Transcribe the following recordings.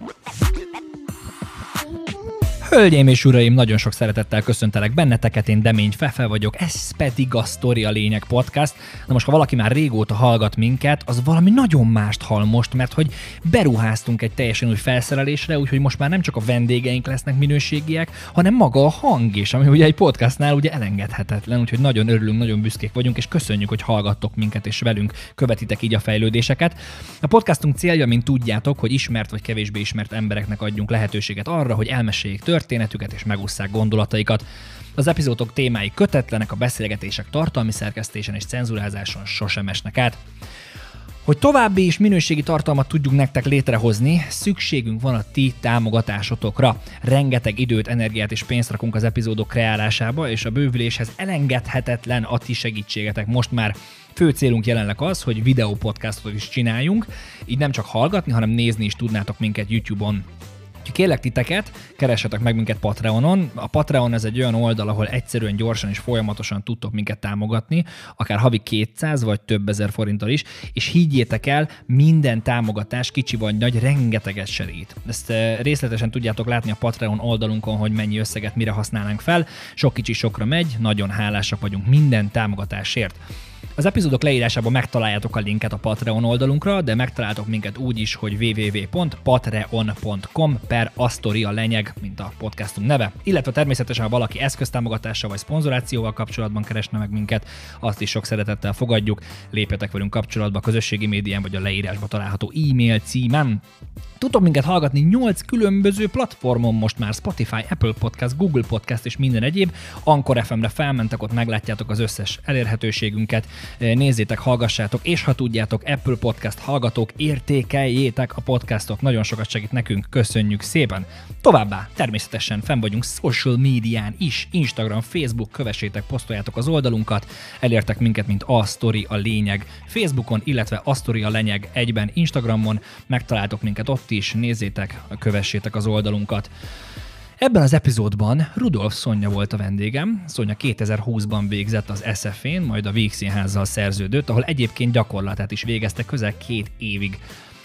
Thank you. Hölgyeim és uraim, nagyon sok szeretettel köszöntelek benneteket, én Demény Fefe vagyok, ez pedig a Story a Lényeg podcast. Na most, ha valaki már régóta hallgat minket, az valami nagyon mást hall most, mert hogy beruháztunk egy teljesen új felszerelésre, úgyhogy most már nem csak a vendégeink lesznek minőségiek, hanem maga a hang is, ami ugye egy podcastnál ugye elengedhetetlen, úgyhogy nagyon örülünk, nagyon büszkék vagyunk, és köszönjük, hogy hallgattok minket, és velünk követitek így a fejlődéseket. A podcastunk célja, mint tudjátok, hogy ismert vagy kevésbé ismert embereknek adjunk lehetőséget arra, hogy elmeséljék történetüket és megusszák gondolataikat. Az epizódok témái kötetlenek, a beszélgetések tartalmi szerkesztésen és cenzurázáson sosem esnek át. Hogy további és minőségi tartalmat tudjunk nektek létrehozni, szükségünk van a ti támogatásotokra. Rengeteg időt, energiát és pénzt rakunk az epizódok kreálásába, és a bővüléshez elengedhetetlen a ti segítségetek. Most már Fő célunk jelenleg az, hogy videópodcastot is csináljunk, így nem csak hallgatni, hanem nézni is tudnátok minket YouTube-on Úgyhogy kérlek titeket, keressetek meg minket Patreonon. A Patreon ez egy olyan oldal, ahol egyszerűen, gyorsan és folyamatosan tudtok minket támogatni, akár havi 200 vagy több ezer forinttal is, és higgyétek el, minden támogatás, kicsi vagy nagy, rengeteget serít. Ezt eh, részletesen tudjátok látni a Patreon oldalunkon, hogy mennyi összeget mire használnánk fel. Sok kicsi sokra megy, nagyon hálásak vagyunk minden támogatásért. Az epizódok leírásában megtaláljátok a linket a Patreon oldalunkra, de megtaláltok minket úgy is, hogy www.patreon.com per Astoria lényeg, mint a podcastunk neve. Illetve természetesen, ha valaki eszköztámogatással vagy szponzorációval kapcsolatban keresne meg minket, azt is sok szeretettel fogadjuk. Lépjetek velünk kapcsolatba a közösségi médián vagy a leírásban található e-mail címen. Tudtok minket hallgatni 8 különböző platformon most már, Spotify, Apple Podcast, Google Podcast és minden egyéb. Ankor FM-re felmentek, ott meglátjátok az összes elérhetőségünket. Nézzétek, hallgassátok, és ha tudjátok, Apple Podcast hallgatók, értékeljétek a podcastot, nagyon sokat segít nekünk, köszönjük szépen. Továbbá, természetesen fenn vagyunk social médián is, Instagram, Facebook, kövessétek, posztoljátok az oldalunkat, elértek minket, mint a story a lényeg Facebookon, illetve a story a lényeg egyben Instagramon, megtaláltok minket ott is, nézzétek, kövessétek az oldalunkat. Ebben az epizódban Rudolf Szonya volt a vendégem. Szonya 2020-ban végzett az SF-én, majd a Vígszínházzal szerződött, ahol egyébként gyakorlatát is végezte közel két évig.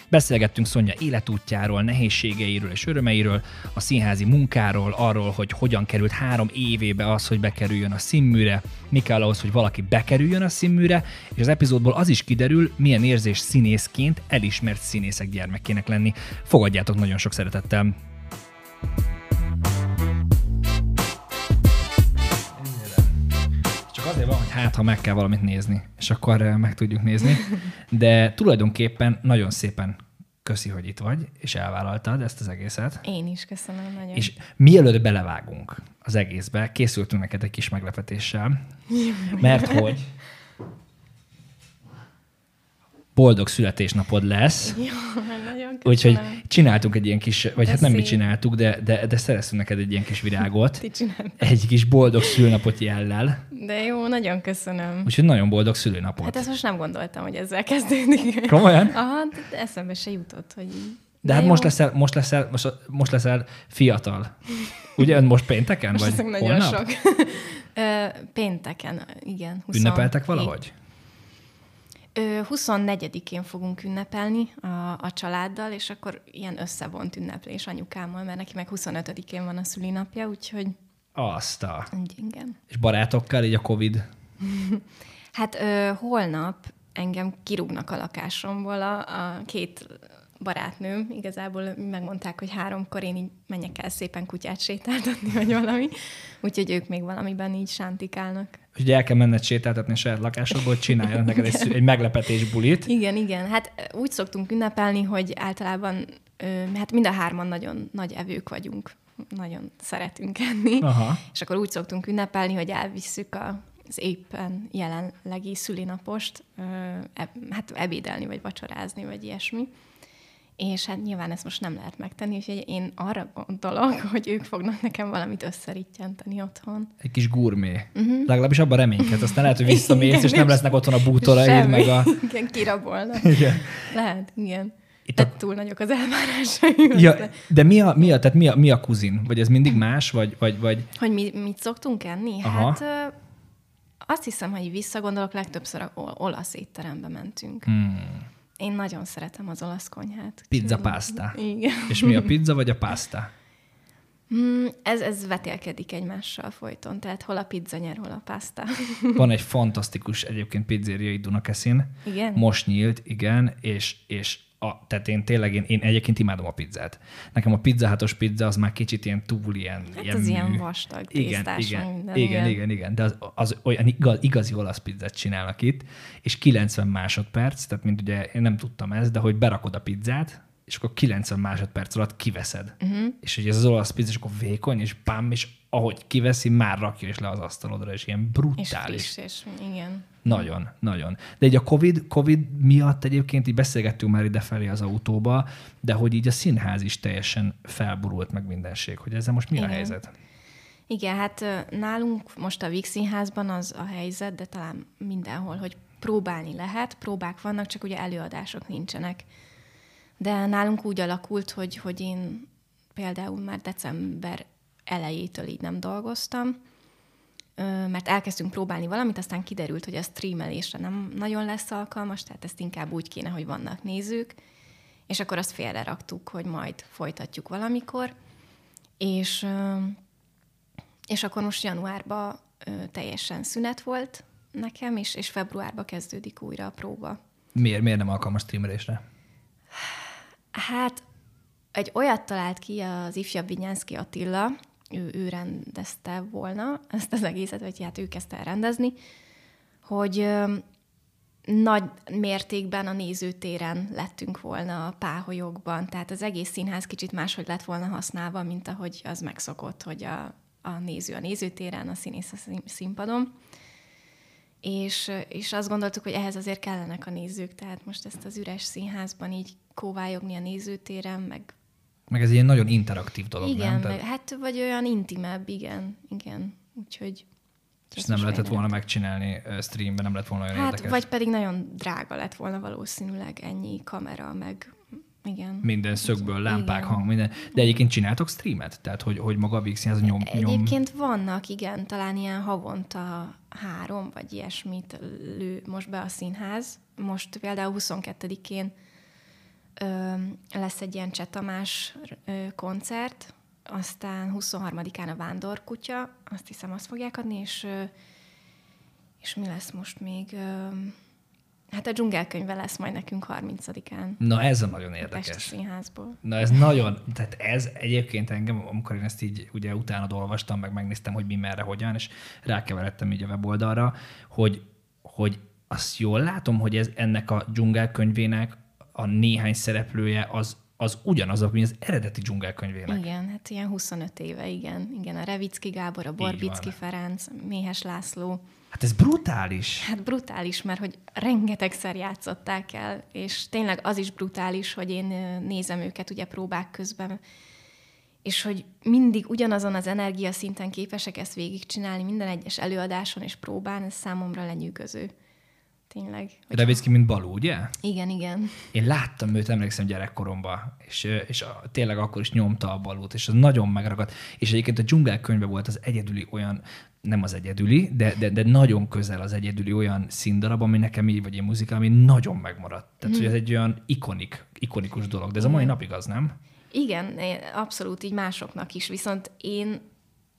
Beszélgettünk Szonya életútjáról, nehézségeiről és örömeiről, a színházi munkáról, arról, hogy hogyan került három évébe az, hogy bekerüljön a színműre, mi kell ahhoz, hogy valaki bekerüljön a színműre, és az epizódból az is kiderül, milyen érzés színészként elismert színészek gyermekének lenni. Fogadjátok nagyon sok szeretettel! Van, hogy hát, ha meg kell valamit nézni, és akkor eh, meg tudjuk nézni. De tulajdonképpen nagyon szépen köszi, hogy itt vagy, és elvállaltad ezt az egészet. Én is köszönöm nagyon. És mielőtt belevágunk az egészbe, készültünk neked egy kis meglepetéssel, mert hogy boldog születésnapod lesz. Jó. Úgyhogy csináltunk egy ilyen kis, vagy De hát nem mi szép. csináltuk, de, de, de szereztünk neked egy ilyen kis virágot. Egy kis boldog szülnapot jellel. De jó, nagyon köszönöm. Úgyhogy nagyon boldog szülőnapot. Hát ezt most nem gondoltam, hogy ezzel kezdődik. Komolyan? Aha, de eszembe se jutott, hogy így. De hát jó. most leszel, most, leszel, most, most leszel fiatal. Ugye most pénteken? Most vagy nagyon holnap? sok. Pénteken, igen. 20 Ünnepeltek valahogy? Ö, 24-én fogunk ünnepelni a, a családdal, és akkor ilyen összevont ünneplés anyukámmal, mert neki meg 25-én van a szülinapja, úgyhogy Azt a... úgy, igen. És barátokkal így a Covid? Hát ö, holnap engem kirúgnak a lakásomból a, a két barátnőm. Igazából megmondták, hogy háromkor én így menjek el szépen kutyát sétáltatni, vagy valami. Úgyhogy ők még valamiben így sántikálnak. Hogy el kell menned sétáltatni a saját lakásodból, csináljanak neked egy, egy meglepetés bulit. Igen, igen. Hát úgy szoktunk ünnepelni, hogy általában hát mind a hárman nagyon nagy evők vagyunk. Nagyon szeretünk enni. Aha. És akkor úgy szoktunk ünnepelni, hogy elvisszük a, az éppen jelenlegi szülinapost, eb, hát ebédelni, vagy vacsorázni, vagy ilyesmi. És hát nyilván ezt most nem lehet megtenni, úgyhogy én arra gondolok, hogy ők fognak nekem valamit összerittyenteni otthon. Egy kis gurmé. Uh-huh. Legalábbis abban reménykedsz. Aztán lehet, hogy visszamész, Igen, és nem lesznek otthon a bútoraid, meg a... Igen, kirabolnak. Igen. Lehet, igen. Itt Tehát a... túl nagyok az elvárásaim. Ja, de- de mi a, mi a, tehát mi a, mi a kuzin? Vagy ez mindig más? Vagy, vagy, vagy... Hogy mi, mit szoktunk enni? Aha. Hát azt hiszem, hogy visszagondolok, legtöbbször olasz étterembe mentünk. Hmm. Én nagyon szeretem az olasz konyhát. Pizza pasta. Igen. És mi a pizza vagy a pasta? Mm, ez, ez vetélkedik egymással folyton, tehát hol a pizza nyer, hol a pasta. Van egy fantasztikus egyébként pizzéria itt Dunakeszin. Igen? Most nyílt, igen, és, és a, tehát én tényleg, én, én egyébként imádom a pizzát. Nekem a pizzahátos pizza az már kicsit ilyen túl ilyen Hát ilyen az mű. ilyen vastag, igen, igen, minden, igen, igen. igen, igen, de az, az olyan igaz, igazi olasz pizzát csinálnak itt, és 90 másodperc, tehát mint ugye én nem tudtam ezt, de hogy berakod a pizzát, és akkor 90 másodperc alatt kiveszed. Uh-huh. És ugye ez az olasz pizza, és akkor vékony, és bám, és ahogy kiveszi, már rakja is le az asztalodra, és ilyen És brutális. friss, és igen. Nagyon, nagyon. De így a COVID, COVID miatt egyébként így beszélgettünk már idefelé az autóba, de hogy így a színház is teljesen felborult meg mindenség, hogy ezzel most mi Igen. a helyzet? Igen, hát nálunk most a Víg Színházban az a helyzet, de talán mindenhol, hogy próbálni lehet, próbák vannak, csak ugye előadások nincsenek. De nálunk úgy alakult, hogy, hogy én például már december elejétől így nem dolgoztam, mert elkezdtünk próbálni valamit, aztán kiderült, hogy a streamelésre nem nagyon lesz alkalmas, tehát ezt inkább úgy kéne, hogy vannak nézők, és akkor azt félre raktuk, hogy majd folytatjuk valamikor, és és akkor most januárban teljesen szünet volt nekem, és, és februárban kezdődik újra a próba. Miért, miért nem alkalmas streamerésre? Hát egy olyat talált ki az ifjabb Vinyánszki Attila, ő, ő rendezte volna ezt az egészet, vagy hát ő kezdte el rendezni, hogy nagy mértékben a nézőtéren lettünk volna a páholyokban, tehát az egész színház kicsit máshogy lett volna használva, mint ahogy az megszokott, hogy a, a néző a nézőtéren, a színész a szín- színpadon. És, és azt gondoltuk, hogy ehhez azért kellenek a nézők, tehát most ezt az üres színházban így kóvályogni a nézőtéren, meg Meg ez ilyen nagyon interaktív dolog, igen, nem? meg, Tehát hát vagy olyan intimebb, igen, igen. Úgyhogy ez nem lehetett volna megcsinálni streamben, nem lett volna olyan Hát, érdekes. vagy pedig nagyon drága lett volna valószínűleg ennyi kamera, meg igen. Minden szögből, lámpák, Igen. hang, minden. De egyébként csináltok streamet? Tehát, hogy, hogy maga a Vix az nyom, nyom... Egyébként vannak, igen, talán ilyen havonta három, vagy ilyesmit lő most be a színház. Most például 22-én ö, lesz egy ilyen Csetamás koncert, aztán 23-án a Vándorkutya, azt hiszem azt fogják adni, és, és mi lesz most még? Hát a dzsungelkönyve lesz majd nekünk 30-án. Na ez a nagyon a érdekes. Színházból. Na ez nagyon, tehát ez egyébként engem, amikor én ezt így ugye utána olvastam, meg megnéztem, hogy mi merre, hogyan, és rákeveredtem így a weboldalra, hogy, hogy azt jól látom, hogy ez ennek a dzsungelkönyvének a néhány szereplője az, az ugyanaz, ami az eredeti dzsungelkönyvének. Igen, hát ilyen 25 éve, igen. Igen, a Revicki Gábor, a Borbicki. Ferenc, Méhes László. Hát ez brutális. Hát brutális, mert hogy rengetegszer játszották el, és tényleg az is brutális, hogy én nézem őket ugye próbák közben, és hogy mindig ugyanazon az energiaszinten képesek ezt végigcsinálni minden egyes előadáson és próbán, ez számomra lenyűgöző. Tényleg. Hogy... Revicki, mint Balú, ugye? Igen, igen. Én láttam őt, emlékszem gyerekkoromban, és, és a, tényleg akkor is nyomta a balút, és az nagyon megragadt. És egyébként a dzsungel könyve volt az egyedüli olyan, nem az egyedüli, de, de, de nagyon közel az egyedüli olyan színdarab, ami nekem így, vagy egy muzika, ami nagyon megmaradt. Tehát, hogy ez egy olyan ikonik, ikonikus dolog, de ez a mai napig az, nem? Igen, én- abszolút így másoknak is, viszont én,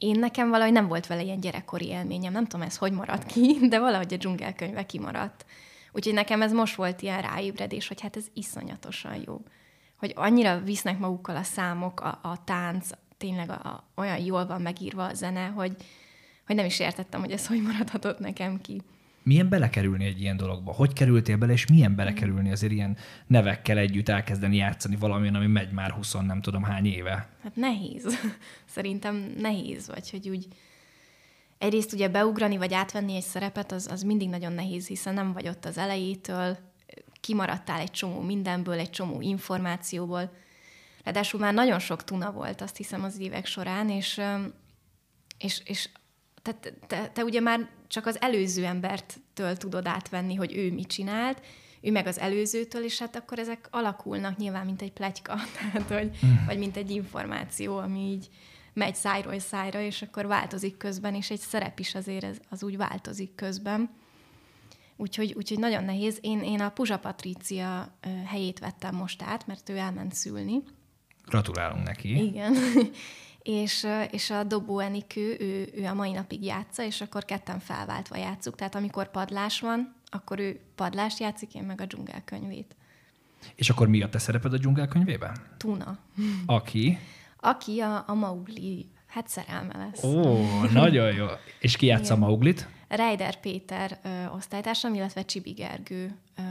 én nekem valahogy nem volt vele ilyen gyerekkori élményem, nem tudom ez hogy maradt ki, de valahogy a dzsungelkönyve kimaradt. Úgyhogy nekem ez most volt ilyen ráébredés, hogy hát ez iszonyatosan jó. Hogy annyira visznek magukkal a számok, a, a tánc, tényleg a, a, olyan jól van megírva a zene, hogy, hogy nem is értettem, hogy ez hogy maradhatott nekem ki. Milyen belekerülni egy ilyen dologba? Hogy kerültél bele, és milyen belekerülni azért ilyen nevekkel együtt elkezdeni játszani valamilyen, ami megy már 20 nem tudom hány éve? Hát nehéz. Szerintem nehéz, vagy hogy úgy egyrészt ugye beugrani, vagy átvenni egy szerepet, az, az mindig nagyon nehéz, hiszen nem vagy ott az elejétől, kimaradtál egy csomó mindenből, egy csomó információból. Ráadásul már nagyon sok tuna volt, azt hiszem, az évek során, és, és, és te, te, te ugye már csak az előző embertől tudod átvenni, hogy ő mit csinált, ő meg az előzőtől, és hát akkor ezek alakulnak nyilván, mint egy pletyka, tehát, hogy, mm. vagy mint egy információ, ami így megy szájról szájra, és akkor változik közben, és egy szerep is azért ez, az úgy változik közben. Úgyhogy, úgyhogy nagyon nehéz. Én, én a Puzsa Patrícia helyét vettem most át, mert ő elment szülni. Gratulálunk neki. Igen. és, és a Dobó Enikő, ő, ő a mai napig játsza, és akkor ketten felváltva játszuk. Tehát amikor padlás van, akkor ő padlást játszik, én meg a dzsungelkönyvét. És akkor mi a te szereped a dzsungelkönyvében? Tuna. Aki? Aki a, a Maugli, hát szerelme lesz. Ó, nagyon jó. És ki játsza Mauglit? Reider Péter ö, osztálytársam, illetve Csibi Gergő, ö,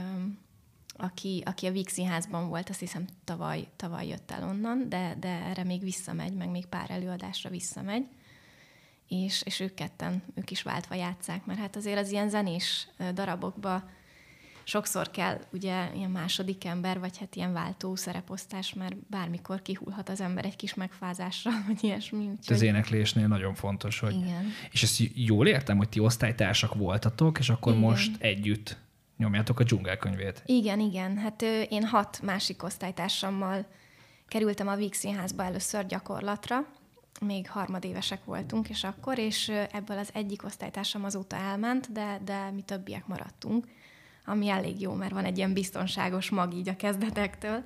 aki, aki a Víg Színházban volt, azt hiszem tavaly, tavaly jött el onnan, de, de erre még visszamegy, meg még pár előadásra visszamegy. És, és ők ketten, ők is váltva játszák, mert hát azért az ilyen zenés darabokba sokszor kell ugye ilyen második ember, vagy hát ilyen váltó szereposztás, mert bármikor kihullhat az ember egy kis megfázásra, vagy ilyesmi. Úgyhogy... Az éneklésnél nagyon fontos, hogy... Igen. És ezt jól értem, hogy ti osztálytársak voltatok, és akkor Igen. most együtt nyomjátok a dzsungelkönyvét. Igen, igen. Hát én hat másik osztálytársammal kerültem a Víg Színházba először gyakorlatra, még harmadévesek voltunk, és akkor, és ebből az egyik osztálytársam azóta elment, de, de mi többiek maradtunk ami elég jó, mert van egy ilyen biztonságos mag így a kezdetektől.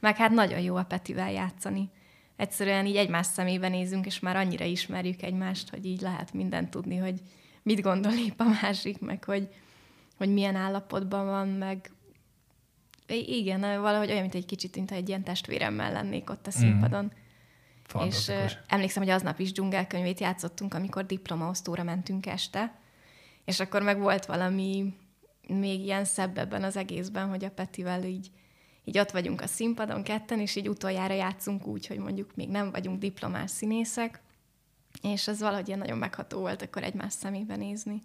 Meg hát nagyon jó a Petivel játszani. Egyszerűen így egymás szemébe nézünk, és már annyira ismerjük egymást, hogy így lehet mindent tudni, hogy mit gondol épp a másik, meg hogy, hogy milyen állapotban van, meg igen, valahogy olyan, mint egy kicsit, mint egy ilyen testvéremmel lennék ott a mhm. színpadon. Mm. És uh, emlékszem, hogy aznap is dzsungelkönyvét játszottunk, amikor diplomaosztóra mentünk este, és akkor meg volt valami még ilyen szebb ebben az egészben, hogy a Petivel így, így ott vagyunk a színpadon ketten, és így utoljára játszunk úgy, hogy mondjuk még nem vagyunk diplomás színészek, és ez valahogy ilyen nagyon megható volt akkor egymás szemébe nézni.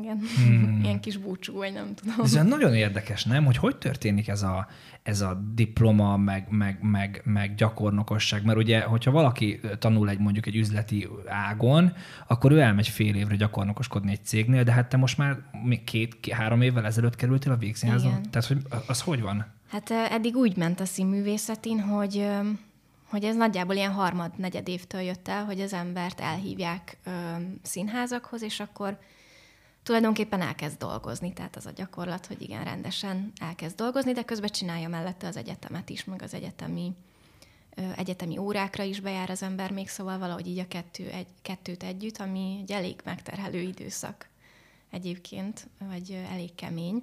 Igen, hmm. ilyen kis búcsú, vagy nem tudom. Ez nagyon érdekes, nem? Hogy hogy történik ez a, ez a diploma, meg, meg, meg, meg gyakornokosság? Mert ugye, hogyha valaki tanul egy mondjuk egy üzleti ágon, akkor ő elmegy fél évre gyakornokoskodni egy cégnél, de hát te most már még két, három évvel ezelőtt kerültél a végszínházon. Tehát, hogy az hogy van? Hát eddig úgy ment a színművészetén, hogy hogy ez nagyjából ilyen harmad-negyed évtől jött el, hogy az embert elhívják ö, színházakhoz, és akkor tulajdonképpen elkezd dolgozni, tehát az a gyakorlat, hogy igen, rendesen elkezd dolgozni, de közben csinálja mellette az egyetemet is, meg az egyetemi, egyetemi órákra is bejár az ember még, szóval valahogy így a kettő, egy, kettőt együtt, ami egy elég megterhelő időszak egyébként, vagy elég kemény.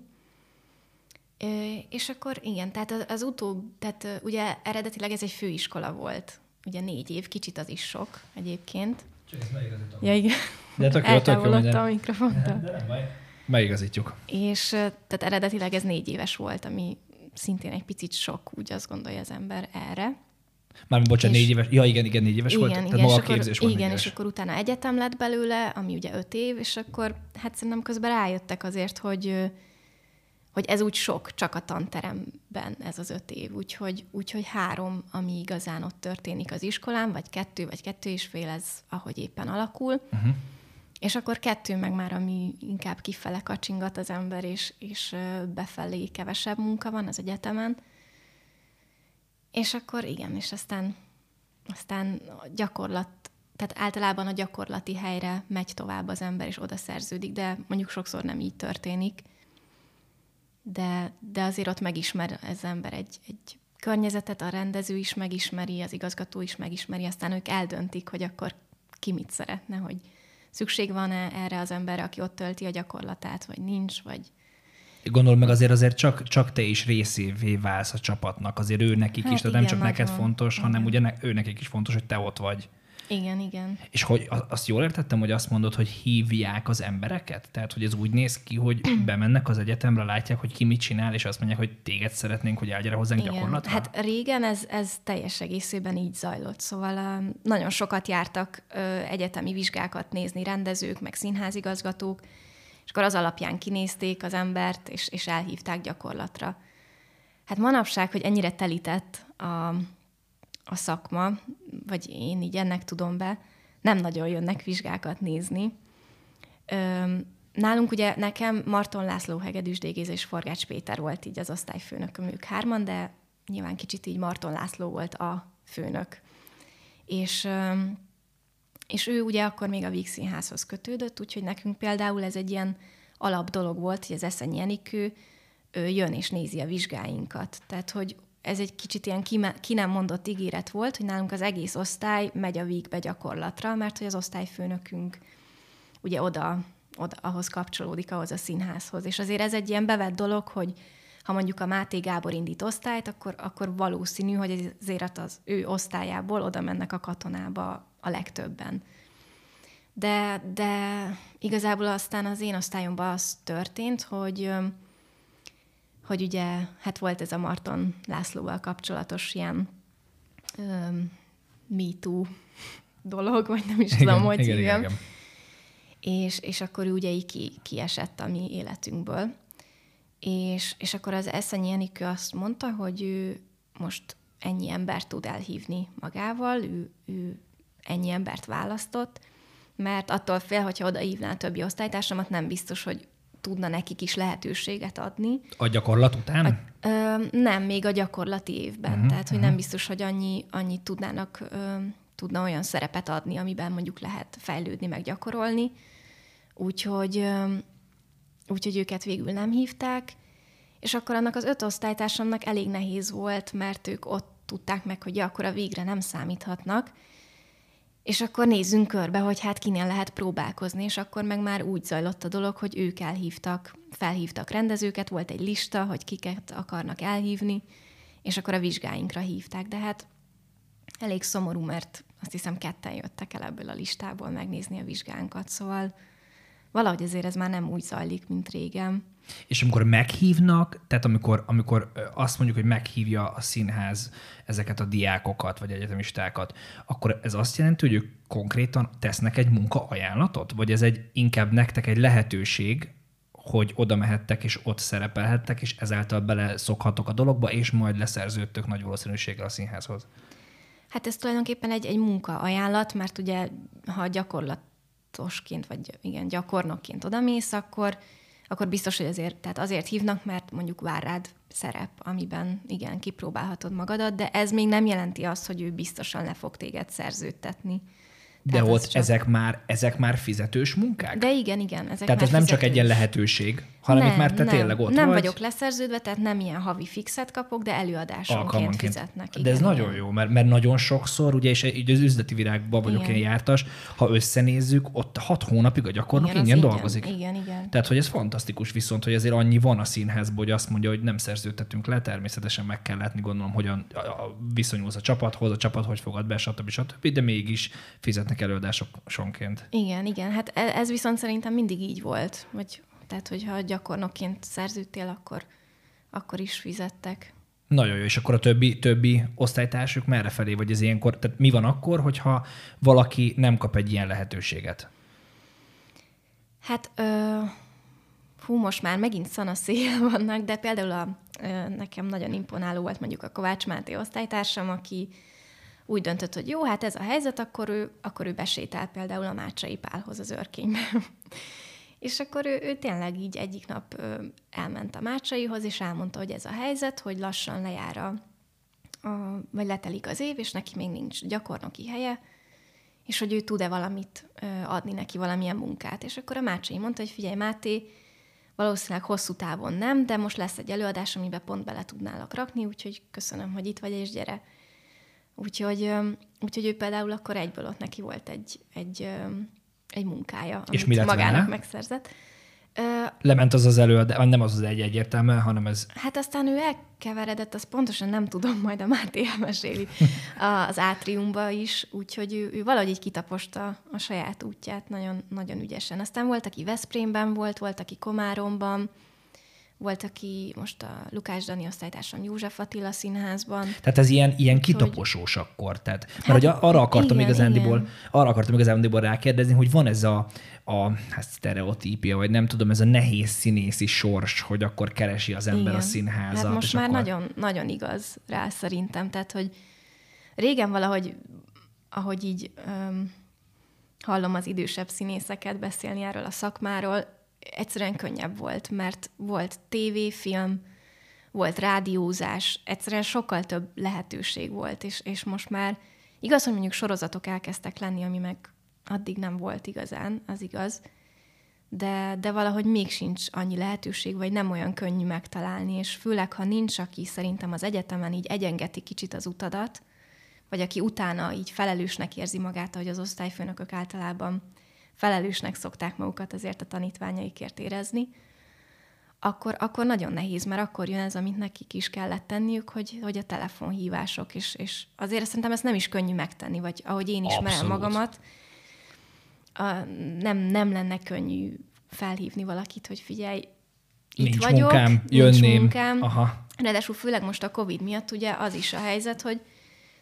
És akkor igen, tehát az, az utóbb, tehát ugye eredetileg ez egy főiskola volt, ugye négy év, kicsit az is sok egyébként. Csak ezt megigazítom. Ja, igen. De tök jó, tök jó. a mikrofontól. De nem baj. Megigazítjuk. És tehát eredetileg ez négy éves volt, ami szintén egy picit sok, úgy azt gondolja az ember erre. Már bocsánat, négy éves. Ja, igen, igen, négy éves igen, volt. Igen, Tehát maga a képzés akkor, Igen, és akkor utána egyetem lett belőle, ami ugye öt év, és akkor hát szerintem közben rájöttek azért, hogy hogy ez úgy sok, csak a tanteremben ez az öt év. Úgyhogy, úgyhogy három, ami igazán ott történik az iskolán, vagy kettő, vagy kettő és fél, ez ahogy éppen alakul. Uh-huh. És akkor kettő meg már, ami inkább kifele kacsingat az ember, és, és befelé kevesebb munka van az egyetemen. És akkor igen, és aztán, aztán gyakorlat, tehát általában a gyakorlati helyre megy tovább az ember, és oda szerződik, de mondjuk sokszor nem így történik de, de azért ott megismer az ember egy, egy környezetet, a rendező is megismeri, az igazgató is megismeri, aztán ők eldöntik, hogy akkor ki mit szeretne, hogy szükség van-e erre az emberre, aki ott tölti a gyakorlatát, vagy nincs, vagy... Gondolom meg azért azért csak, csak te is részévé válsz a csapatnak, azért ő nekik hát is, tehát nem csak neked van. fontos, hanem ugye ne, ő nekik is fontos, hogy te ott vagy. Igen, igen. És hogy azt jól értettem, hogy azt mondod, hogy hívják az embereket? Tehát, hogy ez úgy néz ki, hogy bemennek az egyetemre, látják, hogy ki mit csinál, és azt mondják, hogy téged szeretnénk, hogy állj hozzánk igen. gyakorlatra? Hát régen ez, ez teljes egészében így zajlott, szóval uh, nagyon sokat jártak uh, egyetemi vizsgákat nézni rendezők, meg színházigazgatók, és akkor az alapján kinézték az embert, és, és elhívták gyakorlatra. Hát manapság, hogy ennyire telített a, a szakma, vagy én így ennek tudom be, nem nagyon jönnek vizsgákat nézni. Nálunk ugye nekem Marton László, Hegedűs és Forgács Péter volt így az osztályfőnököm, ők hárman, de nyilván kicsit így Marton László volt a főnök. És, és ő ugye akkor még a Víg Színházhoz kötődött, úgyhogy nekünk például ez egy ilyen alap dolog volt, hogy az Eszenyi Enikő jön és nézi a vizsgáinkat. Tehát, hogy ez egy kicsit ilyen ki, ki nem mondott ígéret volt, hogy nálunk az egész osztály megy a vígbe gyakorlatra, mert hogy az osztályfőnökünk ugye oda, oda, ahhoz kapcsolódik, ahhoz a színházhoz. És azért ez egy ilyen bevett dolog, hogy ha mondjuk a Máté Gábor indít osztályt, akkor, akkor valószínű, hogy azért az ő osztályából oda mennek a katonába a legtöbben. De, de igazából aztán az én osztályomban az történt, hogy hogy ugye, hát volt ez a Marton Lászlóval kapcsolatos ilyen um, me too dolog, vagy nem is igen, tudom, hogy igen, hívjam. Igen, igen. És, és akkor ugye így ki, kiesett a mi életünkből. És, és akkor az Eszenyi Enikő azt mondta, hogy ő most ennyi embert tud elhívni magával, ő, ő ennyi embert választott, mert attól fél, hogyha oda hívná a többi osztálytársamat, nem biztos, hogy tudna nekik is lehetőséget adni. A gyakorlat után? A, ö, nem, még a gyakorlati évben. Uh-huh, Tehát, hogy uh-huh. nem biztos, hogy annyi, annyit tudnának, ö, tudna olyan szerepet adni, amiben mondjuk lehet fejlődni, meg gyakorolni. Úgyhogy, ö, úgyhogy őket végül nem hívták, és akkor annak az öt osztálytársamnak elég nehéz volt, mert ők ott tudták meg, hogy ja, akkor a végre nem számíthatnak, és akkor nézzünk körbe, hogy hát kinél lehet próbálkozni, és akkor meg már úgy zajlott a dolog, hogy ők elhívtak, felhívtak rendezőket, volt egy lista, hogy kiket akarnak elhívni, és akkor a vizsgáinkra hívták. De hát elég szomorú, mert azt hiszem ketten jöttek el ebből a listából megnézni a vizsgánkat, szóval valahogy azért ez már nem úgy zajlik, mint régen. És amikor meghívnak, tehát amikor, amikor azt mondjuk, hogy meghívja a színház ezeket a diákokat, vagy egyetemistákat, akkor ez azt jelenti, hogy ők konkrétan tesznek egy munkaajánlatot? Vagy ez egy inkább nektek egy lehetőség, hogy oda mehettek, és ott szerepelhettek, és ezáltal bele szokhatok a dologba, és majd leszerződtök nagy valószínűséggel a színházhoz? Hát ez tulajdonképpen egy, egy munkaajánlat, mert ugye, ha gyakorlatosként, vagy igen, gyakornokként odamész, akkor akkor biztos, hogy azért, tehát azért hívnak, mert mondjuk vár rád szerep, amiben igen, kipróbálhatod magadat, de ez még nem jelenti azt, hogy ő biztosan le fog téged szerződtetni. De Tehát ott csak... ezek, már, ezek már fizetős munkák? De igen, igen. Ezek tehát ez nem csak egy ilyen lehetőség, hanem nem, itt már te nem, tényleg ott Nem vagy. vagyok leszerződve, tehát nem ilyen havi fixet kapok, de előadásonként fizetnek. Igen, De ez nagyon jó, mert, mert nagyon sokszor, ugye, és így az üzleti virágban vagyok igen. én jártas, ha összenézzük, ott hat hónapig a gyakornok igen, ingyen dolgozik. Igen, igen. Tehát, hogy ez fantasztikus viszont, hogy azért annyi van a színházban, hogy azt mondja, hogy nem szerződtetünk le, természetesen meg kell látni, gondolom, hogyan viszonyulsz a csapathoz, a csapat hogy fogad be, stb. stb. De mégis fizetnek előadásokonként. Igen, igen. Hát e- ez viszont szerintem mindig így volt, hogy tehát, hogyha gyakornokként szerződtél, akkor, akkor is fizettek. Nagyon jó, és akkor a többi, többi osztálytársuk merre felé, vagy ez ilyenkor, tehát mi van akkor, hogyha valaki nem kap egy ilyen lehetőséget? Hát, ö, hú, most már megint szanaszél vannak, de például a, ö, nekem nagyon imponáló volt mondjuk a Kovács Máté osztálytársam, aki úgy döntött, hogy jó, hát ez a helyzet, akkor ő, akkor ő besétál például a Mácsai Pálhoz az örkénybe. És akkor ő, ő tényleg így egyik nap elment a Mácsaihoz, és elmondta, hogy ez a helyzet, hogy lassan lejár a, a, vagy letelik az év, és neki még nincs gyakornoki helye, és hogy ő tud-e valamit adni neki, valamilyen munkát. És akkor a Mácsai mondta, hogy figyelj, Máté, valószínűleg hosszú távon nem, de most lesz egy előadás, amiben pont bele tudnálak rakni, úgyhogy köszönöm, hogy itt vagy, és gyere. Úgyhogy, úgyhogy ő például akkor egyből ott neki volt egy, egy egy munkája, amit És mi lett magának vele? megszerzett. Lement az az előadás, nem az az egy egyértelmű, hanem ez... Hát aztán ő elkeveredett, azt pontosan nem tudom, majd a Máté elmeséli az átriumba is, úgyhogy ő, ő valahogy így kitaposta a saját útját nagyon, nagyon ügyesen. Aztán volt, aki Veszprémben volt, volt, aki Komáromban, volt, aki most a Lukás Dani osztálytársam József Attila színházban. Tehát ez ilyen, ilyen kitaposós akkor. Tehát, mert hát, hogy arra akartam igen, igazándiból, igen. arra akartam igazándiból rákérdezni, hogy van ez a, a hát sztereotípia, vagy nem tudom, ez a nehéz színészi sors, hogy akkor keresi az ember igen. a színházat. Hát most már akkor... nagyon, nagyon igaz rá szerintem. Tehát, hogy régen valahogy, ahogy így um, hallom az idősebb színészeket beszélni erről a szakmáról, egyszerűen könnyebb volt, mert volt tévéfilm, volt rádiózás, egyszerűen sokkal több lehetőség volt, és, és most már igaz, hogy mondjuk sorozatok elkezdtek lenni, ami meg addig nem volt igazán, az igaz, de, de valahogy még sincs annyi lehetőség, vagy nem olyan könnyű megtalálni, és főleg, ha nincs, aki szerintem az egyetemen így egyengeti kicsit az utadat, vagy aki utána így felelősnek érzi magát, ahogy az osztályfőnökök általában felelősnek szokták magukat azért a tanítványaikért érezni, akkor, akkor nagyon nehéz, mert akkor jön ez, amit nekik is kellett tenniük, hogy, hogy a telefonhívások, és, és azért szerintem ezt nem is könnyű megtenni, vagy ahogy én ismerem magamat, a, nem, nem lenne könnyű felhívni valakit, hogy figyelj, itt nincs vagyok, munkám, nincs jönném. munkám. Aha. Ráadásul főleg most a Covid miatt ugye az is a helyzet, hogy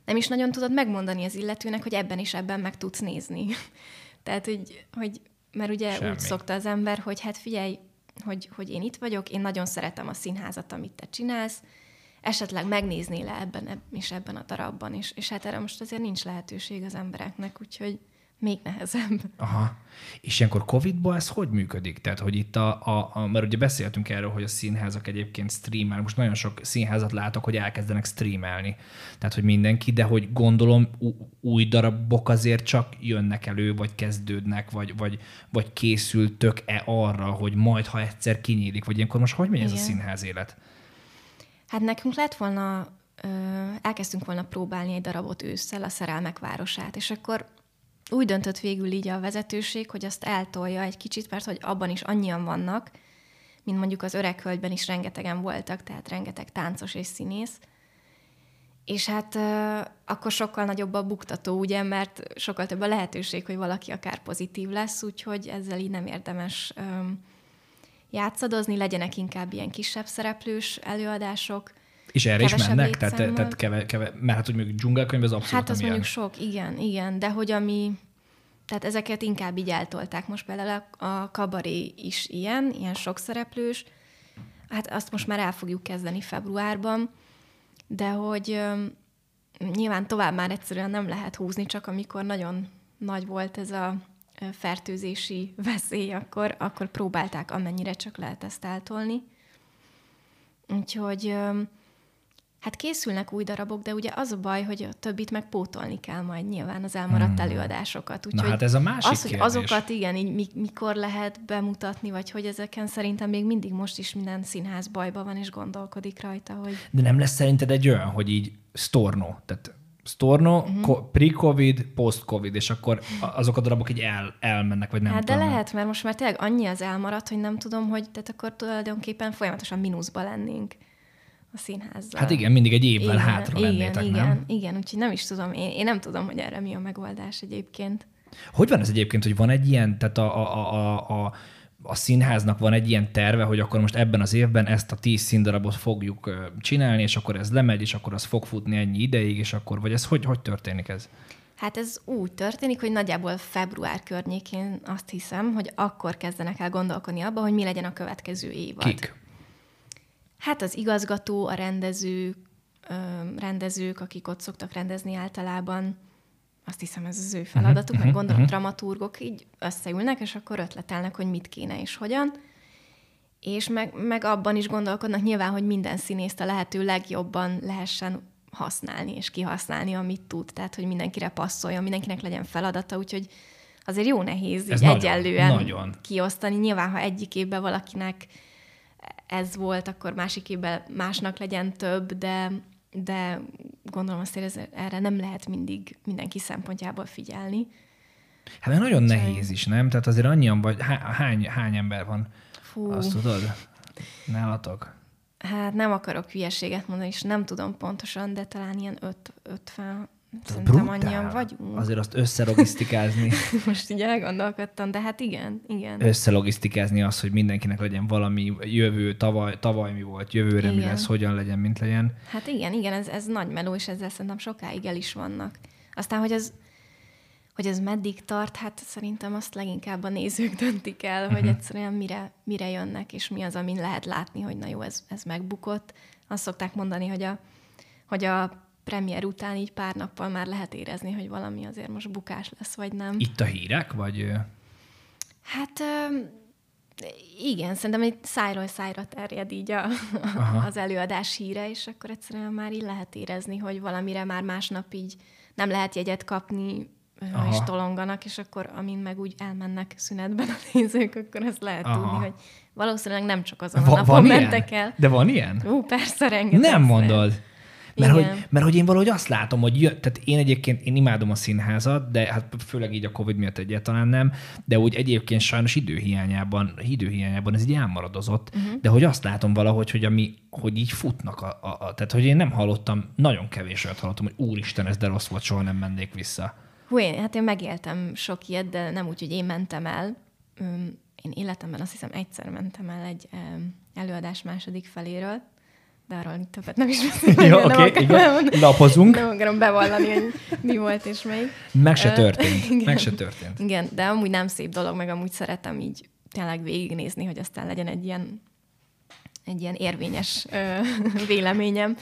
nem is nagyon tudod megmondani az illetőnek, hogy ebben is ebben meg tudsz nézni. Tehát, hogy, hogy mert ugye Semmi. úgy szokta az ember, hogy hát figyelj, hogy, hogy én itt vagyok, én nagyon szeretem a színházat, amit te csinálsz, esetleg megnéznél le ebben eb- és ebben a darabban, és, és hát erre most azért nincs lehetőség az embereknek, úgyhogy még nehezebb. Aha. És ilyenkor Covid-ban ez hogy működik? Tehát, hogy itt a, a, a, mert ugye beszéltünk erről, hogy a színházak egyébként streamel, most nagyon sok színházat látok, hogy elkezdenek streamelni. Tehát, hogy mindenki, de hogy gondolom új darabok azért csak jönnek elő, vagy kezdődnek, vagy, vagy, vagy készültök-e arra, hogy majd, ha egyszer kinyílik, vagy ilyenkor most hogy megy ez a színház élet? Hát nekünk lett volna, ö, elkezdtünk volna próbálni egy darabot ősszel, a Szerelmek városát, és akkor úgy döntött végül így a vezetőség, hogy azt eltolja egy kicsit, mert hogy abban is annyian vannak, mint mondjuk az öreg hölgyben is rengetegen voltak, tehát rengeteg táncos és színész. És hát akkor sokkal nagyobb a buktató, ugye, mert sokkal több a lehetőség, hogy valaki akár pozitív lesz, úgyhogy ezzel így nem érdemes játszadozni, legyenek inkább ilyen kisebb szereplős előadások. És erre is mennek? Tehát, tehát keve, keve, mert hát, hogy mondjuk dzsungelkönyv az abszolút Hát az nem mondjuk sok, igen, igen, de hogy ami, tehát ezeket inkább így eltolták. Most például a, a kabaré is ilyen, ilyen sok szereplős, hát azt most már el fogjuk kezdeni februárban, de hogy öm, nyilván tovább már egyszerűen nem lehet húzni, csak amikor nagyon nagy volt ez a ö, fertőzési veszély, akkor, akkor próbálták amennyire csak lehet ezt eltolni. Úgyhogy öm, hát készülnek új darabok, de ugye az a baj, hogy a többit meg pótolni kell majd nyilván az elmaradt hmm. előadásokat. Úgyhogy hát ez a másik az, hogy kérdés. azokat igen, így mi- mikor lehet bemutatni, vagy hogy ezeken szerintem még mindig most is minden színház bajban van, és gondolkodik rajta, hogy De nem lesz szerinted egy olyan, hogy így storno, tehát storno, uh-huh. pre-covid, post-covid, és akkor azok a darabok így el, elmennek, vagy nem hát de tudom. lehet, mert most már tényleg annyi az elmaradt, hogy nem tudom, hogy tehát akkor tulajdonképpen folyamatosan mínuszba lennénk a színházzal. Hát igen, mindig egy évvel igen, hátra igen, lennétek, igen, nem? Igen, úgyhogy nem is tudom, én, én nem tudom, hogy erre mi a megoldás egyébként. Hogy van ez egyébként, hogy van egy ilyen, tehát a, a, a, a, a, színháznak van egy ilyen terve, hogy akkor most ebben az évben ezt a tíz színdarabot fogjuk csinálni, és akkor ez lemegy, és akkor az fog futni ennyi ideig, és akkor, vagy ez hogy, hogy történik ez? Hát ez úgy történik, hogy nagyjából február környékén azt hiszem, hogy akkor kezdenek el gondolkodni abba, hogy mi legyen a következő évad. Kik? Hát az igazgató, a rendező, rendezők, akik ott szoktak rendezni általában, azt hiszem ez az ő feladatuk, meg gondolom dramaturgok így összeülnek, és akkor ötletelnek, hogy mit kéne és hogyan. És meg, meg abban is gondolkodnak nyilván, hogy minden színészt a lehető legjobban lehessen használni és kihasználni, amit tud. Tehát, hogy mindenkire passzoljon, mindenkinek legyen feladata, úgyhogy azért jó nehéz Ez így nagyon, egyenlően nagyon. kiosztani. Nyilván, ha egyik évben valakinek ez volt, akkor másik évben másnak legyen több, de, de gondolom azt, hogy ez, erre nem lehet mindig mindenki szempontjából figyelni. Hát mert nagyon nehéz is, nem? Tehát azért annyian vagy, há- hány, hány ember van? Fú, Azt tudod? Nálatok? hát nem akarok hülyeséget mondani, és nem tudom pontosan, de talán ilyen öt, 50, szerintem Brutál. annyian vagyunk. Azért azt összelogisztikázni, Most így elgondolkodtam, de hát igen, igen. összelogisztikázni az, hogy mindenkinek legyen valami jövő, tavaly, tavaly mi volt, jövőre mi Igen. lesz, hogyan legyen, mint legyen. Hát igen, igen, ez, ez nagy meló, és ezzel szerintem sokáig el is vannak. Aztán, hogy ez, hogy ez meddig tart, hát szerintem azt leginkább a nézők döntik el, hogy egyszerűen mire, mire jönnek, és mi az, amin lehet látni, hogy na jó, ez, ez megbukott. Azt szokták mondani, hogy a, hogy a premier után így pár nappal már lehet érezni, hogy valami azért most bukás lesz, vagy nem. Itt a hírek, vagy Hát igen, szerintem egy szájról szájra terjed így a, Aha. az előadás híre, és akkor egyszerűen már így lehet érezni, hogy valamire már másnap így nem lehet jegyet kapni, Aha. és tolonganak, és akkor amin meg úgy elmennek szünetben a nézők, akkor azt lehet Aha. tudni, hogy valószínűleg nem csak azon Va- a napon mentek el. De van ilyen? Ú, persze, rengeteg. Nem mondod. Mert hogy, mert hogy én valahogy azt látom, hogy jön, tehát én egyébként én imádom a színházat, de hát főleg így a Covid miatt egyáltalán nem, de úgy egyébként sajnos időhiányában, időhiányában ez így elmaradozott, uh-huh. de hogy azt látom valahogy, hogy, ami, hogy így futnak, a, a, a, tehát hogy én nem hallottam, nagyon kevés olyat hallottam, hogy úristen, ez de rossz volt, soha nem mennék vissza. Hú, én, hát én megéltem sok ilyet, de nem úgy, hogy én mentem el. Én életemben azt hiszem egyszer mentem el egy előadás második feléről, de arról többet nem is beszélünk. Jó, oké, okay, igen. Lapozunk. Nem akarom bevallani, hogy mi volt és még. Meg se történt. igen. Meg se történt. Igen, de amúgy nem szép dolog, meg amúgy szeretem így tényleg végignézni, hogy aztán legyen egy ilyen, egy ilyen érvényes ö, véleményem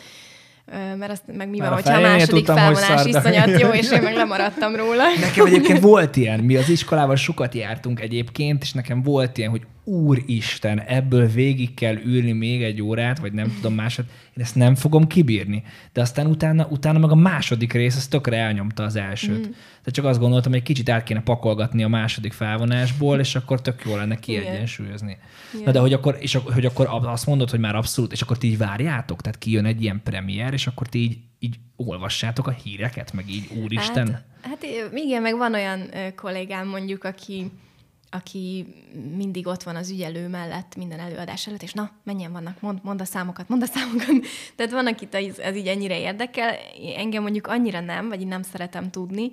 mert azt meg mi van, hogyha a második tudtam, felvonás iszonyat jó, és én meg lemaradtam róla. Nekem egyébként volt ilyen, mi az iskolával sokat jártunk egyébként, és nekem volt ilyen, hogy úristen, ebből végig kell ülni még egy órát, vagy nem tudom másod, én ezt nem fogom kibírni. De aztán utána, utána meg a második rész, az tökre elnyomta az elsőt. Mm. Tehát csak azt gondoltam, hogy egy kicsit át kéne pakolgatni a második felvonásból, és akkor tök jó lenne kiegyensúlyozni. Igen. Na de hogy akkor, és hogy akkor azt mondod, hogy már abszolút, és akkor ti így várjátok? Tehát kijön egy ilyen premier, és akkor ti így, így olvassátok a híreket, meg így úristen? Hát, hát igen, meg van olyan kollégám mondjuk, aki aki mindig ott van az ügyelő mellett minden előadás előtt, és na, menjen vannak, mond, mond a számokat, mond a számokat. Tehát van, akit ez, ez így ennyire érdekel, engem mondjuk annyira nem, vagy én nem szeretem tudni,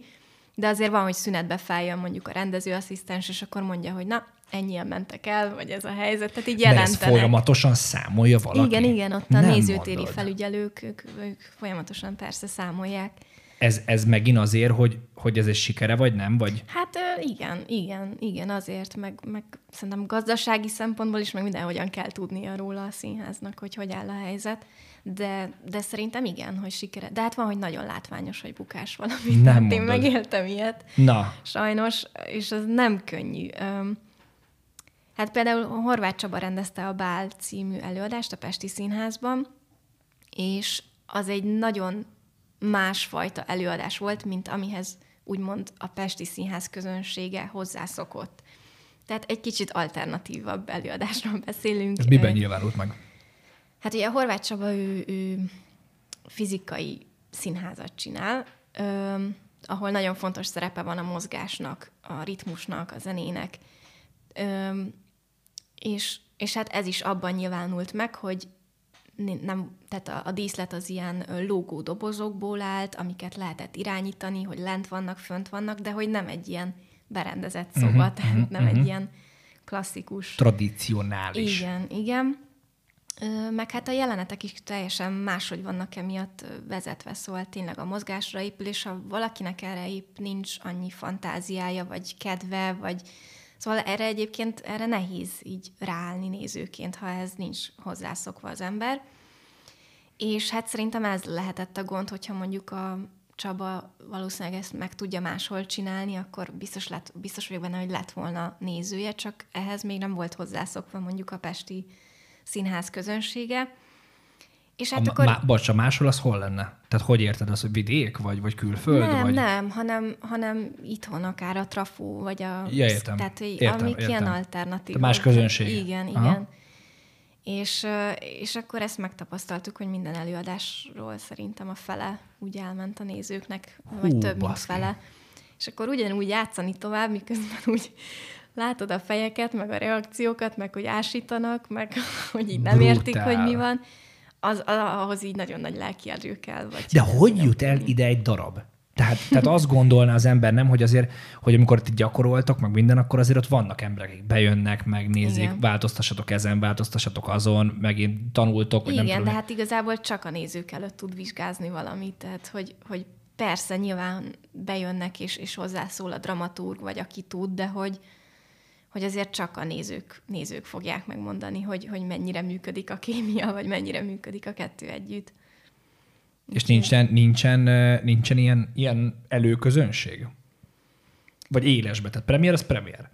de azért van, hogy szünetbe feljön mondjuk a rendezőasszisztens, és akkor mondja, hogy na, ennyien mentek el, vagy ez a helyzet, tehát így jelentenek. De ez folyamatosan számolja valaki? Igen, igen, ott a nem nézőtéri mondod. felügyelők, ők, ők folyamatosan persze számolják ez, ez megint azért, hogy, hogy ez egy sikere, vagy nem? Vagy? Hát igen, igen, igen, azért, meg, meg szerintem gazdasági szempontból is, meg mindenhogyan kell tudnia róla a színháznak, hogy hogy áll a helyzet. De, de szerintem igen, hogy sikere. De hát van, hogy nagyon látványos, hogy bukás valami. Nem hát én megéltem ilyet. Na. Sajnos, és az nem könnyű. Hát például Horváth Csaba rendezte a Bál című előadást a Pesti Színházban, és az egy nagyon másfajta előadás volt, mint amihez úgymond a Pesti Színház közönsége hozzászokott. Tehát egy kicsit alternatívabb előadásról beszélünk. Ez miben nyilvánult meg? Hát ugye a Horváth Csaba, ő, ő fizikai színházat csinál, ö, ahol nagyon fontos szerepe van a mozgásnak, a ritmusnak, a zenének. Ö, és, és hát ez is abban nyilvánult meg, hogy nem, tehát a, a díszlet az ilyen lógó dobozokból állt, amiket lehetett irányítani, hogy lent vannak, fönt vannak, de hogy nem egy ilyen berendezett szoba, uh-huh, tehát uh-huh, nem uh-huh. egy ilyen klasszikus. Tradicionális. Igen, igen. Meg hát a jelenetek is teljesen máshogy vannak emiatt vezetve, szóval tényleg a mozgásra épül, és ha valakinek erre épp nincs annyi fantáziája, vagy kedve, vagy Szóval erre egyébként erre nehéz így ráállni nézőként, ha ez nincs hozzászokva az ember. És hát szerintem ez lehetett a gond, hogyha mondjuk a Csaba valószínűleg ezt meg tudja máshol csinálni, akkor biztos, lett, biztos vagyok benne, hogy lett volna nézője, csak ehhez még nem volt hozzászokva mondjuk a Pesti Színház közönsége. És hát a, akkor... Má, bocs, a máshol az hol lenne? Tehát hogy érted az, hogy vidék, vagy, vagy külföld? Nem, vagy... nem, hanem, hanem itthon akár a trafó, vagy a... Ja, értem. Tehát, hogy értem, amik értem. ilyen alternatív. Más közönség. Igen, Aha. igen. És, és akkor ezt megtapasztaltuk, hogy minden előadásról szerintem a fele úgy elment a nézőknek, Hú, vagy több, mint fele. És akkor ugyanúgy játszani tovább, miközben úgy látod a fejeket, meg a reakciókat, meg hogy ásítanak, meg hogy így nem Brutál. értik, hogy mi van az, ahhoz így nagyon nagy lelkiadő kell. Vagy De hogy jut el ide egy darab? Tehát, tehát azt gondolna az ember nem, hogy azért, hogy amikor ti gyakoroltok, meg minden, akkor azért ott vannak emberek, akik bejönnek, megnézik, Igen. változtassatok ezen, változtassatok azon, megint tanultok, vagy Igen, nem tudom. de hát igazából csak a nézők előtt tud vizsgázni valamit, tehát hogy, hogy persze nyilván bejönnek és, és hozzászól a dramaturg, vagy aki tud, de hogy, hogy azért csak a nézők, nézők fogják megmondani, hogy, hogy mennyire működik a kémia, vagy mennyire működik a kettő együtt. És nincsen, nincsen, nincsen ilyen, ilyen előközönség? Vagy élesbe? Tehát premier az premier?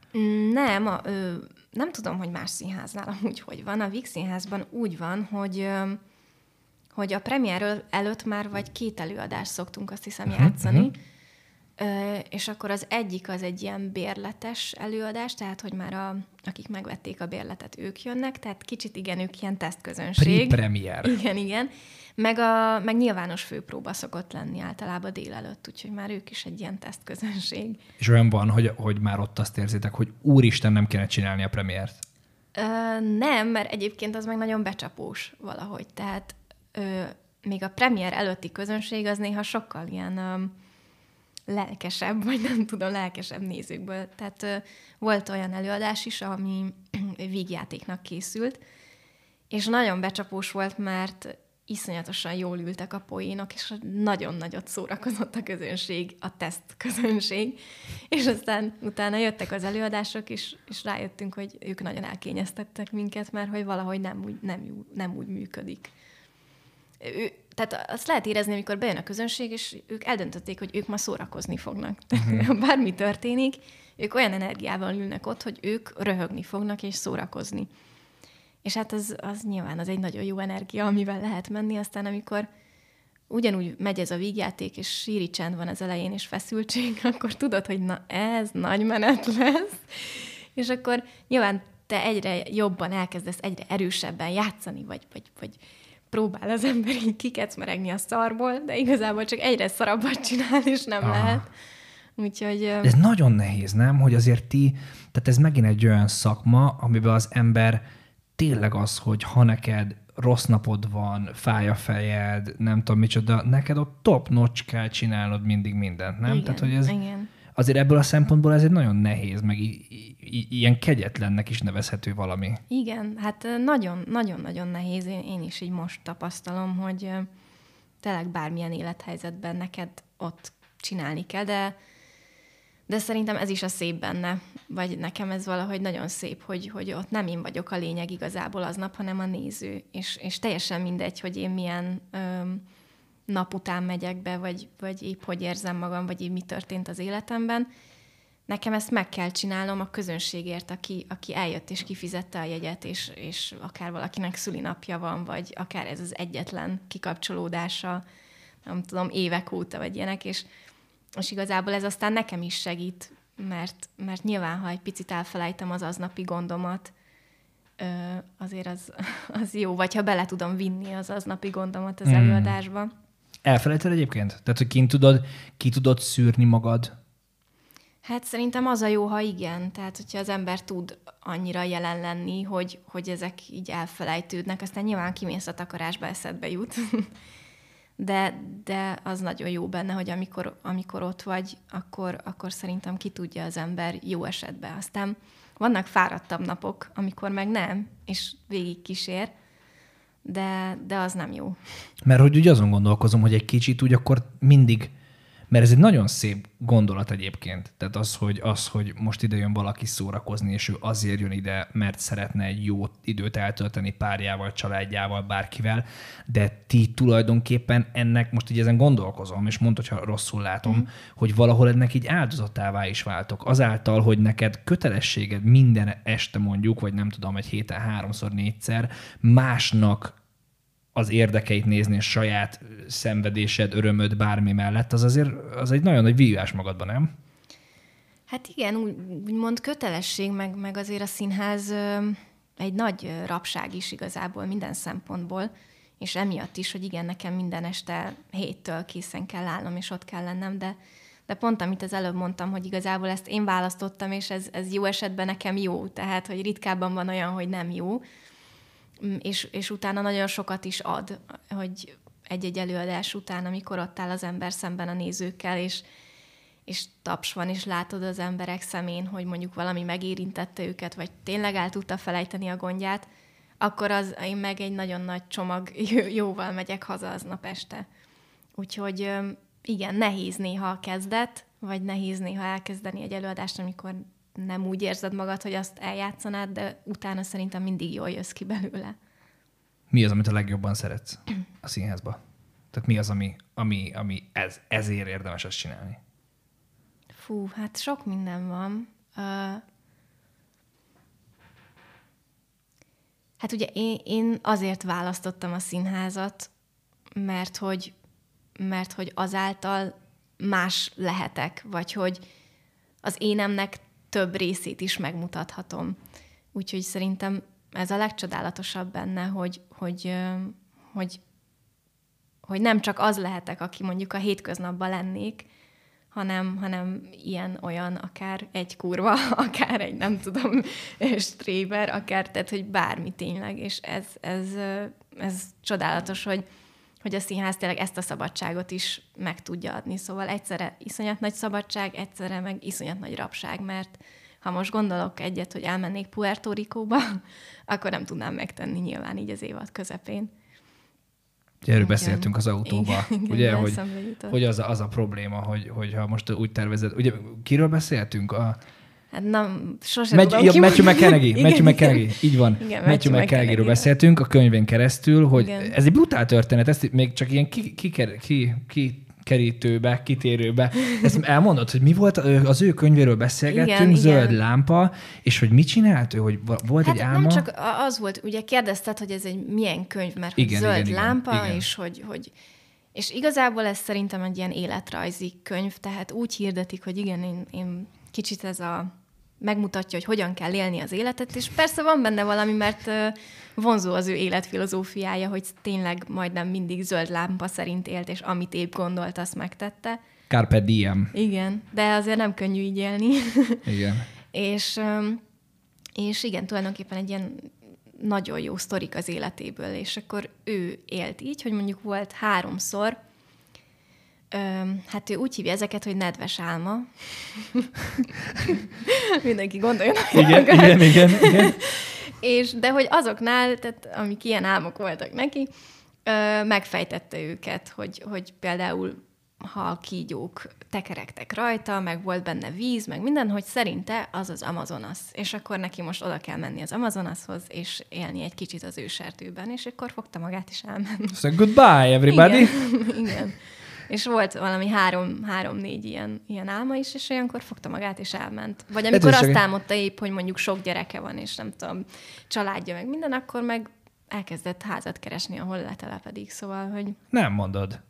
Nem, a, ö, nem tudom, hogy más színháznál amúgy hogy van. A Vix színházban úgy van, hogy ö, hogy a premier előtt már vagy két előadást szoktunk azt hiszem uh-huh, játszani, uh-huh Ö, és akkor az egyik az egy ilyen bérletes előadás, tehát hogy már a, akik megvették a bérletet, ők jönnek, tehát kicsit igen, ők ilyen tesztközönség. Pre-premier. Igen, igen. Meg, a, meg nyilvános főpróba szokott lenni általában délelőtt, úgyhogy már ők is egy ilyen tesztközönség. És olyan van, hogy, hogy már ott azt érzitek, hogy úristen, nem kéne csinálni a premiért. Ö, nem, mert egyébként az meg nagyon becsapós valahogy. Tehát ö, még a premier előtti közönség az néha sokkal ilyen ö, lelkesebb, vagy nem tudom, lelkesebb nézőkből. Tehát volt olyan előadás is, ami vígjátéknak készült, és nagyon becsapós volt, mert iszonyatosan jól ültek a poénok, és nagyon nagyot szórakozott a közönség, a teszt közönség. És aztán utána jöttek az előadások, és, és rájöttünk, hogy ők nagyon elkényeztettek minket, mert hogy valahogy nem úgy, nem, nem úgy működik. Ő, tehát azt lehet érezni, amikor bejön a közönség, és ők eldöntötték, hogy ők ma szórakozni fognak. Uh-huh. Bármi történik, ők olyan energiával ülnek ott, hogy ők röhögni fognak és szórakozni. És hát az, az nyilván az egy nagyon jó energia, amivel lehet menni, aztán amikor ugyanúgy megy ez a vígjáték, és síri csend van az elején, és feszültség, akkor tudod, hogy na ez nagy menet lesz. És akkor nyilván te egyre jobban elkezdesz egyre erősebben játszani, vagy, vagy, vagy próbál az ember így kikecmeregni a szarból, de igazából csak egyre szarabbat csinál, és nem Aha. lehet. Úgyhogy... Ez nagyon nehéz, nem? Hogy azért ti, tehát ez megint egy olyan szakma, amiben az ember tényleg az, hogy ha neked rossz napod van, fáj a fejed, nem tudom micsoda, neked ott top notch kell csinálnod mindig mindent, nem? Igen, Tehát, hogy ez, igen. Azért ebből a szempontból ez egy nagyon nehéz, meg i- i- ilyen kegyetlennek is nevezhető valami. Igen, hát nagyon-nagyon-nagyon nehéz. Én, én is így most tapasztalom, hogy tényleg bármilyen élethelyzetben neked ott csinálni kell, de de szerintem ez is a szép benne, vagy nekem ez valahogy nagyon szép, hogy, hogy ott nem én vagyok a lényeg igazából aznap, hanem a néző, és, és teljesen mindegy, hogy én milyen öm, nap után megyek be, vagy, vagy épp hogy érzem magam, vagy épp mi történt az életemben. Nekem ezt meg kell csinálnom a közönségért, aki, aki eljött és kifizette a jegyet, és, és akár valakinek szülinapja van, vagy akár ez az egyetlen kikapcsolódása, nem tudom, évek óta, vagy ilyenek, és, és igazából ez aztán nekem is segít, mert, mert nyilván, ha egy picit elfelejtem az aznapi gondomat, azért az, az jó, vagy ha bele tudom vinni az aznapi gondomat az mm. előadásba. Elfelejted egyébként? Tehát, hogy ki tudod, ki tudod szűrni magad? Hát szerintem az a jó, ha igen. Tehát, hogyha az ember tud annyira jelen lenni, hogy, hogy ezek így elfelejtődnek, aztán nyilván kimész a takarásba, eszedbe jut. de, de az nagyon jó benne, hogy amikor, amikor ott vagy, akkor, akkor szerintem ki tudja az ember jó esetben. Aztán vannak fáradtabb napok, amikor meg nem, és végig kísér, de, de az nem jó. Mert hogy úgy azon gondolkozom, hogy egy kicsit úgy akkor mindig mert ez egy nagyon szép gondolat egyébként. Tehát az, hogy, az, hogy most ide jön valaki szórakozni, és ő azért jön ide, mert szeretne egy jó időt eltölteni párjával, családjával, bárkivel, de ti tulajdonképpen ennek, most így ezen gondolkozom, és mondod, hogyha rosszul látom, mm. hogy valahol ennek így áldozatává is váltok. Azáltal, hogy neked kötelességed minden este mondjuk, vagy nem tudom, egy héten háromszor, négyszer másnak az érdekeit nézni, és saját szenvedésed, örömöd bármi mellett, az azért az egy nagyon nagy vívás magadban, nem? Hát igen, úgy, úgymond kötelesség, meg, meg azért a színház ö, egy nagy rapság is igazából minden szempontból, és emiatt is, hogy igen, nekem minden este héttől készen kell állnom, és ott kell lennem, de, de pont amit az előbb mondtam, hogy igazából ezt én választottam, és ez, ez jó esetben nekem jó, tehát hogy ritkábban van olyan, hogy nem jó, és, és utána nagyon sokat is ad, hogy egy-egy előadás után, amikor ott áll az ember szemben a nézőkkel, és, és taps van, és látod az emberek szemén, hogy mondjuk valami megérintette őket, vagy tényleg el tudta felejteni a gondját, akkor az én meg egy nagyon nagy csomag jóval megyek haza aznap este. Úgyhogy igen, nehéz néha a kezdet, vagy nehéz néha elkezdeni egy előadást, amikor nem úgy érzed magad, hogy azt eljátszanád, de utána szerintem mindig jól jössz ki belőle. Mi az, amit a legjobban szeretsz a színházba? Tehát mi az, ami, ami, ami ez, ezért érdemes ezt csinálni? Fú, hát sok minden van. Uh, hát ugye én, én azért választottam a színházat, mert hogy, mert hogy azáltal más lehetek, vagy hogy az énemnek több részét is megmutathatom. Úgyhogy szerintem ez a legcsodálatosabb benne, hogy, hogy, hogy, hogy nem csak az lehetek, aki mondjuk a hétköznapban lennék, hanem, hanem ilyen-olyan, akár egy kurva, akár egy nem tudom, stréber, akár, tehát, hogy bármi tényleg, és ez, ez, ez csodálatos, hogy, hogy a színház tényleg ezt a szabadságot is meg tudja adni. Szóval egyszerre iszonyat nagy szabadság, egyszerre meg iszonyat nagy rabság, mert ha most gondolok egyet, hogy elmennék Puerto Ricóba, akkor nem tudnám megtenni nyilván így az évad közepén. Erről igen. beszéltünk az autóba, igen, ugye, igen, hogy, hogy az, a, az a probléma, hogy, hogy ha most úgy tervezed, ugye kiről beszéltünk? A, Hát nem, sosem Megy, ja, Matthew McConaughey, Matthew McConaughey, így van. Igen, Matthew, Matthew McConaughey-ről beszéltünk a könyvén keresztül, hogy igen. ez egy brutál történet, ezt még csak ilyen ki, ki, ki, ki kerítőbe, kitérőbe. Ezt elmondod, hogy mi volt az ő könyvéről beszélgettünk, igen, zöld igen. lámpa, és hogy mit csinált ő, hogy volt hát egy álma? nem csak az volt, ugye kérdezted, hogy ez egy milyen könyv, mert igen, zöld igen, lámpa, igen. és hogy, hogy és igazából ez szerintem egy ilyen életrajzi könyv, tehát úgy hirdetik, hogy igen, én, én kicsit ez a megmutatja, hogy hogyan kell élni az életet, és persze van benne valami, mert vonzó az ő életfilozófiája, hogy tényleg majdnem mindig zöld lámpa szerint élt, és amit épp gondolt, azt megtette. Carpe diem. Igen, de azért nem könnyű így élni. Igen. és, és igen, tulajdonképpen egy ilyen nagyon jó sztorik az életéből, és akkor ő élt így, hogy mondjuk volt háromszor, hát ő úgy hívja ezeket, hogy nedves álma. Mindenki gondoljon. Igen, igen, igen, igen. És, de hogy azoknál, tehát amik ilyen álmok voltak neki, ö, megfejtette őket, hogy, hogy például ha a kígyók tekerektek rajta, meg volt benne víz, meg minden, hogy szerinte az az Amazonas. És akkor neki most oda kell menni az Amazonashoz, és élni egy kicsit az ősertőben, és akkor fogta magát is elmenni. So goodbye, everybody! Igen, igen. És volt valami három, három-négy ilyen, ilyen álma is, és olyankor fogta magát, és elment. Vagy amikor azt álmodta épp, hogy mondjuk sok gyereke van, és nem tudom, családja meg minden, akkor meg elkezdett házat keresni, ahol letelepedik. Szóval, hogy... Nem mondod.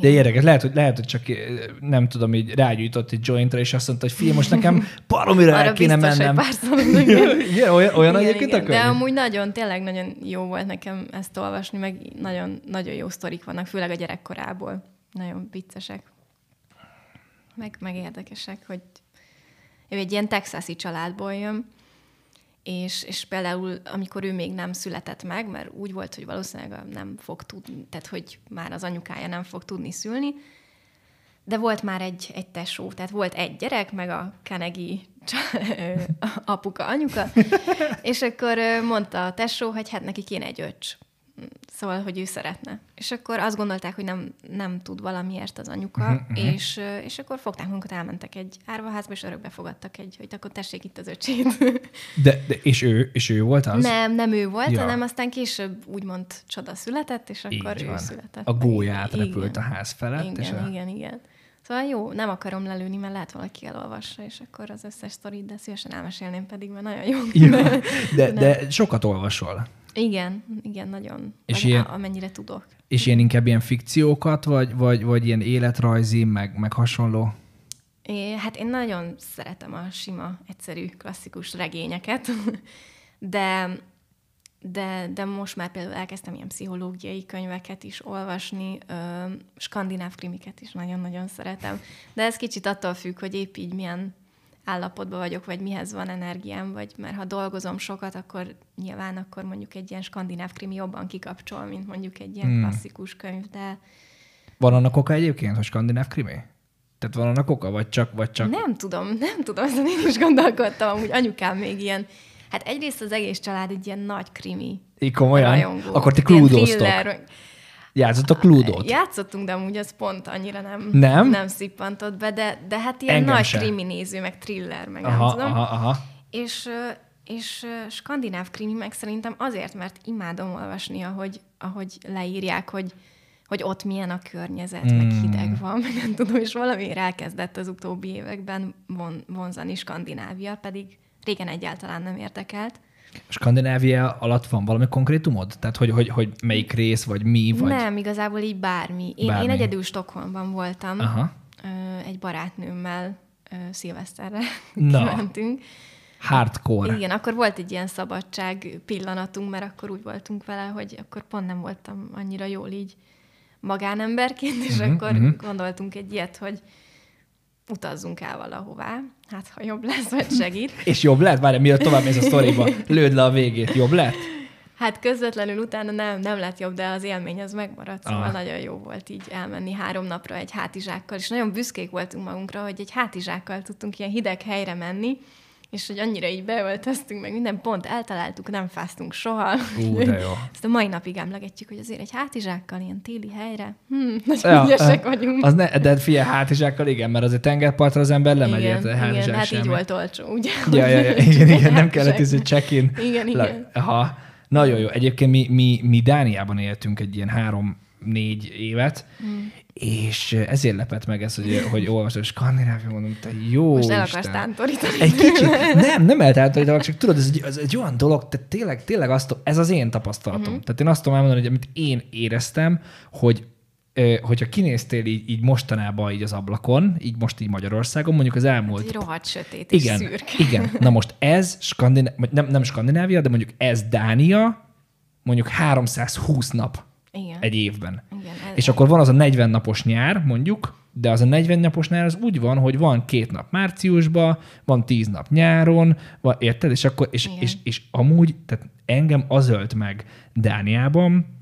De érdekes, lehet, hogy, lehet, hogy csak eh, nem tudom, így rágyújtott egy jointra, és azt mondta, hogy fiam, most nekem baromira el kéne biztos, mennem. Hogy igen, olyan, olyan igen, egyébként igen. De amúgy nagyon, tényleg nagyon jó volt nekem ezt olvasni, meg nagyon, nagyon jó sztorik vannak, főleg a gyerekkorából nagyon viccesek. Meg, meg érdekesek, hogy ő egy ilyen texasi családból jön, és, és például, amikor ő még nem született meg, mert úgy volt, hogy valószínűleg nem fog tudni, tehát hogy már az anyukája nem fog tudni szülni, de volt már egy, egy tesó, tehát volt egy gyerek, meg a Kenegi apuka, anyuka, és akkor mondta a tesó, hogy hát neki kéne egy öcs. Szóval, hogy ő szeretne. És akkor azt gondolták, hogy nem, nem tud valamiért az anyuka, uh-huh, és, és akkor fogták magukat, elmentek egy árvaházba, és örökbe fogadtak egy, hogy akkor tessék itt az öcsét. De, de és, ő, és ő volt az? Nem, nem ő volt, ja. hanem aztán később úgymond csoda született, és akkor Így ő van. született. A gólyát repült a ház felett. Igen, és a... igen, igen. Szóval jó, nem akarom lelőni, mert lehet valaki elolvassa, és akkor az összes sztorit, de szívesen elmesélném pedig, mert nagyon jó. Ja, de, de, de sokat olvasol. Igen, igen, nagyon. És ilyen, amennyire tudok. És ilyen inkább ilyen fikciókat, vagy, vagy, vagy ilyen életrajzi, meg, meg hasonló? É, hát én nagyon szeretem a sima, egyszerű, klasszikus regényeket, de, de, de most már például elkezdtem ilyen pszichológiai könyveket is olvasni, ö, skandináv krimiket is nagyon-nagyon szeretem. De ez kicsit attól függ, hogy épp így milyen állapotban vagyok, vagy mihez van energiám, vagy mert ha dolgozom sokat, akkor nyilván akkor mondjuk egy ilyen skandináv krimi jobban kikapcsol, mint mondjuk egy ilyen hmm. klasszikus könyv, de... Van annak oka egyébként, hogy skandináv krimi? Tehát van annak oka, vagy csak, vagy csak... Nem tudom, nem tudom, ezen én is gondolkodtam, amúgy anyukám még ilyen, hát egyrészt az egész család egy ilyen nagy krimi Így komolyan? Rajongó. Akkor ti klúdoztok. Játszottok Ludót? Játszottunk, de amúgy az pont annyira nem, nem? nem szippantott be, de, de hát ilyen Engem nagy sem. kriminéző, meg thriller, meg aha, nem tudom. Aha, aha. És, és skandináv krimi meg szerintem azért, mert imádom olvasni, ahogy, ahogy leírják, hogy, hogy ott milyen a környezet, mm. meg hmm. hideg van, meg nem tudom, és valami elkezdett az utóbbi években von, vonzani Skandinávia, pedig régen egyáltalán nem érdekelt. Skandinávia alatt van valami konkrétumod? Tehát, hogy, hogy, hogy melyik rész, vagy mi? Vagy... Nem, igazából így bármi. Én, bármi. én egyedül Stockholmban voltam. Aha. egy barátnőmmel szilveszterre Na. mentünk. Hardcore. Igen, akkor volt egy ilyen szabadság pillanatunk, mert akkor úgy voltunk vele, hogy akkor pont nem voltam annyira jól így magánemberként, és uh-huh, akkor uh-huh. gondoltunk egy ilyet, hogy utazzunk el valahová, hát ha jobb lesz, vagy segít. és jobb lett? Várj, miatt tovább mész a sztoriba, lőd le a végét, jobb lett? Hát közvetlenül utána nem, nem lett jobb, de az élmény az megmaradt, szóval ah. nagyon jó volt így elmenni három napra egy hátizsákkal, és nagyon büszkék voltunk magunkra, hogy egy hátizsákkal tudtunk ilyen hideg helyre menni, és hogy annyira így beöltöztünk, meg minden pont eltaláltuk, nem fáztunk soha. Ú, de jó. Ezt a mai napig emlegetjük, hogy azért egy hátizsákkal ilyen téli helyre, hm, nagyon ja, ügyesek vagyunk. Az ne, de figyelj, hátizsákkal igen, mert azért tengerpartra az ember lemegy igen, igen, hát semmi. így volt olcsó, ugye? Ja, ja, ja, igen, igen, nem kellett ez egy check-in. Igen, igen. Ha, nagyon jó. Egyébként mi, mi, mi Dániában éltünk egy ilyen három-négy évet, mm és ezért lepett meg ez, hogy, hogy olvasod, Skandinávia, mondom, te jó Most el akarsz tántorítani. Egy kicsit, nem, nem eltántorítanak, csak tudod, ez egy, ez egy olyan dolog, te tényleg, tényleg azt, ez az én tapasztalatom. Uh-huh. Tehát én azt tudom elmondani, hogy amit én éreztem, hogy hogyha kinéztél így, így mostanában így az ablakon, így most így Magyarországon, mondjuk az elmúlt... Egy rohadt sötét igen, és szürke. Igen, na most ez Skandinávia, nem, nem Skandinávia, de mondjuk ez Dánia, mondjuk 320 nap igen. egy évben. Igen, ez és akkor van az a 40 napos nyár, mondjuk, de az a 40 napos nyár az úgy van, hogy van két nap márciusban, van 10 nap nyáron, van, érted? És akkor, és, és, és amúgy, tehát engem az ölt meg Dániában,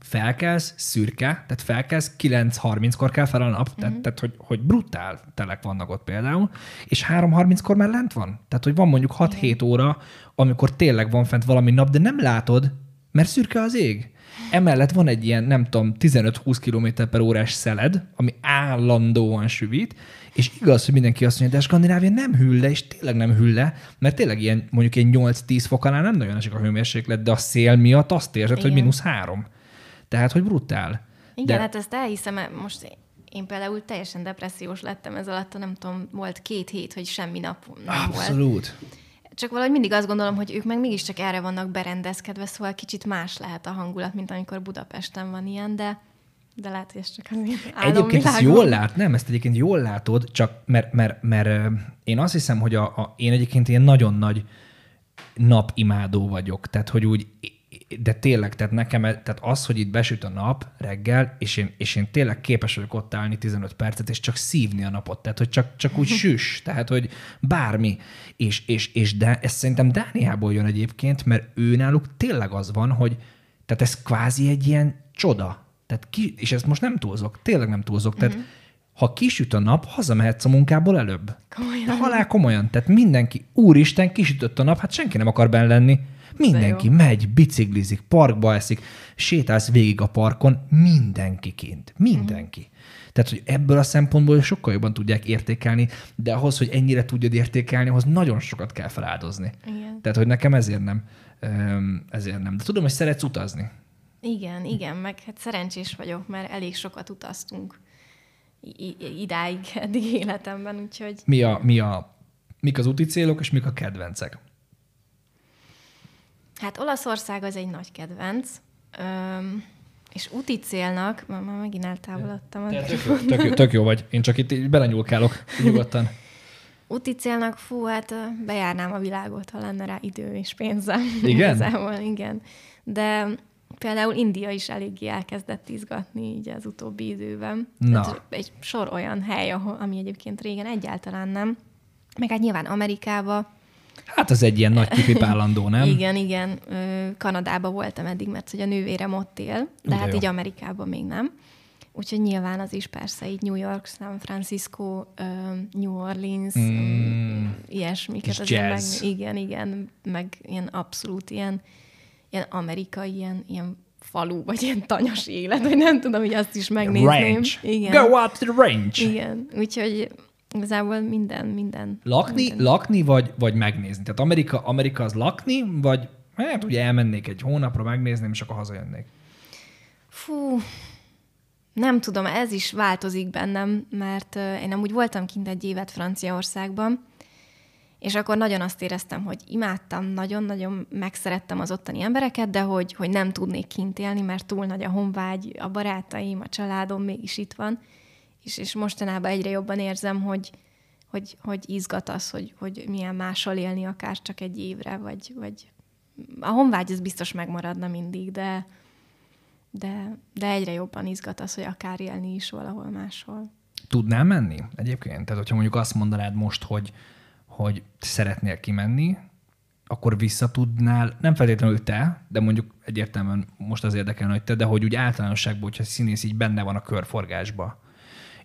felkelsz, szürke, tehát felkelsz, 9.30-kor kell fel a nap, uh-huh. tehát, tehát hogy, hogy brutál telek vannak ott például, és 3.30-kor már lent van. Tehát, hogy van mondjuk 6-7 óra, amikor tényleg van fent valami nap, de nem látod, mert szürke az ég. Emellett van egy ilyen, nem tudom, 15-20 km per órás szeled, ami állandóan süvít, és igaz, hogy mindenki azt mondja, de Skandinávia nem hűl le, és tényleg nem hűl le, mert tényleg ilyen, mondjuk egy 8-10 fok alá nem nagyon esik a hőmérséklet, de a szél miatt azt érzed, Igen. hogy mínusz 3. Tehát, hogy brutál. Igen, de... hát ezt elhiszem, most én például teljesen depressziós lettem ez alatt, nem tudom, volt két hét, hogy semmi nap nem Abszolút. volt. Csak valahogy mindig azt gondolom, hogy ők meg mégiscsak erre vannak berendezkedve, szóval kicsit más lehet a hangulat, mint amikor Budapesten van ilyen, de de lehet, hogy ez csak az Egyébként ezt jól lát, nem, ezt egyébként jól látod, csak mert, mert, mert én azt hiszem, hogy a, a, én egyébként ilyen nagyon nagy napimádó vagyok. Tehát, hogy úgy de tényleg, tehát nekem, tehát az, hogy itt besüt a nap reggel, és én, és én tényleg képes vagyok ott állni 15 percet, és csak szívni a napot, tehát hogy csak, csak úgy süss, tehát hogy bármi. És, és, és de ez szerintem Dániából jön egyébként, mert ő náluk tényleg az van, hogy tehát ez kvázi egy ilyen csoda. Tehát ki, és ezt most nem túlzok, tényleg nem túlzok. Tehát uh-huh. ha kisüt a nap, hazamehetsz a munkából előbb. Komolyan. Halál komolyan. Tehát mindenki, úristen, kisütött a nap, hát senki nem akar benne lenni. Mindenki megy, biciklizik, parkba eszik, sétálsz végig a parkon, mindenki kint. Mindenki. Uh-huh. Tehát, hogy ebből a szempontból sokkal jobban tudják értékelni, de ahhoz, hogy ennyire tudjad értékelni, ahhoz nagyon sokat kell feláldozni. Igen. Tehát, hogy nekem ezért nem. Ezért nem. De tudom, hogy szeretsz utazni. Igen, igen, meg hát szerencsés vagyok, mert elég sokat utaztunk idáig, eddig életemben, úgyhogy... Mi a, mi a, mik az úti célok, és mik a kedvencek? Hát Olaszország az egy nagy kedvenc, Öm, és úti célnak, már, már megint eltávolodtam. Tök, tök, tök, tök jó vagy, én csak itt belenyúlkálok nyugodtan. úti célnak, fú, hát bejárnám a világot, ha lenne rá idő és pénzem. Igen? Igazából, igen. De például India is eléggé elkezdett izgatni így az utóbbi időben. Na. Tehát egy sor olyan hely, ahol, ami egyébként régen egyáltalán nem. Meg hát nyilván Amerikába, Hát az egy ilyen nagy kipipálandó, nem? igen, igen. Kanadában voltam eddig, mert hogy a nővérem ott él, de hát jó. így Amerikában még nem. Úgyhogy nyilván az is persze így New York, San Francisco, New Orleans, mm. ilyesmiket. Jazz. Meg, igen, igen, meg ilyen abszolút ilyen, ilyen amerikai, ilyen, ilyen falu, vagy ilyen tanyas élet, vagy nem tudom, hogy azt is megnézném. Range. Igen. Go out to the range. Igen, úgyhogy Igazából minden, minden. Lakni, minden. lakni vagy, vagy megnézni? Tehát Amerika, Amerika az lakni, vagy hát ugye elmennék egy hónapra, megnézném, és akkor hazajönnék. Fú, nem tudom, ez is változik bennem, mert én nem úgy voltam kint egy évet Franciaországban, és akkor nagyon azt éreztem, hogy imádtam, nagyon-nagyon megszerettem az ottani embereket, de hogy, hogy nem tudnék kint élni, mert túl nagy a honvágy, a barátaim, a családom mégis itt van és, és mostanában egyre jobban érzem, hogy, hogy, hogy izgat az, hogy, hogy milyen máshol élni akár csak egy évre, vagy, vagy a honvágy ez biztos megmaradna mindig, de, de, de egyre jobban izgat az, hogy akár élni is valahol máshol. Tudnál menni egyébként? Tehát, hogyha mondjuk azt mondanád most, hogy, hogy szeretnél kimenni, akkor visszatudnál, nem feltétlenül te, de mondjuk egyértelműen most az érdekelne, hogy te, de hogy úgy általánosságban, hogyha színész így benne van a körforgásba,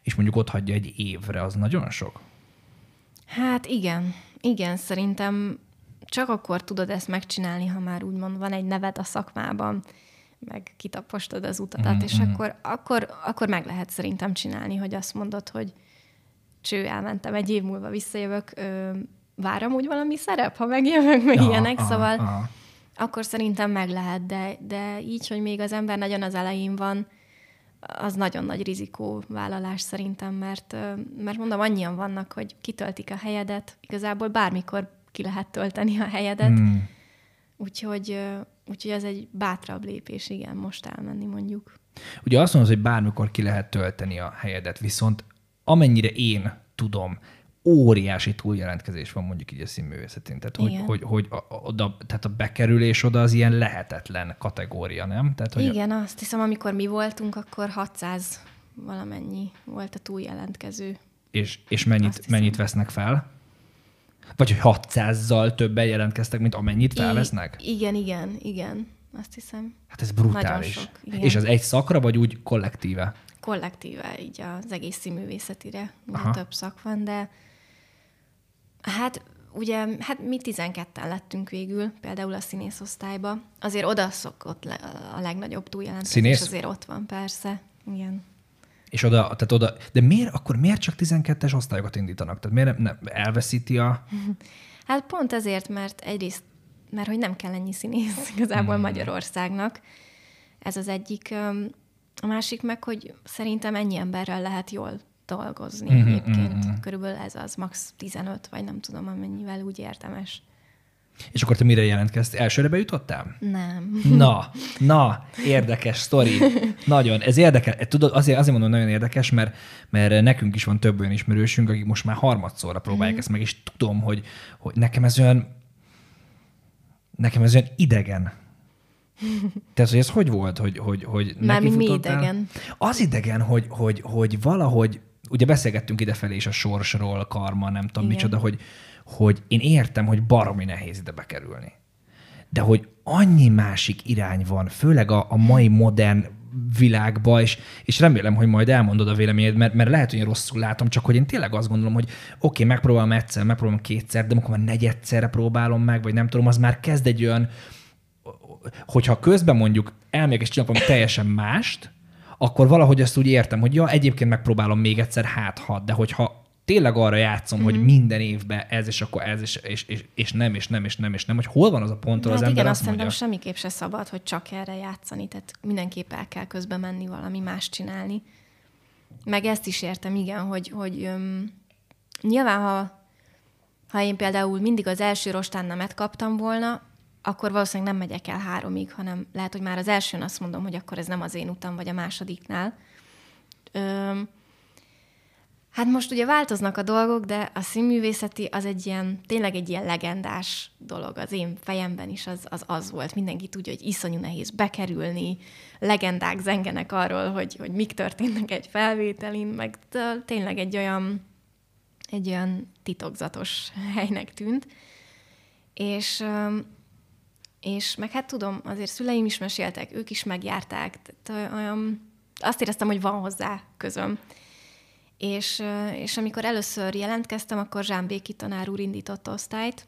és mondjuk ott hagyja egy évre, az nagyon sok? Hát igen, igen, szerintem csak akkor tudod ezt megcsinálni, ha már úgymond van egy neved a szakmában, meg kitapostod az utatat, mm-hmm. és akkor, akkor, akkor meg lehet szerintem csinálni, hogy azt mondod, hogy cső, elmentem, egy év múlva visszajövök, ö, várom úgy valami szerep, ha megjövök, meg ja, ilyenek, aha, szóval aha. akkor szerintem meg lehet, de, de így, hogy még az ember nagyon az elején van, az nagyon nagy rizikóvállalás szerintem, mert, mert mondom, annyian vannak, hogy kitöltik a helyedet, igazából bármikor ki lehet tölteni a helyedet, mm. úgyhogy, úgyhogy ez egy bátrabb lépés, igen, most elmenni mondjuk. Ugye azt mondod, hogy bármikor ki lehet tölteni a helyedet, viszont amennyire én tudom, óriási túljelentkezés van mondjuk így a színművészetén. Tehát, hogy, hogy, hogy a, oda, tehát a bekerülés oda az ilyen lehetetlen kategória, nem? Tehát, hogy Igen, a... azt hiszem, amikor mi voltunk, akkor 600 valamennyi volt a túljelentkező. És, és mennyit, mennyit vesznek fel? Vagy hogy 600-zal többen jelentkeztek, mint amennyit felvesznek? I- igen, igen, igen. Azt hiszem. Hát ez brutális. Sok, És az egy szakra, vagy úgy kollektíve? Kollektíve, így az egész színművészetire. Több szak van, de Hát ugye, hát mi 12-en lettünk végül, például a színészosztályba. Azért oda szokott le a legnagyobb túljelentés, Színész? azért ott van persze. Igen. És oda, tehát oda, de miért, akkor miért csak 12-es osztályokat indítanak? Tehát miért nem, nem elveszíti a... Hát pont azért, mert egyrészt, mert hogy nem kell ennyi színész igazából hmm. Magyarországnak. Ez az egyik. A másik meg, hogy szerintem ennyi emberrel lehet jól dolgozni mm-hmm, egyébként. Mm-hmm. Körülbelül ez az, max 15, vagy nem tudom, amennyivel úgy értemes. És akkor te mire jelentkeztél? Elsőre bejutottál? Nem. Na, na, érdekes sztori. Nagyon. Ez érdekes. Tudod, azért, azért mondom, nagyon érdekes, mert, mert nekünk is van több olyan ismerősünk, akik most már harmadszorra próbálják mm. ezt meg, és tudom, hogy, hogy nekem ez olyan nekem ez olyan idegen. Tehát, hogy ez hogy volt, hogy, hogy, hogy neki mi idegen? Az idegen, hogy, hogy, hogy valahogy ugye beszélgettünk idefelé is a sorsról, karma, nem tudom Igen. micsoda, hogy, hogy én értem, hogy baromi nehéz ide bekerülni. De hogy annyi másik irány van, főleg a, a mai modern világba, és, és remélem, hogy majd elmondod a véleményed, mert, mert lehet, hogy én rosszul látom, csak hogy én tényleg azt gondolom, hogy oké, okay, megpróbálom egyszer, megpróbálom kétszer, de amikor már negyedszerre próbálom meg, vagy nem tudom, az már kezd egy olyan, hogyha közben mondjuk elmegyek és csinálok teljesen mást, akkor valahogy ezt úgy értem, hogy ja, egyébként megpróbálom még egyszer, hát ha, de hogyha tényleg arra játszom, mm-hmm. hogy mhm. minden évben ez, és akkor ez, és, és, és, és nem, és nem, és nem, és nem, hogy hol van az a pont, hát az igen, ember azt, mondja. semmiképp se szabad, hogy csak erre játszani, tehát mindenképp el kell közben menni valami más csinálni. Meg ezt is értem, igen, hogy, hogy öm, nyilván, ha, ha én például mindig az első rostán nemet kaptam volna, akkor valószínűleg nem megyek el háromig, hanem lehet, hogy már az elsőn azt mondom, hogy akkor ez nem az én utam, vagy a másodiknál. Öm, hát most ugye változnak a dolgok, de a színművészeti az egy ilyen, tényleg egy ilyen legendás dolog. Az én fejemben is az az, az volt. Mindenki tudja, hogy iszonyú nehéz bekerülni, legendák zengenek arról, hogy, hogy mik történnek egy felvételin, meg tényleg egy olyan, egy olyan titokzatos helynek tűnt. És és meg hát tudom, azért szüleim is meséltek, ők is megjárták, tehát olyan, azt éreztem, hogy van hozzá közöm. És, és amikor először jelentkeztem, akkor Zsán Béki tanár úr indított osztályt,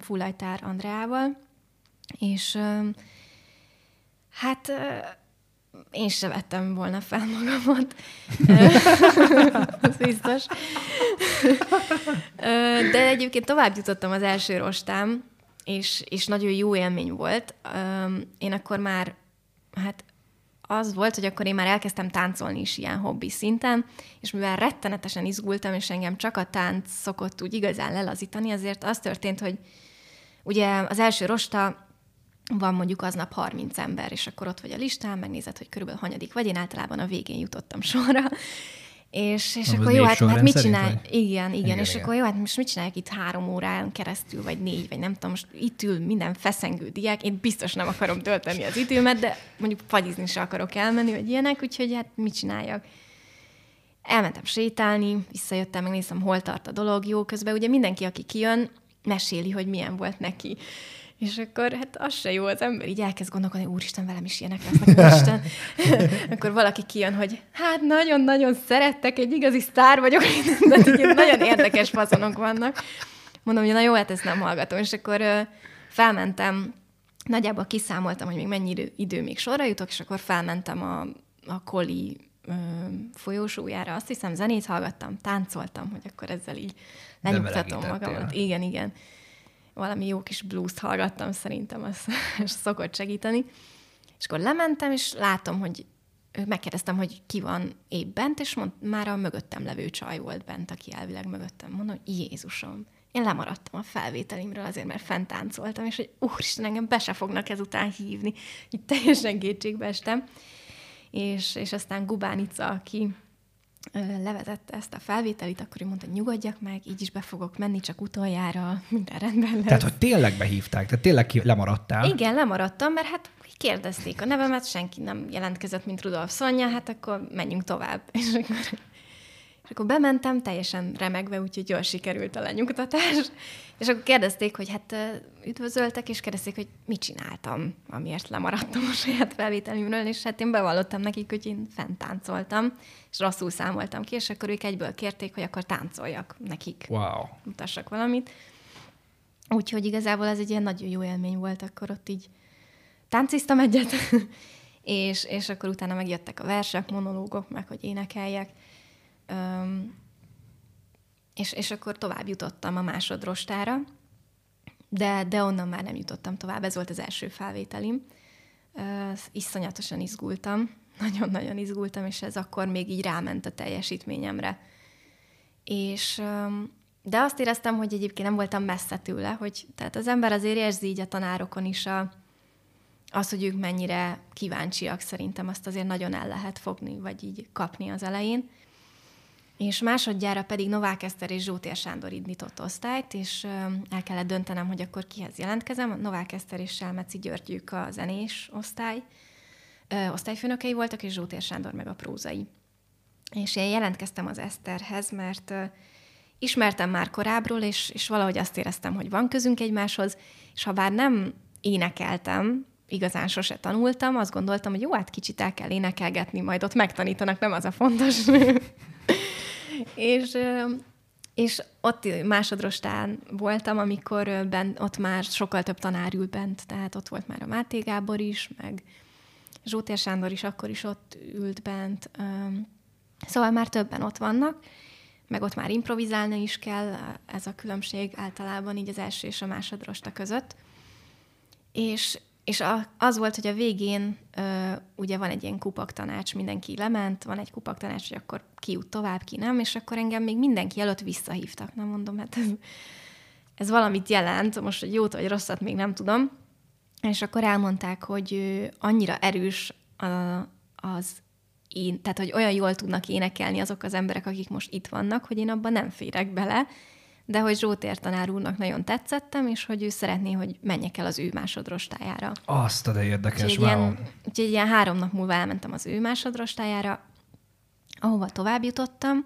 Fulajtár Andreával, és hát én sem vettem volna fel magamat. Az biztos. De egyébként tovább jutottam az első rostám, és, és nagyon jó élmény volt. Én akkor már, hát az volt, hogy akkor én már elkezdtem táncolni is ilyen hobbi szinten, és mivel rettenetesen izgultam, és engem csak a tánc szokott úgy igazán lelazítani, azért az történt, hogy ugye az első rosta van mondjuk aznap 30 ember, és akkor ott vagy a listán, megnézed, hogy körülbelül hanyadik vagy, én általában a végén jutottam sorra, És, és Az akkor jó, hát, hát mit szerint, csinál? vagy? Igen, igen, Igen, és igen. akkor jó, hát most mit csinálják itt három órán keresztül, vagy négy, vagy nem tudom, most itt ül minden feszengő diák, én biztos nem akarom tölteni az időmet, de mondjuk fagyizni se akarok elmenni, vagy ilyenek, úgyhogy hát mit csináljak? Elmentem sétálni, visszajöttem, megnéztem, hol tart a dolog, jó, közben ugye mindenki, aki kijön, meséli, hogy milyen volt neki. És akkor hát az se jó, az ember így elkezd gondolkodni, úristen, velem is ilyenek lesznek, úristen. akkor valaki kijön, hogy hát nagyon-nagyon szerettek, egy igazi sztár vagyok, de nagyon érdekes fazonok vannak. Mondom, hogy na jó, hát ezt nem hallgatom. És akkor ö, felmentem, nagyjából kiszámoltam, hogy még mennyi idő, idő még sorra jutok, és akkor felmentem a, a Koli ö, folyósójára. Azt hiszem, zenét hallgattam, táncoltam, hogy akkor ezzel így lenyugtatom magamat. Igen, igen. Valami jó kis blues hallgattam, szerintem az, szokott segíteni. És akkor lementem, és látom, hogy megkérdeztem, hogy ki van épp bent, és mond, már a mögöttem levő csaj volt bent, aki elvileg mögöttem. Mondom, Jézusom, én lemaradtam a felvételimről azért, mert fent táncoltam, és hogy úristen, engem be se fognak ezután hívni. Így teljesen kétségbe estem. És, és aztán Gubánica, aki levezette ezt a felvételit, akkor ő mondta, hogy nyugodjak meg, így is be fogok menni, csak utoljára minden rendben lesz. Tehát, hogy tényleg behívták, tehát tényleg ki, lemaradtál. Igen, lemaradtam, mert hát kérdezték a nevemet, senki nem jelentkezett, mint Rudolf Szonya, hát akkor menjünk tovább. És akkor, és akkor bementem, teljesen remegve, úgyhogy jól sikerült a lenyugtatás. És akkor kérdezték, hogy hát üdvözöltek, és kérdezték, hogy mit csináltam, amiért lemaradtam a saját felvételimről, és hát én bevallottam nekik, hogy én fent táncoltam, és rosszul számoltam ki, és akkor ők egyből kérték, hogy akkor táncoljak nekik Wow. mutassak valamit. Úgyhogy igazából ez egy ilyen nagyon jó élmény volt, akkor ott így tánciztam egyet, és, és akkor utána megjöttek a versek, monológok, meg hogy énekeljek. És, és akkor tovább jutottam a másodrostára, de, de onnan már nem jutottam tovább. Ez volt az első felvételim. Iszonyatosan izgultam, nagyon-nagyon izgultam, és ez akkor még így ráment a teljesítményemre. És, de azt éreztem, hogy egyébként nem voltam messze tőle, hogy tehát az ember azért érzi így a tanárokon is a, az, hogy ők mennyire kíváncsiak, szerintem azt azért nagyon el lehet fogni, vagy így kapni az elején. És másodjára pedig Novák Eszter és Zsótér Sándor indított osztályt, és el kellett döntenem, hogy akkor kihez jelentkezem. Novák Eszter és Selmeci Györgyük a zenés osztály, osztályfőnökei voltak, és Zsótér Sándor meg a prózai. És én jelentkeztem az Eszterhez, mert ismertem már korábbról, és, és valahogy azt éreztem, hogy van közünk egymáshoz, és ha bár nem énekeltem, igazán sose tanultam, azt gondoltam, hogy jó, hát kicsit el kell énekelgetni, majd ott megtanítanak, nem az a fontos. és, és ott másodrostán voltam, amikor bent, ott már sokkal több tanár ült bent, tehát ott volt már a Máté Gábor is, meg Zsótér Sándor is akkor is ott ült bent. Szóval már többen ott vannak, meg ott már improvizálni is kell, ez a különbség általában így az első és a másodrosta között. És, és a, az volt, hogy a végén ö, ugye van egy ilyen kupaktanács, mindenki lement, van egy kupaktanács, hogy akkor ki jut tovább, ki nem, és akkor engem még mindenki előtt visszahívtak. Nem mondom, hát ez, ez valamit jelent, most, hogy jót vagy rosszat még nem tudom. És akkor elmondták, hogy ö, annyira erős a, az én, tehát hogy olyan jól tudnak énekelni azok az emberek, akik most itt vannak, hogy én abban nem férek bele, de hogy Zsótér tanár úrnak nagyon tetszettem, és hogy ő szeretné, hogy menjek el az ő másodrostájára. Azt a de érdekes, Úgyhogy, wow. ilyen, úgyhogy ilyen három nap múlva elmentem az ő másodrostájára, ahova tovább jutottam,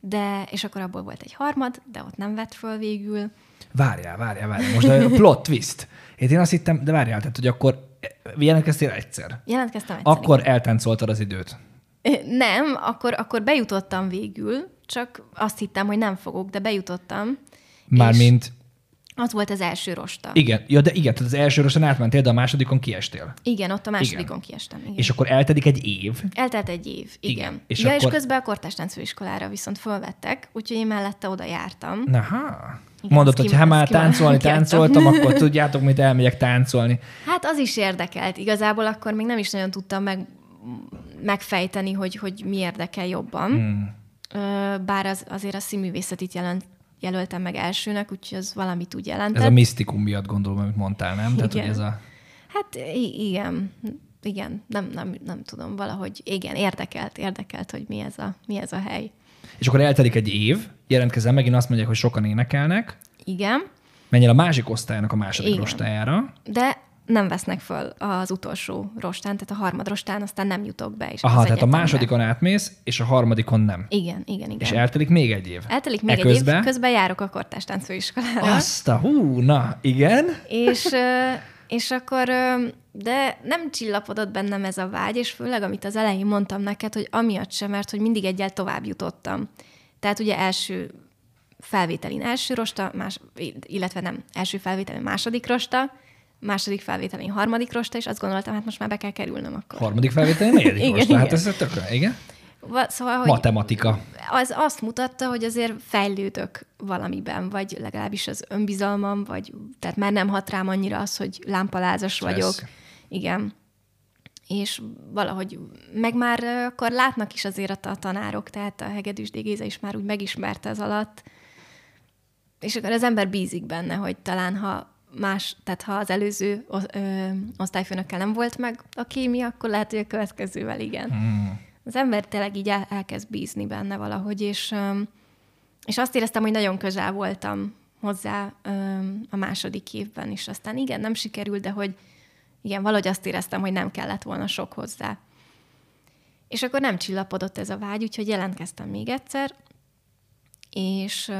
de, és akkor abból volt egy harmad, de ott nem vett föl végül. Várjál, várjál, várjál. Most a plot twist. Én, én azt hittem, de várjál, tehát, hogy akkor jelentkeztél egyszer. Jelentkeztem egyszer. Akkor eltáncoltad az időt. Nem, akkor, akkor bejutottam végül, csak azt hittem, hogy nem fogok, de bejutottam. Mármint, Az volt az első rosta. igen, ja, de igen, tehát az első rosszon átmentél, de a másodikon kiestél. Igen, ott a másodikon Igen. kiestem. Igen. És akkor eltelik egy év. Eltelt egy év, igen. Igen, és ja, akkor- és közben a kortárs táncfőiskolára viszont fölvettek, úgyhogy én mellette oda jártam. Na, ha. Igen, Mondod, ezt hogy ha már táncolni táncoltam, akkor tudjátok, mit elmegyek táncolni. Hát az is érdekelt. Igazából akkor még nem is nagyon tudtam meg, megfejteni, hogy, hogy mi érdekel jobban. Hmm. Bár az, azért a színművészetit jelent, jelöltem meg elsőnek, úgyhogy az valamit úgy jelentett. Ez a misztikum miatt gondolom, amit mondtál, nem? Tehát, hogy Igen. ez a... Hát igen. igen, nem, nem, nem tudom, valahogy igen, érdekelt, érdekelt, hogy mi ez a, mi ez a hely. És akkor eltelik egy év, jelentkezel megint azt mondják, hogy sokan énekelnek, Igen, menjél a másik osztálynak a második Igen. de nem vesznek föl az utolsó rostán, tehát a harmad rostán aztán nem jutok be. És Aha, tehát a másodikon átmész, és a harmadikon nem. Igen, igen, igen. És eltelik még egy év. Eltelik még egy Eközben? év, közben járok a kortástánc főiskolára. Azt a hú, na, igen. És, és akkor, de nem csillapodott bennem ez a vágy, és főleg, amit az elején mondtam neked, hogy amiatt sem, mert hogy mindig egyel tovább jutottam. Tehát ugye első felvételin első rosta, más, illetve nem, első felvételin második rosta, második felvételin harmadik rosta, és azt gondoltam, hát most már be kell kerülnöm akkor. Harmadik felvétel, negyedik Igen, most. Hát ez tökre, igen. Va- Szóval, hogy Matematika. az azt mutatta, hogy azért fejlődök valamiben, vagy legalábbis az önbizalmam, vagy tehát már nem hat rám annyira az, hogy lámpalázas vagyok. Igen. És valahogy, meg már akkor látnak is azért a tanárok, tehát a Hegedűs D. Géza is már úgy megismerte az alatt, és akkor az ember bízik benne, hogy talán ha más, tehát ha az előző ö, osztályfőnökkel nem volt meg a kémia, akkor lehet, hogy a következővel igen. Hmm. Az ember tényleg így el, elkezd bízni benne valahogy, és, öm, és azt éreztem, hogy nagyon közel voltam hozzá öm, a második évben is. Aztán igen, nem sikerült, de hogy igen, valahogy azt éreztem, hogy nem kellett volna sok hozzá. És akkor nem csillapodott ez a vágy, úgyhogy jelentkeztem még egyszer, és,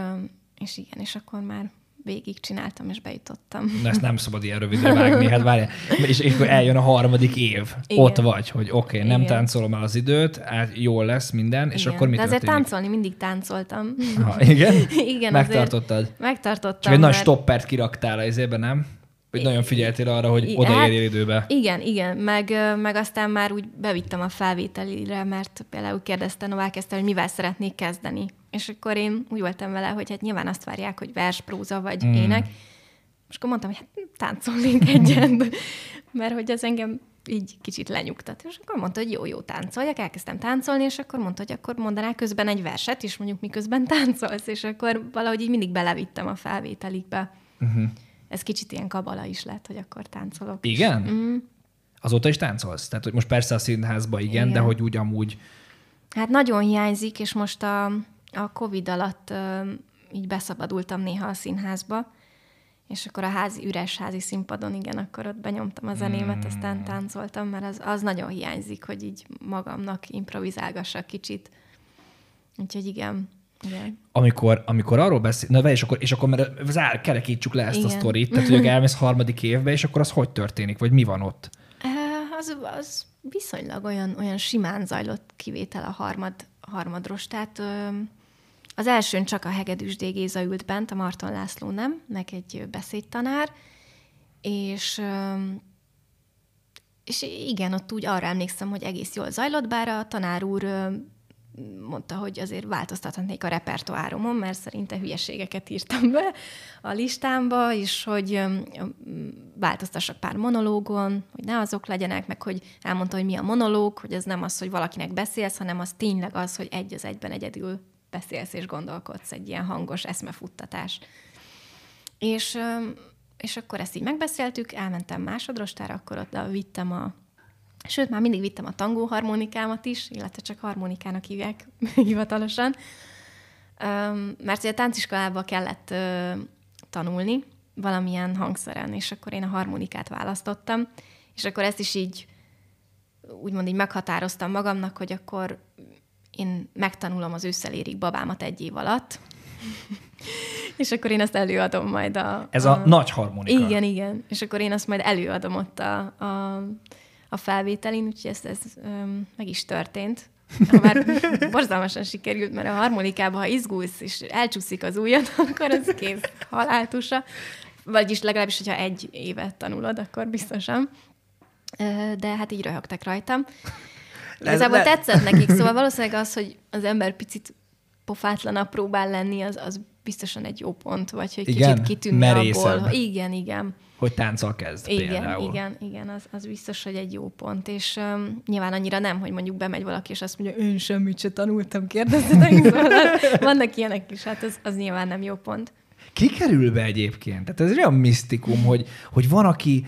és igen, és akkor már végig csináltam, és bejutottam. De ezt nem szabad ilyen rövidre vágni, hát várjál. És, és akkor eljön a harmadik év. Igen. Ott vagy, hogy oké, okay, nem Igen. táncolom el az időt, hát jól lesz minden, és igen. akkor mi De azért történik? táncolni mindig táncoltam. Aha, igen? igen, Megtartottad? Megtartottam. Csak egy nagy mert- stoppert kiraktál az évben, nem? Hogy nagyon figyeltél arra, hogy odaérjél hát, időbe. Igen, igen, meg, meg aztán már úgy bevittem a felvételire, mert például kérdezte Novák Eszter, hogy mivel szeretnék kezdeni. És akkor én úgy voltam vele, hogy hát nyilván azt várják, hogy vers, próza vagy Mm. ének. És akkor mondtam, hogy hát táncolnék egyet, mert hogy ez engem így kicsit lenyugtat. És akkor mondta, hogy jó, jó, táncoljak, elkezdtem táncolni, és akkor mondta, hogy akkor mondanál közben egy verset is, mondjuk miközben táncolsz, és akkor valahogy így mindig belevittem a felvételikbe. Uh-huh. Ez kicsit ilyen kabala is lett, hogy akkor táncolok. Igen? Mm. Azóta is táncolsz? Tehát, hogy most persze a színházba igen, igen. de hogy úgy amúgy... Hát nagyon hiányzik, és most a, a Covid alatt így beszabadultam néha a színházba, és akkor a házi, üres házi színpadon, igen, akkor ott benyomtam a zenémet, Hmm. aztán táncoltam, mert az, az nagyon hiányzik, hogy így magamnak improvizálgassak kicsit. Úgyhogy igen, igen. Amikor, amikor arról beszél, na és akkor, és akkor mert zár, kerekítsük le ezt Igen. a sztorit, tehát hogy elmész harmadik évbe, és akkor az hogy történik, vagy mi van ott? Az, az viszonylag olyan, olyan simán zajlott kivétel a harmad, harmadros, tehát az elsőn csak a Hegedűs D. Ült bent, a Marton László nem, meg egy beszédtanár, és, és igen, ott úgy arra emlékszem, hogy egész jól zajlott, bár a tanár úr mondta, hogy azért változtathatnék a repertoáromon, mert szerinte hülyeségeket írtam be a listámba, és hogy változtassak pár monológon, hogy ne azok legyenek, meg hogy elmondta, hogy mi a monológ, hogy ez nem az, hogy valakinek beszélsz, hanem az tényleg az, hogy egy az egyben egyedül beszélsz és gondolkodsz, egy ilyen hangos eszmefuttatás. És, és akkor ezt így megbeszéltük, elmentem másodrostára, akkor ott vittem a Sőt, már mindig vittem a tangó harmonikámat is, illetve csak harmonikának hívják hivatalosan. Mert ugye tánciskolába kellett tanulni valamilyen hangszeren, és akkor én a harmonikát választottam, és akkor ezt is így úgymond így meghatároztam magamnak, hogy akkor én megtanulom az ősszelérig babámat egy év alatt, és akkor én azt előadom majd a... Ez a, nagy harmonika. Igen, igen. És akkor én azt majd előadom ott a, a, a felvételin, úgyhogy ez, ez öm, meg is történt. Már borzalmasan sikerült, mert a harmonikában, ha izgulsz és elcsúszik az ujjad, akkor az kész haláltusa. Vagyis legalábbis, hogyha egy évet tanulod, akkor biztosan. De hát így röhögtek rajtam. Igazából tetszett nekik, szóval valószínűleg az, hogy az ember picit pofátlanabb próbál lenni, az, az biztosan egy jó pont, vagy hogy Igen? kicsit kitűnni Merészebb. abból. Igen, igen. Hogy tánccal kezd Igen, például. igen, igen, az, az biztos, hogy egy jó pont. És um, nyilván annyira nem, hogy mondjuk bemegy valaki, és azt mondja, én semmit se tanultam, kérdezzetek, szóval vannak ilyenek is, hát az, az nyilván nem jó pont. Ki kerül be egyébként? Tehát ez olyan misztikum, hogy, hogy van, aki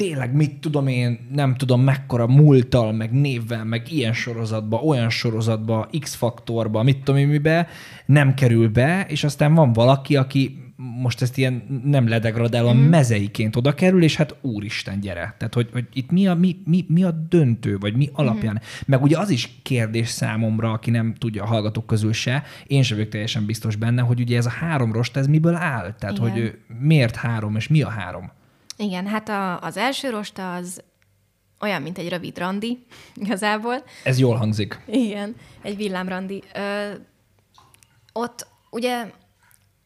tényleg mit tudom én, nem tudom mekkora múltal, meg névvel, meg ilyen sorozatba, olyan sorozatba, X-faktorba, mit tudom én mibe, nem kerül be, és aztán van valaki, aki most ezt ilyen nem ledegradálóan mm. mezeiként oda kerül, és hát úristen, gyere. Tehát, hogy, hogy itt mi a, mi, mi, mi a döntő, vagy mi alapján. Mm. Meg ugye az is kérdés számomra, aki nem tudja a hallgatók közül se, én sem vagyok teljesen biztos benne, hogy ugye ez a három rost, ez miből áll? Tehát, Igen. hogy miért három, és mi a három? Igen, hát a, az első rosta az olyan, mint egy rövid randi, igazából. Ez jól hangzik. Igen, egy villámrandi. Ö, ott ugye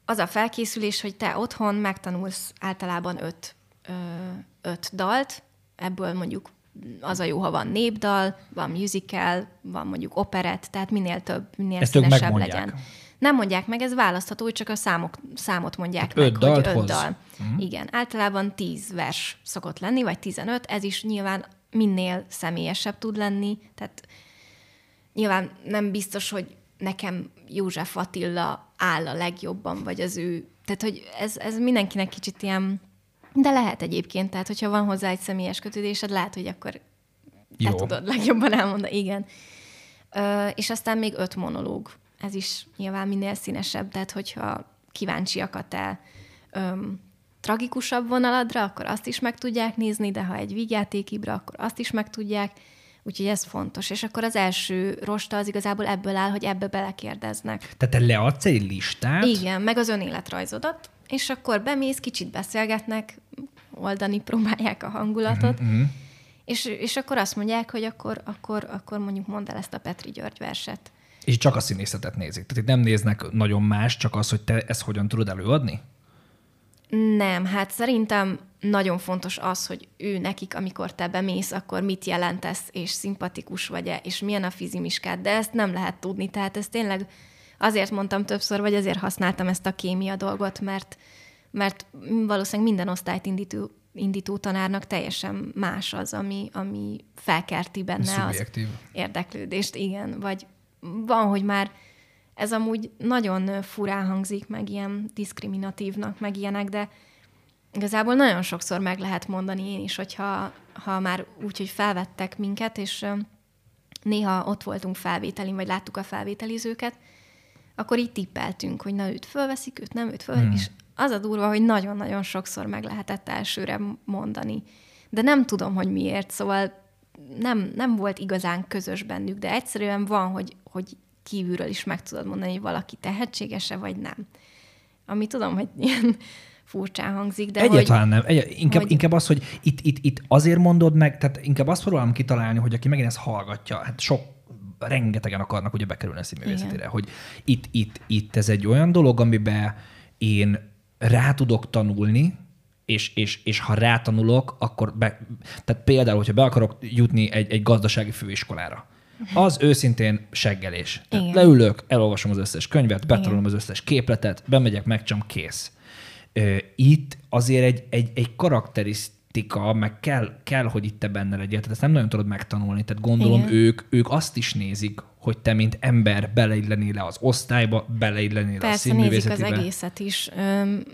az a felkészülés, hogy te otthon megtanulsz általában öt, ö, öt dalt, ebből mondjuk az a jó, ha van népdal, van musical, van mondjuk operett, tehát minél több, minél Ezt színesebb legyen. Nem mondják meg, ez választható, csak a számok, számot mondják hát meg, öt hogy öt hoz. dal. Uh-huh. Igen, általában tíz vers szokott lenni, vagy tizenöt, ez is nyilván minél személyesebb tud lenni, tehát nyilván nem biztos, hogy nekem József Attila áll a legjobban, vagy az ő, tehát hogy ez, ez mindenkinek kicsit ilyen, de lehet egyébként, tehát hogyha van hozzá egy személyes kötődésed, lehet, hogy akkor Jó. te tudod legjobban elmondani, igen. Ö, és aztán még öt monológ. Ez is nyilván minél színesebb, tehát hogyha kíváncsiak a te öm, tragikusabb vonaladra, akkor azt is meg tudják nézni, de ha egy vígjátékibra, akkor azt is meg tudják. Úgyhogy ez fontos. És akkor az első rosta az igazából ebből áll, hogy ebbe belekérdeznek. Tehát te leadsz egy listát? Igen, meg az önéletrajzodat, és akkor bemész, kicsit beszélgetnek, oldani próbálják a hangulatot, uh-huh. És, és akkor azt mondják, hogy akkor, akkor, akkor mondjuk mondd el ezt a Petri György verset. És csak a színészetet nézik. Tehát itt nem néznek nagyon más, csak az, hogy te ezt hogyan tudod előadni? Nem, hát szerintem nagyon fontos az, hogy ő nekik, amikor te bemész, akkor mit jelentesz, és szimpatikus vagy-e, és milyen a fizimiskád, de ezt nem lehet tudni. Tehát ez tényleg azért mondtam többször, vagy azért használtam ezt a kémia dolgot, mert, mert valószínűleg minden osztályt indító, indító tanárnak teljesen más az, ami, ami felkerti benne Szubjektív. az érdeklődést. Igen, vagy van, hogy már ez amúgy nagyon furán hangzik, meg ilyen diszkriminatívnak, meg ilyenek, de igazából nagyon sokszor meg lehet mondani én is, hogyha ha már úgy, hogy felvettek minket, és néha ott voltunk felvételin, vagy láttuk a felvételizőket, akkor így tippeltünk, hogy na őt fölveszik, őt nem, őt föl, hmm. és az a durva, hogy nagyon-nagyon sokszor meg lehetett elsőre mondani. De nem tudom, hogy miért, szóval nem, nem volt igazán közös bennük, de egyszerűen van, hogy, hogy kívülről is meg tudod mondani, hogy valaki tehetséges-e, vagy nem. Ami tudom, hogy ilyen furcsán hangzik, de Egyáltalán hogy, nem. Egy, inkább, hogy... inkább az, hogy itt, itt, itt azért mondod meg, tehát inkább azt próbálom kitalálni, hogy aki megint ezt hallgatja, hát sok rengetegen akarnak ugye bekerülni a színművészetére, hogy itt, itt, itt ez egy olyan dolog, amiben én rá tudok tanulni, és, és, és ha rátanulok, akkor be, tehát például, hogyha be akarok jutni egy, egy gazdasági főiskolára, az őszintén seggelés. leülök, elolvasom az összes könyvet, betanulom az összes képletet, bemegyek, megcsom, kész. Itt azért egy, egy, egy karakterisztika, meg kell, kell, hogy itt te benne legyél. Tehát ezt nem nagyon tudod megtanulni. Tehát gondolom ők, ők azt is nézik, hogy te, mint ember beleillenél le az osztályba, beleillenél Persze, a színművészetibe. nézik az egészet is,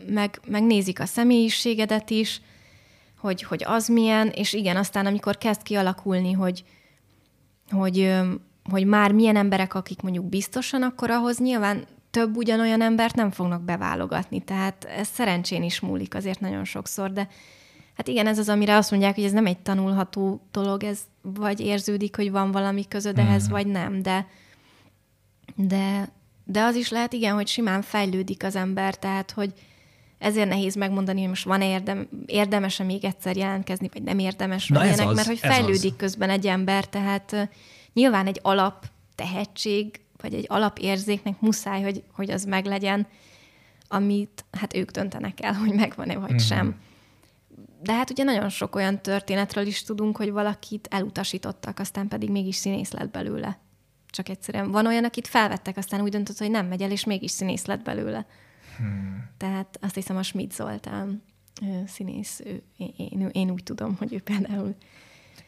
meg, meg nézik a személyiségedet is, hogy, hogy az milyen, és igen, aztán amikor kezd kialakulni, hogy, hogy, hogy már milyen emberek, akik mondjuk biztosan, akkor ahhoz nyilván több ugyanolyan embert nem fognak beválogatni. Tehát ez szerencsén is múlik azért nagyon sokszor, de hát igen, ez az, amire azt mondják, hogy ez nem egy tanulható dolog, ez vagy érződik, hogy van valami közöd ehhez, mm. vagy nem, de, de, de az is lehet, igen, hogy simán fejlődik az ember, tehát, hogy ezért nehéz megmondani, hogy most van-e érdem, érdemes-e még egyszer jelentkezni, vagy nem érdemes, Na ilyenek, az, mert hogy fejlődik az. közben egy ember, tehát uh, nyilván egy alap tehetség, vagy egy alapérzéknek muszáj, hogy, hogy az meglegyen, amit hát ők döntenek el, hogy megvan-e vagy mm. sem. De hát ugye nagyon sok olyan történetről is tudunk, hogy valakit elutasítottak, aztán pedig mégis színész lett belőle. Csak egyszerűen van olyan, akit felvettek, aztán úgy döntött, hogy nem megy el, és mégis színész lett belőle. Hmm. Tehát azt hiszem a Schmidt Zoltán színész, ő, én, én, én úgy tudom, hogy ő például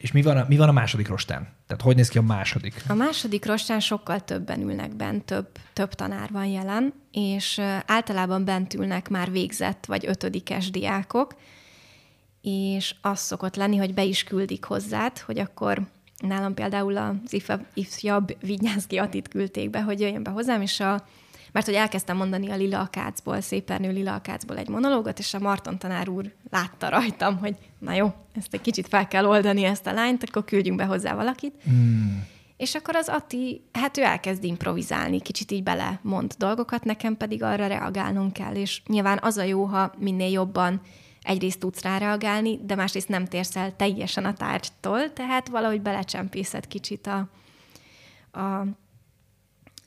és mi van, a, mi van a második rostán? Tehát hogy néz ki a második? A második rostán sokkal többen ülnek bent, több, több tanár van jelen, és általában bent ülnek már végzett vagy ötödikes diákok, és az szokott lenni, hogy be is küldik hozzád, hogy akkor nálam például az ifjabb Vigyázki Atit küldték be, hogy jöjjön be hozzám, és a, mert hogy elkezdtem mondani a Lila Akácból, Szépernő Lila Akácból egy monológot, és a Marton tanár úr látta rajtam, hogy na jó, ezt egy kicsit fel kell oldani ezt a lányt, akkor küldjünk be hozzá valakit. Hmm. És akkor az Ati, hát ő elkezd improvizálni, kicsit így bele mond dolgokat, nekem pedig arra reagálnom kell, és nyilván az a jó, ha minél jobban egyrészt tudsz rá reagálni, de másrészt nem térsz el teljesen a tárgytól, tehát valahogy belecsempészed kicsit a, a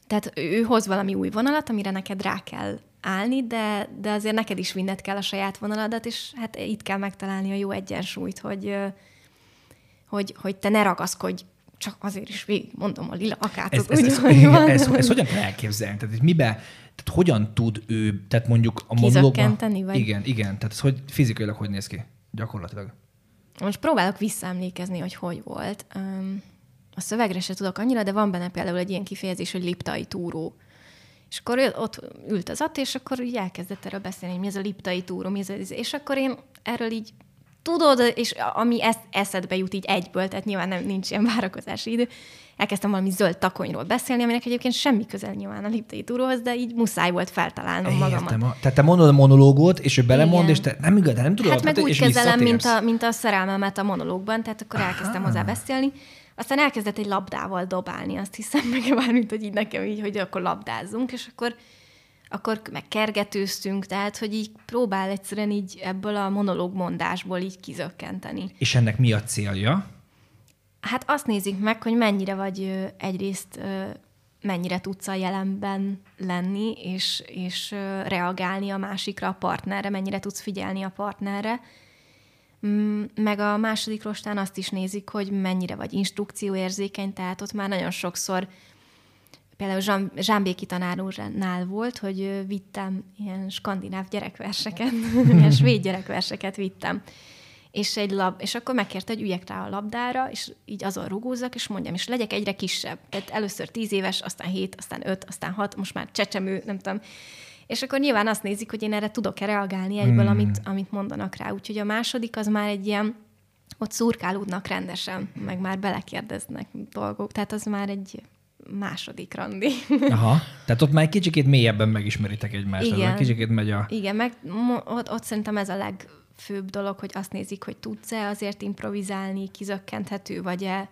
tehát ő hoz valami új vonalat, amire neked rá kell állni, de, de azért neked is vinned kell a saját vonaladat, és hát itt kell megtalálni a jó egyensúlyt, hogy, hogy, hogy te ne ragaszkodj csak azért is végig mondom a lila akátot. Ez, ez, ez, ez, ez, ez hogyan kell elképzelni? Tehát mibe, tehát hogyan tud ő, tehát mondjuk a monológban... vagy? Igen, igen. Tehát ez hogy fizikailag hogy néz ki? Gyakorlatilag. Most próbálok visszaemlékezni, hogy hogy volt. a szövegre se tudok annyira, de van benne például egy ilyen kifejezés, hogy liptai túró. És akkor ott ült az at, és akkor így elkezdett erről beszélni, hogy mi ez a liptai túró, mi ez a... És akkor én erről így tudod, és ami esz, eszedbe jut így egyből, tehát nyilván nem, nincs ilyen várakozási idő, elkezdtem valami zöld takonyról beszélni, aminek egyébként semmi közel nyilván a liptai túróhoz, de így muszáj volt feltalálnom Értem. magamat. A, tehát te mondod a monológot, és ő belemond, Igen. és te nem igaz, nem tudod. Hát meg úgy kezelem, mint a, mint a szerelmemet a monológban, tehát akkor Aha. elkezdtem hozzá beszélni. Aztán elkezdett egy labdával dobálni, azt hiszem, meg már, mint hogy így nekem így, hogy akkor labdázzunk, és akkor akkor meg kergetőztünk, tehát hogy így próbál egyszerűen így ebből a monológ mondásból így kizökkenteni. És ennek mi a célja? Hát azt nézik meg, hogy mennyire vagy egyrészt mennyire tudsz a jelenben lenni, és, és reagálni a másikra, a partnerre, mennyire tudsz figyelni a partnerre. Mm, meg a második rostán azt is nézik, hogy mennyire vagy instrukcióérzékeny, tehát ott már nagyon sokszor például Jean, Zsámbéki tanár úrnál volt, hogy vittem ilyen skandináv gyerekverseket, ilyen svéd gyerekverseket vittem. És, egy lab, és akkor megkérte, hogy üljek rá a labdára, és így azon rugózzak, és mondjam, és legyek egyre kisebb. Tehát először tíz éves, aztán hét, aztán öt, aztán hat, most már csecsemő, nem tudom. És akkor nyilván azt nézik, hogy én erre tudok-e reagálni egyből, hmm. amit, amit mondanak rá. Úgyhogy a második az már egy ilyen, ott szurkálódnak rendesen, meg már belekérdeznek dolgok. Tehát az már egy második randi. Aha, tehát ott már egy kicsikét mélyebben megismeritek egymást. Igen. Kicsikét megy a... Igen, meg ott, ott szerintem ez a legfőbb dolog, hogy azt nézik, hogy tudsz-e azért improvizálni, kizökkenthető vagy-e,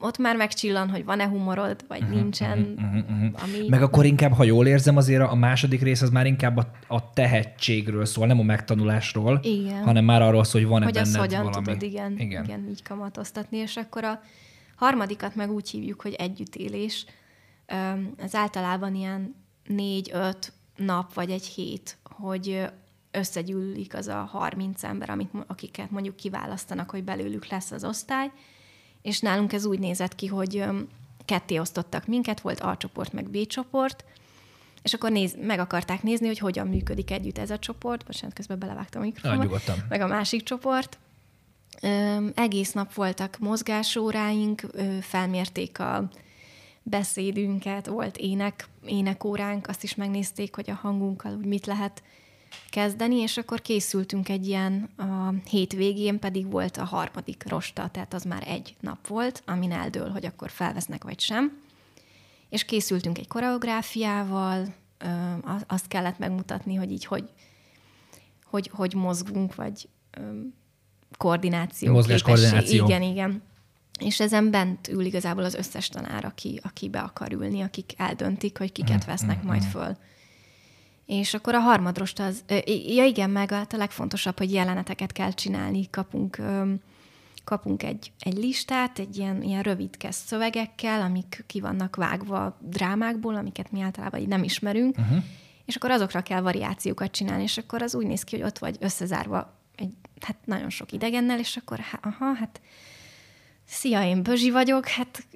ott már megcsillan, hogy van-e humorod, vagy uh-huh, nincsen. Uh-huh, uh-huh. Ami... Meg akkor inkább, ha jól érzem, azért a második rész az már inkább a, a tehetségről szól, nem a megtanulásról, igen. hanem már arról szól, hogy van-e hogy benned hogyan valami. tudod, igen, igen. igen, így kamatoztatni, és akkor a harmadikat meg úgy hívjuk, hogy együttélés. Ez általában ilyen négy-öt nap vagy egy hét, hogy összegyűlik az a 30 ember, amit, akiket mondjuk kiválasztanak, hogy belőlük lesz az osztály, és nálunk ez úgy nézett ki, hogy ketté osztottak minket, volt A csoport, meg B csoport, és akkor néz, meg akarták nézni, hogy hogyan működik együtt ez a csoport, bocsánat, közben belevágtam a mikrofonba, meg a másik csoport, egész nap voltak mozgásóráink, felmérték a beszédünket, volt ének, énekóránk, azt is megnézték, hogy a hangunkkal úgy mit lehet kezdeni, és akkor készültünk egy ilyen, a végén pedig volt a harmadik rosta, tehát az már egy nap volt, amin eldől, hogy akkor felvesznek vagy sem. És készültünk egy koreográfiával, azt kellett megmutatni, hogy így hogy, hogy, hogy mozgunk, vagy koordináció. Mozgás koordináció. Igen, igen. És ezen bent ül igazából az összes tanár, aki, aki be akar ülni, akik eldöntik, hogy kiket mhm, vesznek mm, majd mhm. föl. És akkor a harmadrost az, ja igen, meg a legfontosabb, hogy jeleneteket kell csinálni, kapunk, kapunk egy, egy listát, egy ilyen, ilyen rövidkes szövegekkel, amik ki vannak vágva drámákból, amiket mi általában így nem ismerünk, uh-huh. és akkor azokra kell variációkat csinálni, és akkor az úgy néz ki, hogy ott vagy összezárva egy, hát nagyon sok idegennel, és akkor, hát, aha, hát szia, én Bözsi vagyok, hát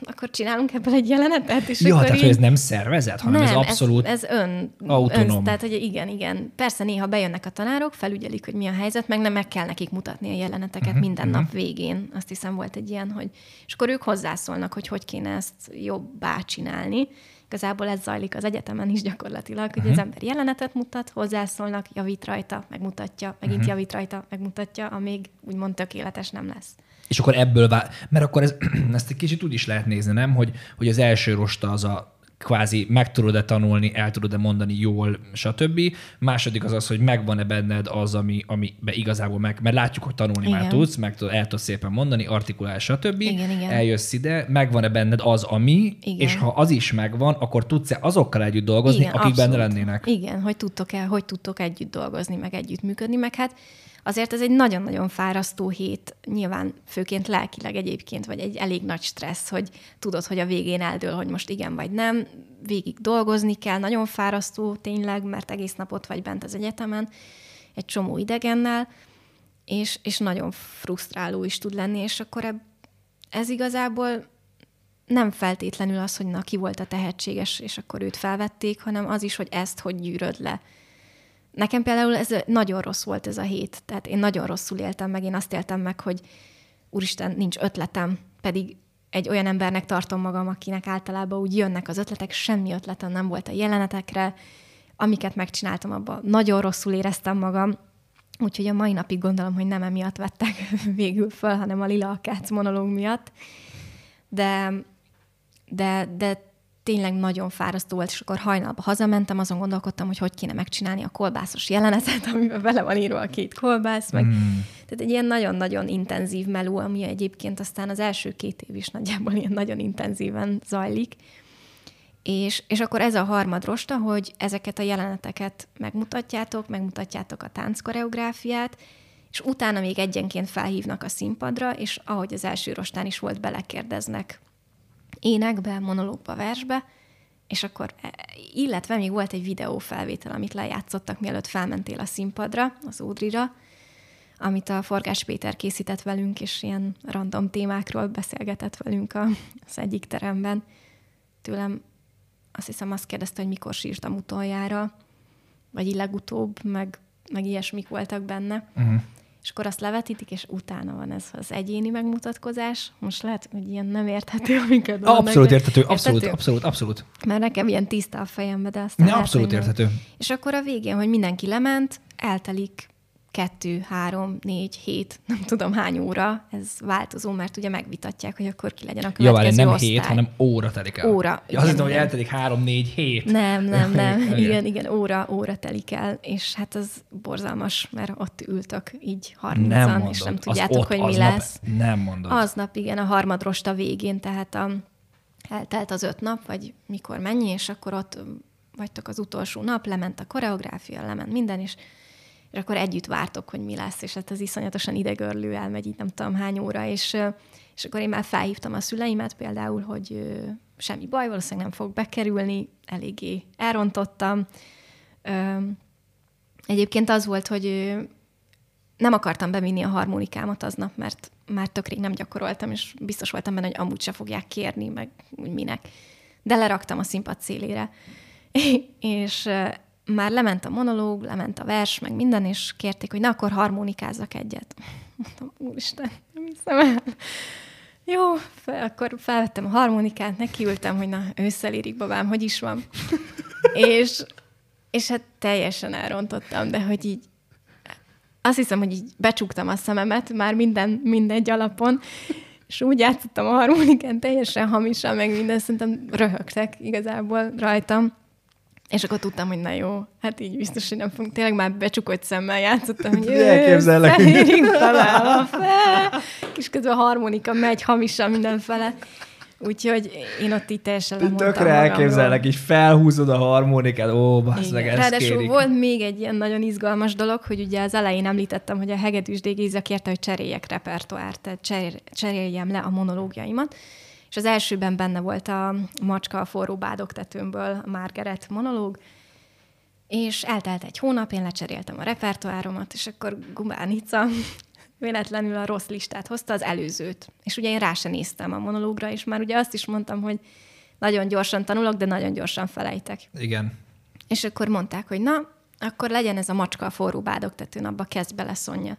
akkor csinálunk ebből egy jelenetet. És ja, akkor tehát így... hogy ez nem szervezet, hanem nem, ez abszolút ez, ez ön, autonóm. Ön, tehát, hogy igen, igen. Persze néha bejönnek a tanárok, felügyelik, hogy mi a helyzet, meg nem meg kell nekik mutatni a jeleneteket uh-huh, minden uh-huh. nap végén. Azt hiszem volt egy ilyen, hogy... És akkor ők hozzászólnak, hogy hogy kéne ezt jobbá csinálni. igazából ez zajlik az egyetemen is gyakorlatilag, hogy uh-huh. az ember jelenetet mutat, hozzászólnak, javít rajta, megmutatja, megint uh-huh. javít rajta, megmutatja, amíg úgymond tökéletes nem lesz. És akkor ebből, vá- mert akkor ez, ezt egy kicsit úgy is lehet nézni, nem? Hogy, hogy az első rosta az a kvázi meg tudod-e tanulni, el tudod-e mondani jól, stb. Második az az, hogy megvan-e benned az, ami, be igazából meg, mert látjuk, hogy tanulni igen. már tudsz, meg tudod, el tudsz szépen mondani, artikulál, stb. Igen, igen. Eljössz ide, megvan-e benned az, ami, igen. és ha az is megvan, akkor tudsz-e azokkal együtt dolgozni, igen, akik abszolút. benne lennének? Igen, hogy tudtok-e, hogy tudtok együtt dolgozni, meg együtt működni, meg hát azért ez egy nagyon-nagyon fárasztó hét, nyilván főként lelkileg egyébként, vagy egy elég nagy stressz, hogy tudod, hogy a végén eldől, hogy most igen vagy nem, végig dolgozni kell, nagyon fárasztó tényleg, mert egész nap ott vagy bent az egyetemen, egy csomó idegennel, és, és nagyon frusztráló is tud lenni, és akkor ez igazából nem feltétlenül az, hogy na, ki volt a tehetséges, és akkor őt felvették, hanem az is, hogy ezt hogy gyűröd le Nekem például ez nagyon rossz volt ez a hét, tehát én nagyon rosszul éltem meg, én azt éltem meg, hogy úristen, nincs ötletem, pedig egy olyan embernek tartom magam, akinek általában úgy jönnek az ötletek, semmi ötletem nem volt a jelenetekre, amiket megcsináltam abban, nagyon rosszul éreztem magam, úgyhogy a mai napig gondolom, hogy nem emiatt vettek végül föl, hanem a Lila Akác monológ miatt. De, de, de tényleg nagyon fárasztó volt, és akkor hajnalba hazamentem, azon gondolkodtam, hogy hogy kéne megcsinálni a kolbászos jelenetet, amiben bele van írva a két kolbász, meg mm. tehát egy ilyen nagyon-nagyon intenzív meló, ami egyébként aztán az első két év is nagyjából ilyen nagyon intenzíven zajlik. És, és akkor ez a harmadrosta, hogy ezeket a jeleneteket megmutatjátok, megmutatjátok a tánckoreográfiát, és utána még egyenként felhívnak a színpadra, és ahogy az első rostán is volt, belekérdeznek énekbe, monológba, versbe, és akkor, e, illetve még volt egy videófelvétel, amit lejátszottak, mielőtt felmentél a színpadra, az Ódrira, amit a Forgás Péter készített velünk, és ilyen random témákról beszélgetett velünk az egyik teremben. Tőlem azt hiszem azt kérdezte, hogy mikor sírtam utoljára, vagy legutóbb, meg, meg ilyesmik voltak benne. Uh-huh és akkor azt levetítik, és utána van ez az egyéni megmutatkozás. Most lehet, hogy ilyen nem érthető, amiket Abszolút érthető, érthető, abszolút, abszolút, abszolút. Mert nekem ilyen tiszta a fejembe, de aztán... Ne, abszolút érthető. És akkor a végén, hogy mindenki lement, eltelik kettő, három, négy, hét, nem tudom hány óra, ez változó, mert ugye megvitatják, hogy akkor ki legyen a következő ja, nem osztály. hét, hanem óra telik el. Óra. Ja, igen, azt hiszem, hogy eltelik három, négy, hét. Nem, nem, nem. igen, igen, igen, óra, óra telik el, és hát az borzalmas, mert ott ültök így harmincan, és nem tudjátok, ott, hogy mi lesz. Nem mondod. Aznap, igen, a harmadrosta végén, tehát a, eltelt az öt nap, vagy mikor mennyi, és akkor ott vagytok az utolsó nap, lement a koreográfia, lement minden, és és akkor együtt vártok, hogy mi lesz, és hát az iszonyatosan idegörlő elmegy így nem tudom hány óra, és, és akkor én már felhívtam a szüleimet például, hogy semmi baj, valószínűleg nem fog bekerülni, eléggé elrontottam. Egyébként az volt, hogy nem akartam bevinni a harmonikámat aznap, mert már tök rég nem gyakoroltam, és biztos voltam benne, hogy amúgy se fogják kérni, meg úgy minek. De leraktam a színpad szélére. és már lement a monológ, lement a vers, meg minden, és kérték, hogy na, akkor harmonikázzak egyet. Mondtam, úristen, nem hiszem el. Jó, fel, akkor felvettem a harmonikát, nekiültem, hogy na, ősszel írik babám, hogy is van. és, és hát teljesen elrontottam, de hogy így azt hiszem, hogy így becsuktam a szememet már minden, mindegy alapon, és úgy játszottam a harmonikán teljesen hamisan, meg minden, szerintem röhögtek igazából rajtam. És akkor tudtam, hogy na jó, hát így biztos, hogy nem fogunk. Tényleg már becsukott szemmel játszottam, hogy elképzellek. talál a fel. És közben a harmonika megy hamisan mindenfele. Úgyhogy én ott így teljesen lemondtam Tökre elképzelek, így felhúzod a harmonikát, ó, basszleg, ezt Ráadásul kérik. volt még egy ilyen nagyon izgalmas dolog, hogy ugye az elején említettem, hogy a Hegedűs Géza kérte, hogy cseréljek repertoárt, tehát cseréljem le a monológiaimat és az elsőben benne volt a macska a forró bádogtetőmből, a Margaret monológ, és eltelt egy hónap, én lecseréltem a repertoáromat, és akkor Gubánica véletlenül a rossz listát hozta, az előzőt. És ugye én rá sem néztem a monológra, és már ugye azt is mondtam, hogy nagyon gyorsan tanulok, de nagyon gyorsan felejtek. Igen. És akkor mondták, hogy na, akkor legyen ez a macska a forró bádogtetőn, abba kezd bele Szonya.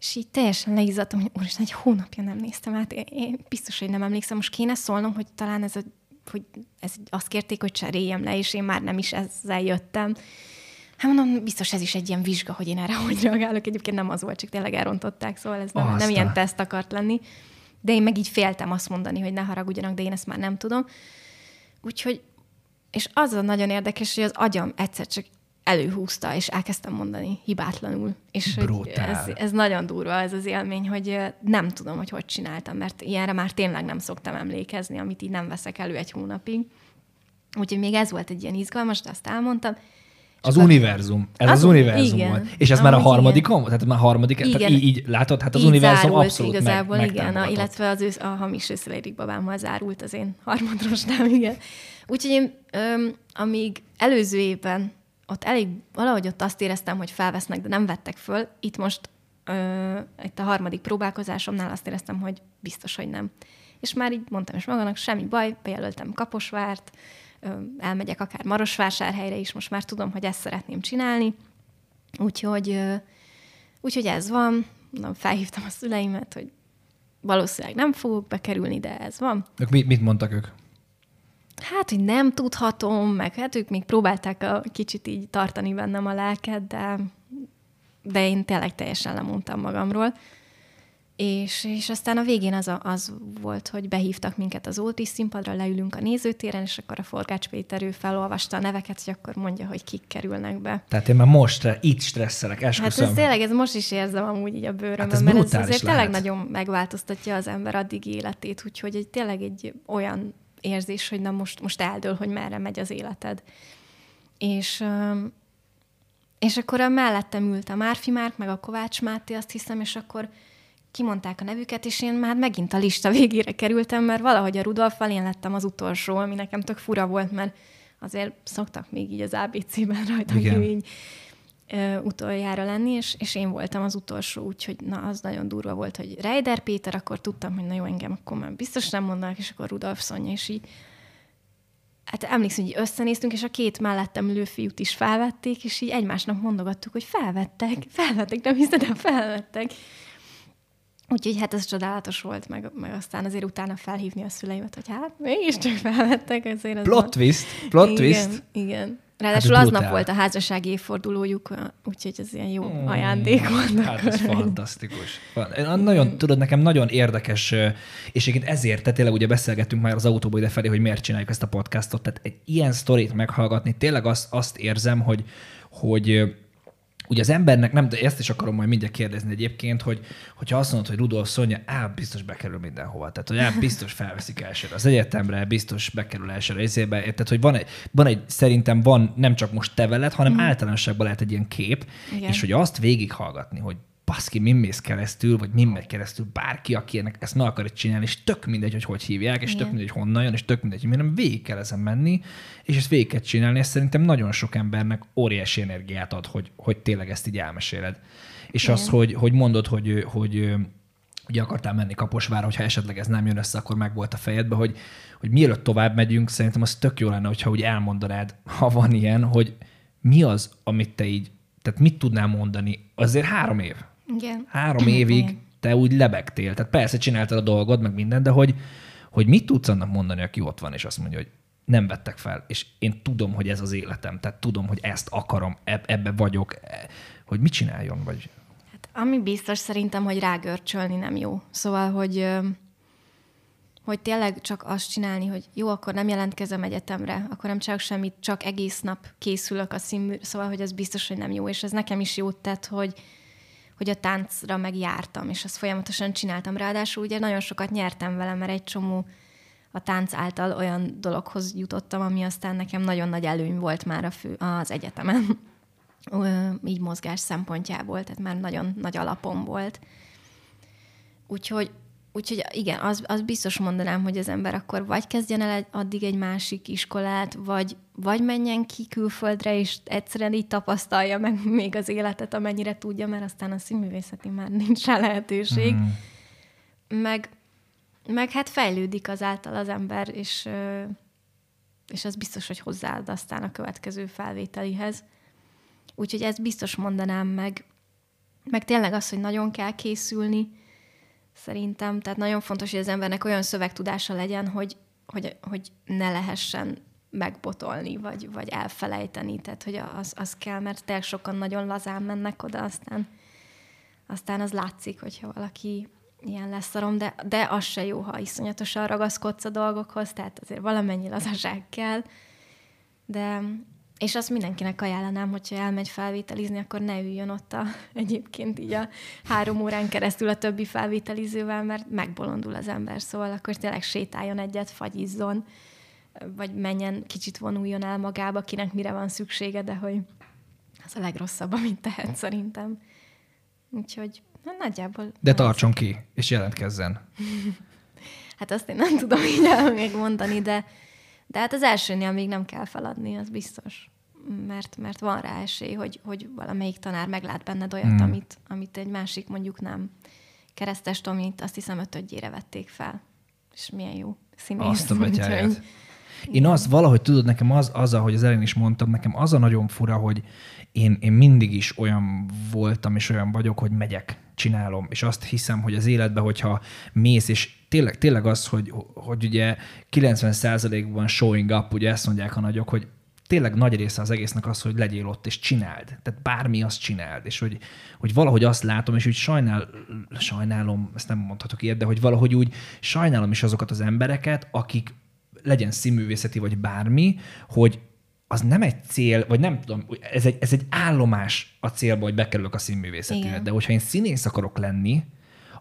És így teljesen leizadtam, hogy úristen, egy hónapja nem néztem át. Én, én biztos, hogy nem emlékszem. Most kéne szólnom, hogy talán ez a hogy ez, azt kérték, hogy cseréljem le, és én már nem is ezzel jöttem. Hát mondom, biztos ez is egy ilyen vizsga, hogy én erre hogy reagálok. Egyébként nem az volt, csak tényleg elrontottak, szóval ez nem, nem ilyen teszt akart lenni. De én meg így féltem azt mondani, hogy ne haragudjanak, de én ezt már nem tudom. Úgyhogy, és az a nagyon érdekes, hogy az agyam egyszer csak előhúzta, és elkezdtem mondani hibátlanul. És hogy ez, ez nagyon durva, ez az élmény, hogy nem tudom, hogy hogy csináltam, mert ilyenre már tényleg nem szoktam emlékezni, amit így nem veszek elő egy hónapig. Úgyhogy még ez volt egy ilyen izgalmas, de azt elmondtam. Az akkor... univerzum. Ez az, az univerzum igen. volt. És ez már a harmadikon? Tehát már a harmadik? Igen. Tehát így, így látod? Hát az így univerzum abszolút igazából, meg, igen. A, illetve az ősz, a hamis őszleirik babámmal zárult az én harmadrosnám, igen. Úgyhogy én, öm, amíg előző évben ott elég, valahogy ott azt éreztem, hogy felvesznek, de nem vettek föl. Itt most ö, itt a harmadik próbálkozásomnál azt éreztem, hogy biztos, hogy nem. És már így mondtam is magamnak, semmi baj, bejelöltem Kaposvárt, ö, elmegyek akár Marosvásárhelyre is, most már tudom, hogy ezt szeretném csinálni. Úgyhogy, ö, úgyhogy ez van. Na, felhívtam a szüleimet, hogy valószínűleg nem fogok bekerülni, de ez van. Ők mit, mit mondtak ők? Hát, hogy nem tudhatom, meg hát ők még próbálták a kicsit így tartani bennem a lelket, de, de én tényleg teljesen lemondtam magamról. És, és aztán a végén az, a, az volt, hogy behívtak minket az Oltis színpadra, leülünk a nézőtéren, és akkor a Forgács Péter ő felolvasta a neveket, hogy akkor mondja, hogy kik kerülnek be. Tehát én már most itt stresszelek, esküszöm. Hát ez tényleg, ez most is érzem amúgy így a bőrömön, hát ez mert ez azért lehet. tényleg nagyon megváltoztatja az ember addig életét, úgyhogy egy, tényleg egy olyan érzés, hogy na most, most eldől, hogy merre megy az életed. És, és akkor a mellettem ült a Márfi Márk, meg a Kovács Máté, azt hiszem, és akkor kimondták a nevüket, és én már megint a lista végére kerültem, mert valahogy a Rudolfval én lettem az utolsó, ami nekem tök fura volt, mert azért szoktak még így az ABC-ben rajta így utoljára lenni, és, és én voltam az utolsó, úgyhogy na, az nagyon durva volt, hogy Reider Péter, akkor tudtam, hogy na jó, engem akkor már biztos nem mondanak, és akkor Rudolf Szonya, és így hát emlékszem, hogy összenéztünk, és a két mellettem ülő fiút is felvették, és így egymásnak mondogattuk, hogy felvettek, felvettek, nem hiszed, de felvettek. Úgyhogy hát ez csodálatos volt, meg, meg aztán azért utána felhívni a szüleimet, hogy hát mégiscsak felvettek. Ezért plot van. twist, plot igen, twist. Igen, Ráadásul hát aznap volt a házassági évfordulójuk, úgyhogy ez ilyen jó hmm, ajándék volt. Hát ez fantasztikus. Nagyon, tudod, nekem nagyon érdekes, és egyébként ezért, tehát tényleg ugye beszélgettünk már az autóból ide felé, hogy miért csináljuk ezt a podcastot, tehát egy ilyen sztorit meghallgatni, tényleg azt, azt érzem, hogy, hogy ugye az embernek, nem, de ezt is akarom majd mindjárt kérdezni egyébként, hogy hogyha azt mondod, hogy Rudolf Szonya, á, biztos bekerül mindenhova. Tehát, hogy á, biztos felveszik elsőre az egyetemre, biztos bekerül elsőre izébe. Tehát, hogy van egy, van egy, szerintem van nem csak most te veled, hanem mm. általánosságban lehet egy ilyen kép, Igen. és hogy azt végighallgatni, hogy baszki, min mész keresztül, vagy min megy keresztül bárki, aki ennek ezt meg akarja csinálni, és tök mindegy, hogy hogy hívják, és Igen. tök mindegy, hogy honnan jön, és tök mindegy, hogy nem végig kell ezen menni, és ezt végig kell csinálni, és szerintem nagyon sok embernek óriási energiát ad, hogy, hogy tényleg ezt így elmeséled. És Igen. az, hogy, hogy mondod, hogy, hogy ugye akartál menni Kaposvára, hogyha esetleg ez nem jön össze, akkor meg volt a fejedbe, hogy, hogy mielőtt tovább megyünk, szerintem az tök jó lenne, hogyha úgy elmondanád, ha van ilyen, hogy mi az, amit te így, tehát mit tudnál mondani, azért három év, igen. Három évig Igen. te úgy lebegtél. Tehát persze csináltad a dolgod, meg minden, de hogy, hogy mit tudsz annak mondani, aki ott van, és azt mondja, hogy nem vettek fel, és én tudom, hogy ez az életem, tehát tudom, hogy ezt akarom, ebbe vagyok, hogy mit csináljon, vagy... Hát ami biztos szerintem, hogy rágörcsölni nem jó. Szóval, hogy hogy tényleg csak azt csinálni, hogy jó, akkor nem jelentkezem egyetemre, akkor nem csinálok semmit, csak egész nap készülök a színmű, szóval, hogy ez biztos, hogy nem jó, és ez nekem is jót tett, hogy, hogy a táncra megjártam, és azt folyamatosan csináltam. Ráadásul ugye nagyon sokat nyertem vele, mert egy csomó a tánc által olyan dologhoz jutottam, ami aztán nekem nagyon nagy előny volt már a fő, az egyetemen. Így mozgás szempontjából, tehát már nagyon nagy alapom volt. Úgyhogy Úgyhogy igen, az, az biztos mondanám, hogy az ember akkor vagy kezdjen el addig egy másik iskolát, vagy, vagy menjen ki külföldre, és egyszerűen így tapasztalja meg még az életet, amennyire tudja, mert aztán a színművészeti már nincs rá lehetőség. Mm. Meg, meg hát fejlődik azáltal az ember, és, és az biztos, hogy hozzáad aztán a következő felvételihez. Úgyhogy ezt biztos mondanám meg. Meg tényleg az, hogy nagyon kell készülni, szerintem. Tehát nagyon fontos, hogy az embernek olyan szövegtudása legyen, hogy hogy, hogy ne lehessen megbotolni, vagy, vagy elfelejteni. Tehát, hogy az, az kell, mert tényleg sokan nagyon lazán mennek oda, aztán, aztán az látszik, hogyha valaki ilyen leszarom, de, de az se jó, ha iszonyatosan ragaszkodsz a dolgokhoz, tehát azért valamennyi lazaság kell. De, és azt mindenkinek ajánlanám, hogyha elmegy felvételizni, akkor ne üljön ott a, egyébként így a három órán keresztül a többi felvételizővel, mert megbolondul az ember, szóval akkor tényleg sétáljon egyet, fagyizzon, vagy menjen, kicsit vonuljon el magába, kinek mire van szüksége, de hogy az a legrosszabb, amit tehet szerintem. Úgyhogy na, nagyjából... De tartson ki, és jelentkezzen. hát azt én nem tudom így még mondani, de, de hát az elsőnél még nem kell feladni, az biztos. Mert, mert van rá esély, hogy, hogy valamelyik tanár meglát benned olyat, hmm. amit, amit egy másik mondjuk nem. Keresztes Tomit azt hiszem ötödjére vették fel. És milyen jó színész. Azt a betyárját. Én azt valahogy tudod, nekem az, az, ahogy az elején is mondtam, nekem az a nagyon fura, hogy én, én mindig is olyan voltam, és olyan vagyok, hogy megyek, csinálom, és azt hiszem, hogy az életben, hogyha mész, és tényleg, tényleg az, hogy, hogy ugye 90%-ban showing up, ugye ezt mondják a nagyok, hogy tényleg nagy része az egésznek az, hogy legyél ott, és csináld. Tehát bármi azt csináld. És hogy, hogy valahogy azt látom, és úgy sajnál, sajnálom, ezt nem mondhatok ilyet, de hogy valahogy úgy sajnálom is azokat az embereket, akik legyen színművészeti vagy bármi, hogy az nem egy cél, vagy nem tudom, ez egy, ez egy állomás a célba, hogy bekerülök a színművészetére. De hogyha én színész akarok lenni,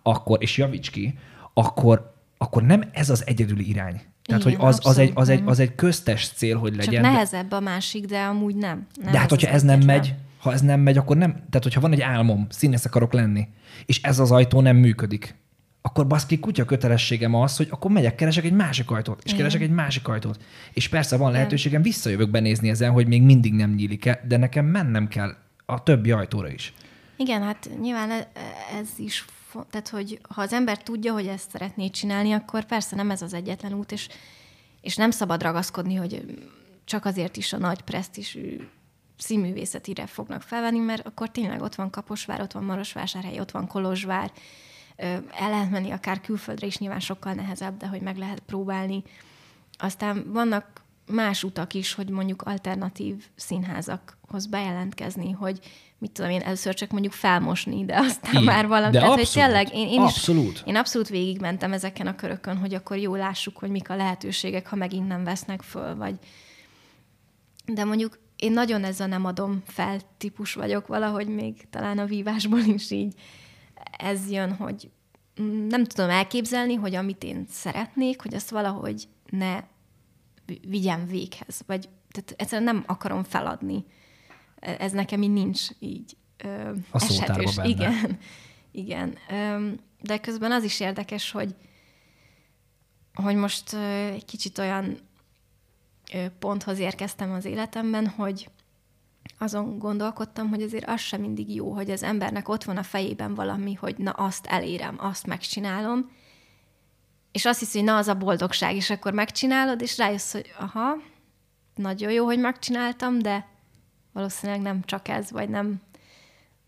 akkor, és javíts ki, akkor, akkor nem ez az egyedüli irány. Tehát, Igen, hogy az, az, egy, az, egy, az egy köztes cél, hogy legyen. Csak nehezebb a másik, de amúgy nem. nem de hát, hogyha ez nem megy, ha ez nem megy, akkor nem. Tehát, hogyha van egy álmom, színész akarok lenni, és ez az ajtó nem működik, akkor baszki kutya kötelességem az, hogy akkor megyek, keresek egy másik ajtót, és Igen. keresek egy másik ajtót. És persze van lehetőségem, visszajövök benézni ezen, hogy még mindig nem nyílik -e, de nekem mennem kell a többi ajtóra is. Igen, hát nyilván ez is, tehát hogy ha az ember tudja, hogy ezt szeretné csinálni, akkor persze nem ez az egyetlen út, és, és nem szabad ragaszkodni, hogy csak azért is a nagy presztisű színművészetire fognak felvenni, mert akkor tényleg ott van Kaposvár, ott van Marosvásárhely, ott van Kolozsvár, el lehet menni akár külföldre is, nyilván sokkal nehezebb, de hogy meg lehet próbálni. Aztán vannak más utak is, hogy mondjuk alternatív színházakhoz bejelentkezni, hogy mit tudom én, először csak mondjuk felmosni, de aztán Igen. már valami. De Tehát, abszolút, hogy tényleg én, én abszolút. Is, én abszolút végigmentem ezeken a körökön, hogy akkor jól lássuk, hogy mik a lehetőségek, ha megint nem vesznek föl, vagy de mondjuk én nagyon ezzel nem adom fel típus vagyok, valahogy még talán a vívásból is így ez jön, hogy nem tudom elképzelni, hogy amit én szeretnék, hogy azt valahogy ne vigyem véghez, vagy tehát egyszerűen nem akarom feladni. Ez nekem így nincs így ö, a esetős. Benne. Igen, igen. Ö, de közben az is érdekes, hogy, hogy most ö, egy kicsit olyan ö, ponthoz érkeztem az életemben, hogy azon gondolkodtam, hogy azért az sem mindig jó, hogy az embernek ott van a fejében valami, hogy na azt elérem, azt megcsinálom, és azt hiszi, hogy na az a boldogság, és akkor megcsinálod, és rájössz, hogy aha, nagyon jó, hogy megcsináltam, de valószínűleg nem csak ez, vagy nem,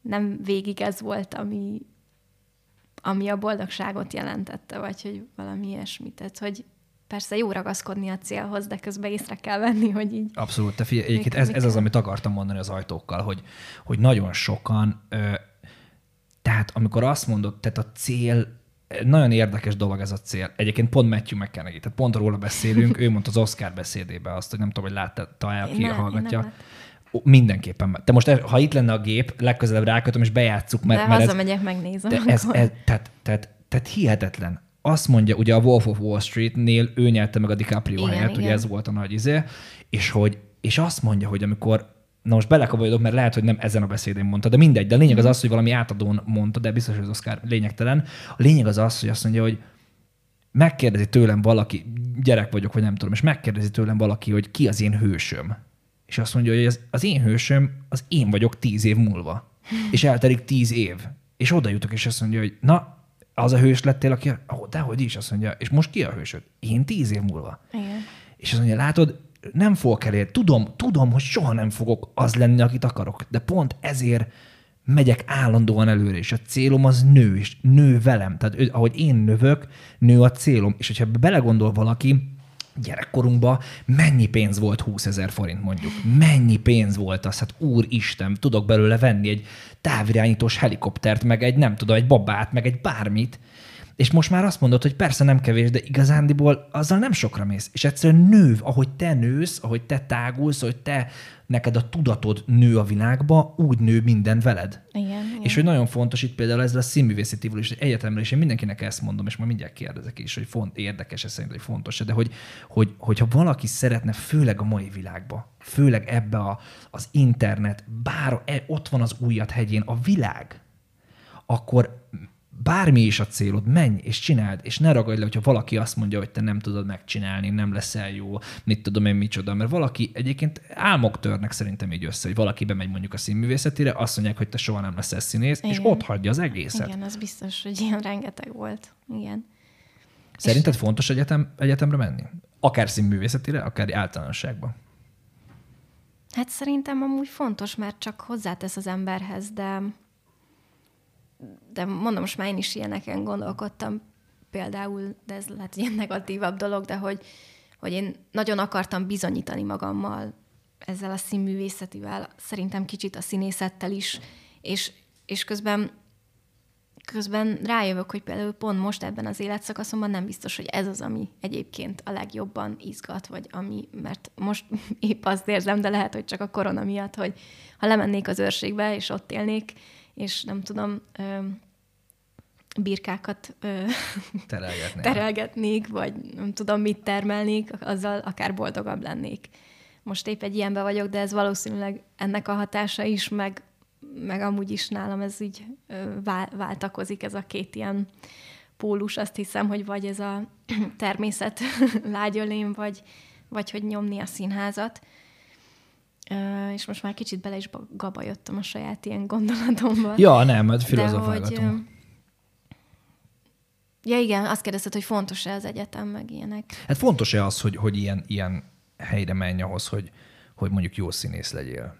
nem végig ez volt, ami, ami a boldogságot jelentette, vagy hogy valami ilyesmit. Tehát, hogy persze jó ragaszkodni a célhoz, de közben észre kell venni, hogy így... Abszolút, te figyelj, egyébként ez, ez az, amit akartam mondani az ajtókkal, hogy, hogy nagyon sokan, ö, tehát amikor azt mondod, tehát a cél, nagyon érdekes dolog ez a cél. Egyébként pont Matthew McConaughey, tehát pont róla beszélünk, ő mondta az Oscar beszédébe azt, hogy nem tudom, hogy látta-e, aki nem, hallgatja. Mindenképpen. Te most, ha itt lenne a gép, legközelebb rákötöm, és bejátszuk. Mert, de mert hazamegyek, megnézem. De ez, ez, tehát, tehát, tehát hihetetlen azt mondja, ugye a Wolf of Wall Street-nél ő nyerte meg a DiCaprio igen, helyet, igen. ugye ez volt a nagy izé, és, hogy, és azt mondja, hogy amikor Na most belekavarodok, mert lehet, hogy nem ezen a beszédén mondta, de mindegy. De a lényeg az mhm. az, hogy valami átadón mondta, de biztos, hogy az Oscar lényegtelen. A lényeg az az, hogy azt mondja, hogy megkérdezi tőlem valaki, gyerek vagyok, vagy nem tudom, és megkérdezi tőlem valaki, hogy ki az én hősöm. És azt mondja, hogy az, az én hősöm, az én vagyok tíz év múlva. És eltelik tíz év. És oda jutok, és azt mondja, hogy na, az a hős lettél, aki, oh, dehogy is, azt mondja, és most ki a hősöd? Én tíz év múlva. Igen. És azt mondja, látod, nem fogok elérni. Tudom, tudom, hogy soha nem fogok az lenni, akit akarok, de pont ezért megyek állandóan előre, és a célom az nő, és nő velem. Tehát ahogy én növök, nő a célom. És hogyha belegondol valaki, gyerekkorunkban mennyi pénz volt 20 ezer forint mondjuk? Mennyi pénz volt az? Hát úristen, tudok belőle venni egy távirányítós helikoptert, meg egy nem tudom, egy babát, meg egy bármit. És most már azt mondod, hogy persze nem kevés, de igazándiból azzal nem sokra mész. És egyszerűen nő, ahogy te nősz, ahogy te tágulsz, ahogy te neked a tudatod nő a világba, úgy nő minden veled. Igen, igen. És hogy nagyon fontos itt például ezzel a színművészetívül is, egyetemre is, én mindenkinek ezt mondom, és majd mindjárt kérdezek is, hogy font, érdekes ez szerint, hogy fontos de hogy, hogy, hogyha valaki szeretne, főleg a mai világba, főleg ebbe a, az internet, bár e, ott van az újat hegyén, a világ, akkor bármi is a célod, menj és csináld, és ne ragadj le, hogyha valaki azt mondja, hogy te nem tudod megcsinálni, nem leszel jó, mit tudom én micsoda, mert valaki egyébként álmok törnek szerintem így össze, hogy valaki bemegy mondjuk a színművészetére, azt mondják, hogy te soha nem leszel színész, Igen. és ott hagyja az egészet. Igen, az biztos, hogy ilyen rengeteg volt. Igen. Szerinted és... fontos egyetem, egyetemre menni? Akár színművészetére, akár általánosságban? Hát szerintem amúgy fontos, mert csak hozzátesz az emberhez, de de mondom, most már én is ilyeneken gondolkodtam például, de ez lehet ilyen negatívabb dolog, de hogy, hogy én nagyon akartam bizonyítani magammal ezzel a színművészetivel, szerintem kicsit a színészettel is, és, és közben közben rájövök, hogy például pont most ebben az életszakaszomban nem biztos, hogy ez az, ami egyébként a legjobban izgat, vagy ami, mert most épp azt érzem, de lehet, hogy csak a korona miatt, hogy ha lemennék az őrségbe, és ott élnék, és nem tudom, birkákat ö, terelgetnék, vagy nem tudom, mit termelnék, azzal akár boldogabb lennék. Most épp egy ilyenbe vagyok, de ez valószínűleg ennek a hatása is, meg, meg amúgy is nálam ez így ö, váltakozik, ez a két ilyen pólus, azt hiszem, hogy vagy ez a természet lágyölém, vagy, vagy hogy nyomni a színházat és most már kicsit bele is gabajottam a saját ilyen gondolatomba. Ja, nem, mert filozofálgatunk. Ja igen, azt kérdezted, hogy fontos-e az egyetem, meg ilyenek. Hát fontos-e az, hogy, hogy ilyen, ilyen helyre menj ahhoz, hogy, hogy mondjuk jó színész legyél?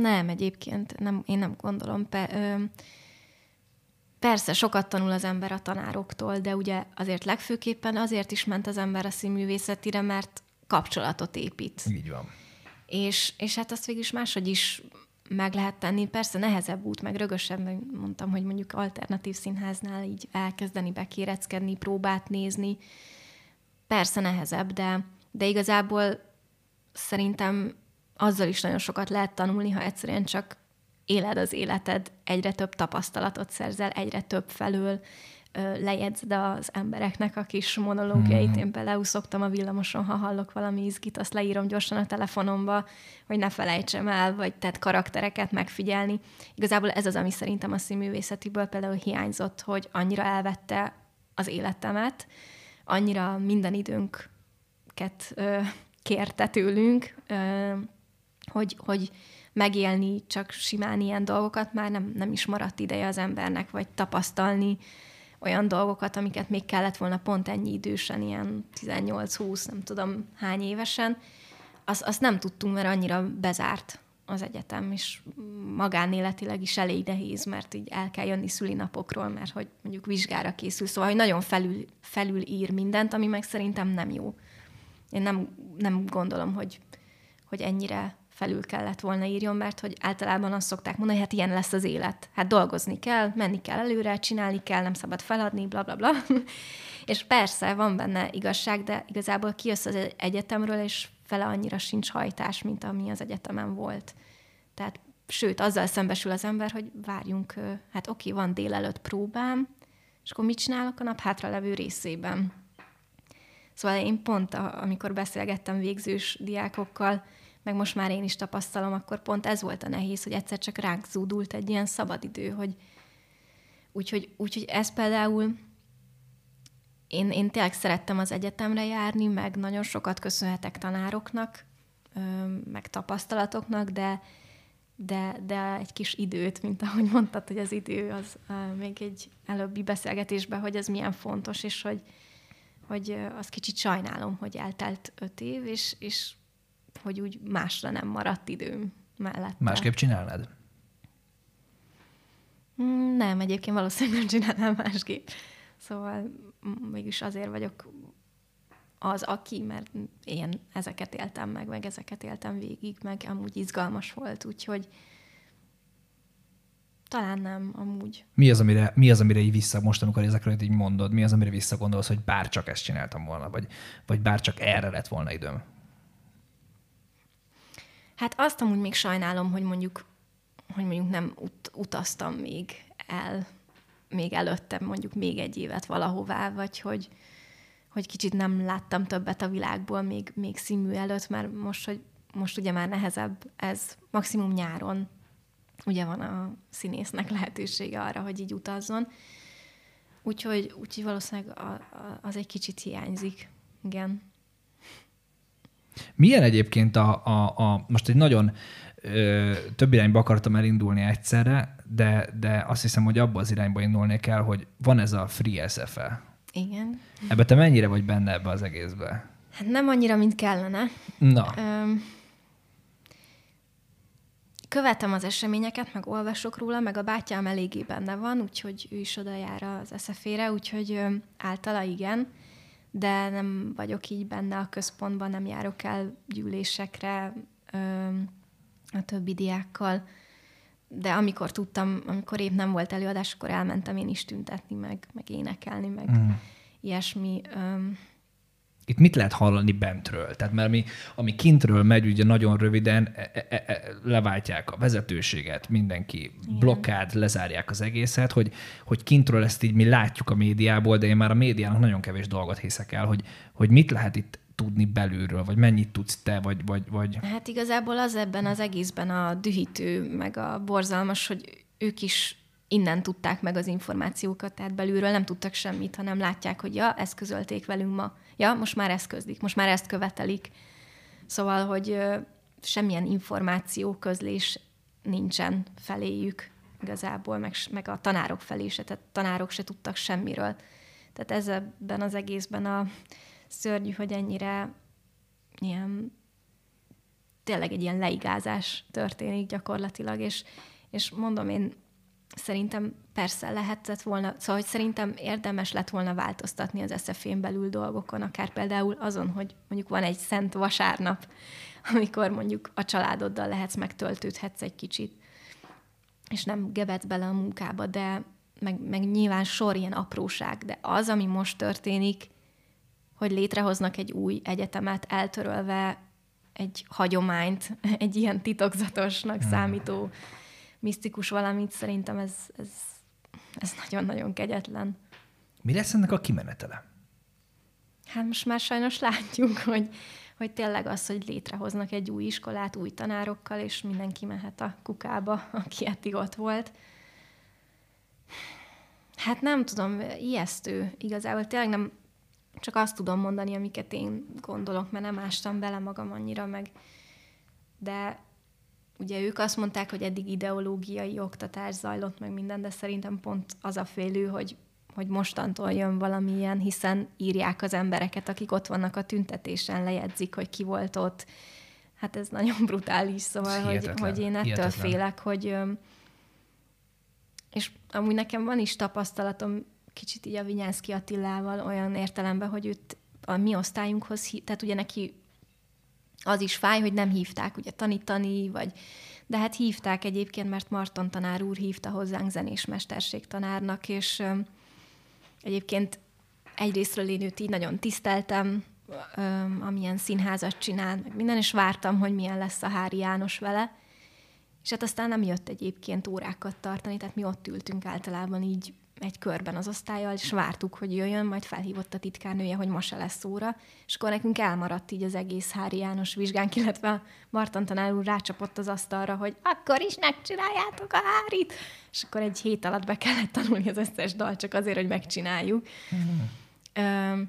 Nem, egyébként nem, én nem gondolom. Pe, ö, persze, sokat tanul az ember a tanároktól, de ugye azért legfőképpen azért is ment az ember a színművészetire, mert kapcsolatot épít. Így van és, és hát azt végül is máshogy is meg lehet tenni. Persze nehezebb út, meg rögösebb, mondtam, hogy mondjuk alternatív színháznál így elkezdeni bekéreckedni, próbát nézni. Persze nehezebb, de, de igazából szerintem azzal is nagyon sokat lehet tanulni, ha egyszerűen csak éled az életed, egyre több tapasztalatot szerzel, egyre több felől, lejegyzed az embereknek a kis monológiait. Hmm. Én például szoktam a villamoson, ha hallok valami izgit, azt leírom gyorsan a telefonomba, hogy ne felejtsem el, vagy tehát karaktereket megfigyelni. Igazából ez az, ami szerintem a színművészetiből például hiányzott, hogy annyira elvette az életemet, annyira minden időnket ö, kérte tőlünk, ö, hogy, hogy megélni csak simán ilyen dolgokat már nem, nem is maradt ideje az embernek, vagy tapasztalni olyan dolgokat, amiket még kellett volna pont ennyi idősen, ilyen 18-20, nem tudom hány évesen, azt, azt nem tudtunk, mert annyira bezárt az egyetem, és magánéletileg is elég nehéz, mert így el kell jönni szülinapokról, mert hogy mondjuk vizsgára készül, szóval hogy nagyon felül, felül ír mindent, ami meg szerintem nem jó. Én nem, nem gondolom, hogy, hogy ennyire felül kellett volna írjon, mert hogy általában azt szokták mondani, hogy hát ilyen lesz az élet. Hát dolgozni kell, menni kell előre, csinálni kell, nem szabad feladni, bla bla bla. és persze van benne igazság, de igazából kijössz az egyetemről, és fele annyira sincs hajtás, mint ami az egyetemen volt. Tehát sőt, azzal szembesül az ember, hogy várjunk, hát oké, van délelőtt próbám, és akkor mit csinálok a nap hátra levő részében? Szóval én pont, amikor beszélgettem végzős diákokkal, meg most már én is tapasztalom, akkor pont ez volt a nehéz, hogy egyszer csak ránk zúdult egy ilyen szabadidő, hogy úgyhogy, úgyhogy ez például én, én tényleg szerettem az egyetemre járni, meg nagyon sokat köszönhetek tanároknak, meg tapasztalatoknak, de, de, de egy kis időt, mint ahogy mondtad, hogy az idő az még egy előbbi beszélgetésben, hogy ez milyen fontos, és hogy, hogy azt kicsit sajnálom, hogy eltelt öt év, és, és hogy úgy másra nem maradt időm mellett. Másképp csinálnád? Mm, nem, egyébként valószínűleg nem csinálnám másképp. Szóval mégis azért vagyok az, aki, mert én ezeket éltem meg, meg ezeket éltem végig, meg amúgy izgalmas volt, úgyhogy talán nem, amúgy. Mi az, amire, mi az, amire így vissza, most amikor ezekről így mondod, mi az, amire visszagondolsz, hogy bár csak ezt csináltam volna, vagy, vagy bár csak erre lett volna időm? Hát azt amúgy még sajnálom, hogy mondjuk, hogy mondjuk nem ut- utaztam még el, még előtte mondjuk még egy évet valahová, vagy hogy, hogy kicsit nem láttam többet a világból még, még színmű előtt, mert most, hogy most ugye már nehezebb ez, maximum nyáron ugye van a színésznek lehetősége arra, hogy így utazzon. Úgyhogy, úgyhogy valószínűleg a, a, az egy kicsit hiányzik. Igen. Milyen egyébként a, a, a most egy nagyon ö, több irányba akartam elindulni egyszerre, de, de azt hiszem, hogy abba az irányba indulni kell, hogy van ez a Free SFE. Igen. Ebbe te mennyire vagy benne ebbe az egészbe? Hát nem annyira, mint kellene. Na. Öm, követem az eseményeket, meg olvasok róla, meg a bátyám eléggé benne van, úgyhogy ő is oda jár az eszefére, úgyhogy ö, általa igen, de nem vagyok így benne a központban, nem járok el gyűlésekre ö, a többi diákkal, de amikor tudtam, amikor épp nem volt előadás, akkor elmentem én is tüntetni, meg, meg énekelni, meg mm. ilyesmi. Ö, itt mit lehet hallani bentről? Tehát mert ami, ami kintről megy, ugye nagyon röviden e, e, e, e leváltják a vezetőséget, mindenki Igen. blokkád, lezárják az egészet, hogy, hogy kintről ezt így mi látjuk a médiából, de én már a médiának nagyon kevés dolgot hiszek el, hogy, hogy mit lehet itt tudni belülről, vagy mennyit tudsz te, vagy, vagy, vagy... Hát igazából az ebben az egészben a dühítő, meg a borzalmas, hogy ők is innen tudták meg az információkat, tehát belülről nem tudtak semmit, hanem látják, hogy ja, ezt közölték velünk ma ja, most már ezt közlik, most már ezt követelik. Szóval, hogy semmilyen információ közlés nincsen feléjük igazából, meg, meg a tanárok felé se, tehát tanárok se tudtak semmiről. Tehát ezben az egészben a szörnyű, hogy ennyire ilyen tényleg egy ilyen leigázás történik gyakorlatilag, és, és mondom, én szerintem persze lehetett volna, szóval hogy szerintem érdemes lett volna változtatni az eszefén belül dolgokon, akár például azon, hogy mondjuk van egy szent vasárnap, amikor mondjuk a családoddal lehetsz, megtöltődhetsz egy kicsit, és nem gebetsz bele a munkába, de meg, meg nyilván sor ilyen apróság, de az, ami most történik, hogy létrehoznak egy új egyetemet, eltörölve egy hagyományt, egy ilyen titokzatosnak hmm. Misztikus valamit, szerintem ez, ez, ez nagyon-nagyon kegyetlen. Mi lesz ennek a kimenetele? Hát most már sajnos látjuk, hogy, hogy tényleg az, hogy létrehoznak egy új iskolát, új tanárokkal, és mindenki mehet a kukába, aki eddig ott volt. Hát nem tudom, ijesztő igazából. Tényleg nem csak azt tudom mondani, amiket én gondolok, mert nem ástam bele magam annyira meg. De ugye ők azt mondták, hogy eddig ideológiai oktatás zajlott meg minden, de szerintem pont az a félő, hogy, hogy mostantól jön valamilyen, hiszen írják az embereket, akik ott vannak a tüntetésen, lejegyzik, hogy ki volt ott. Hát ez nagyon brutális, szóval, hogy, hogy én ettől hihetetlen. félek, hogy és amúgy nekem van is tapasztalatom kicsit így a Vinyánszki Attilával olyan értelemben, hogy őt a mi osztályunkhoz, tehát ugye neki az is fáj, hogy nem hívták ugye tanítani, vagy de hát hívták egyébként, mert Marton tanár úr hívta hozzánk zenés tanárnak, és um, egyébként egyrésztről én őt így nagyon tiszteltem, um, amilyen színházat csinál, meg minden, és vártam, hogy milyen lesz a Hári János vele. És hát aztán nem jött egyébként órákat tartani, tehát mi ott ültünk általában így egy körben az osztályjal, és vártuk, hogy jöjjön, majd felhívott a titkárnője, hogy ma se lesz óra, és akkor nekünk elmaradt így az egész Hári János vizsgánk, illetve a Marton tanár úr rácsapott az asztalra, hogy akkor is megcsináljátok a Hárit, és akkor egy hét alatt be kellett tanulni az összes dal, csak azért, hogy megcsináljuk. Mm.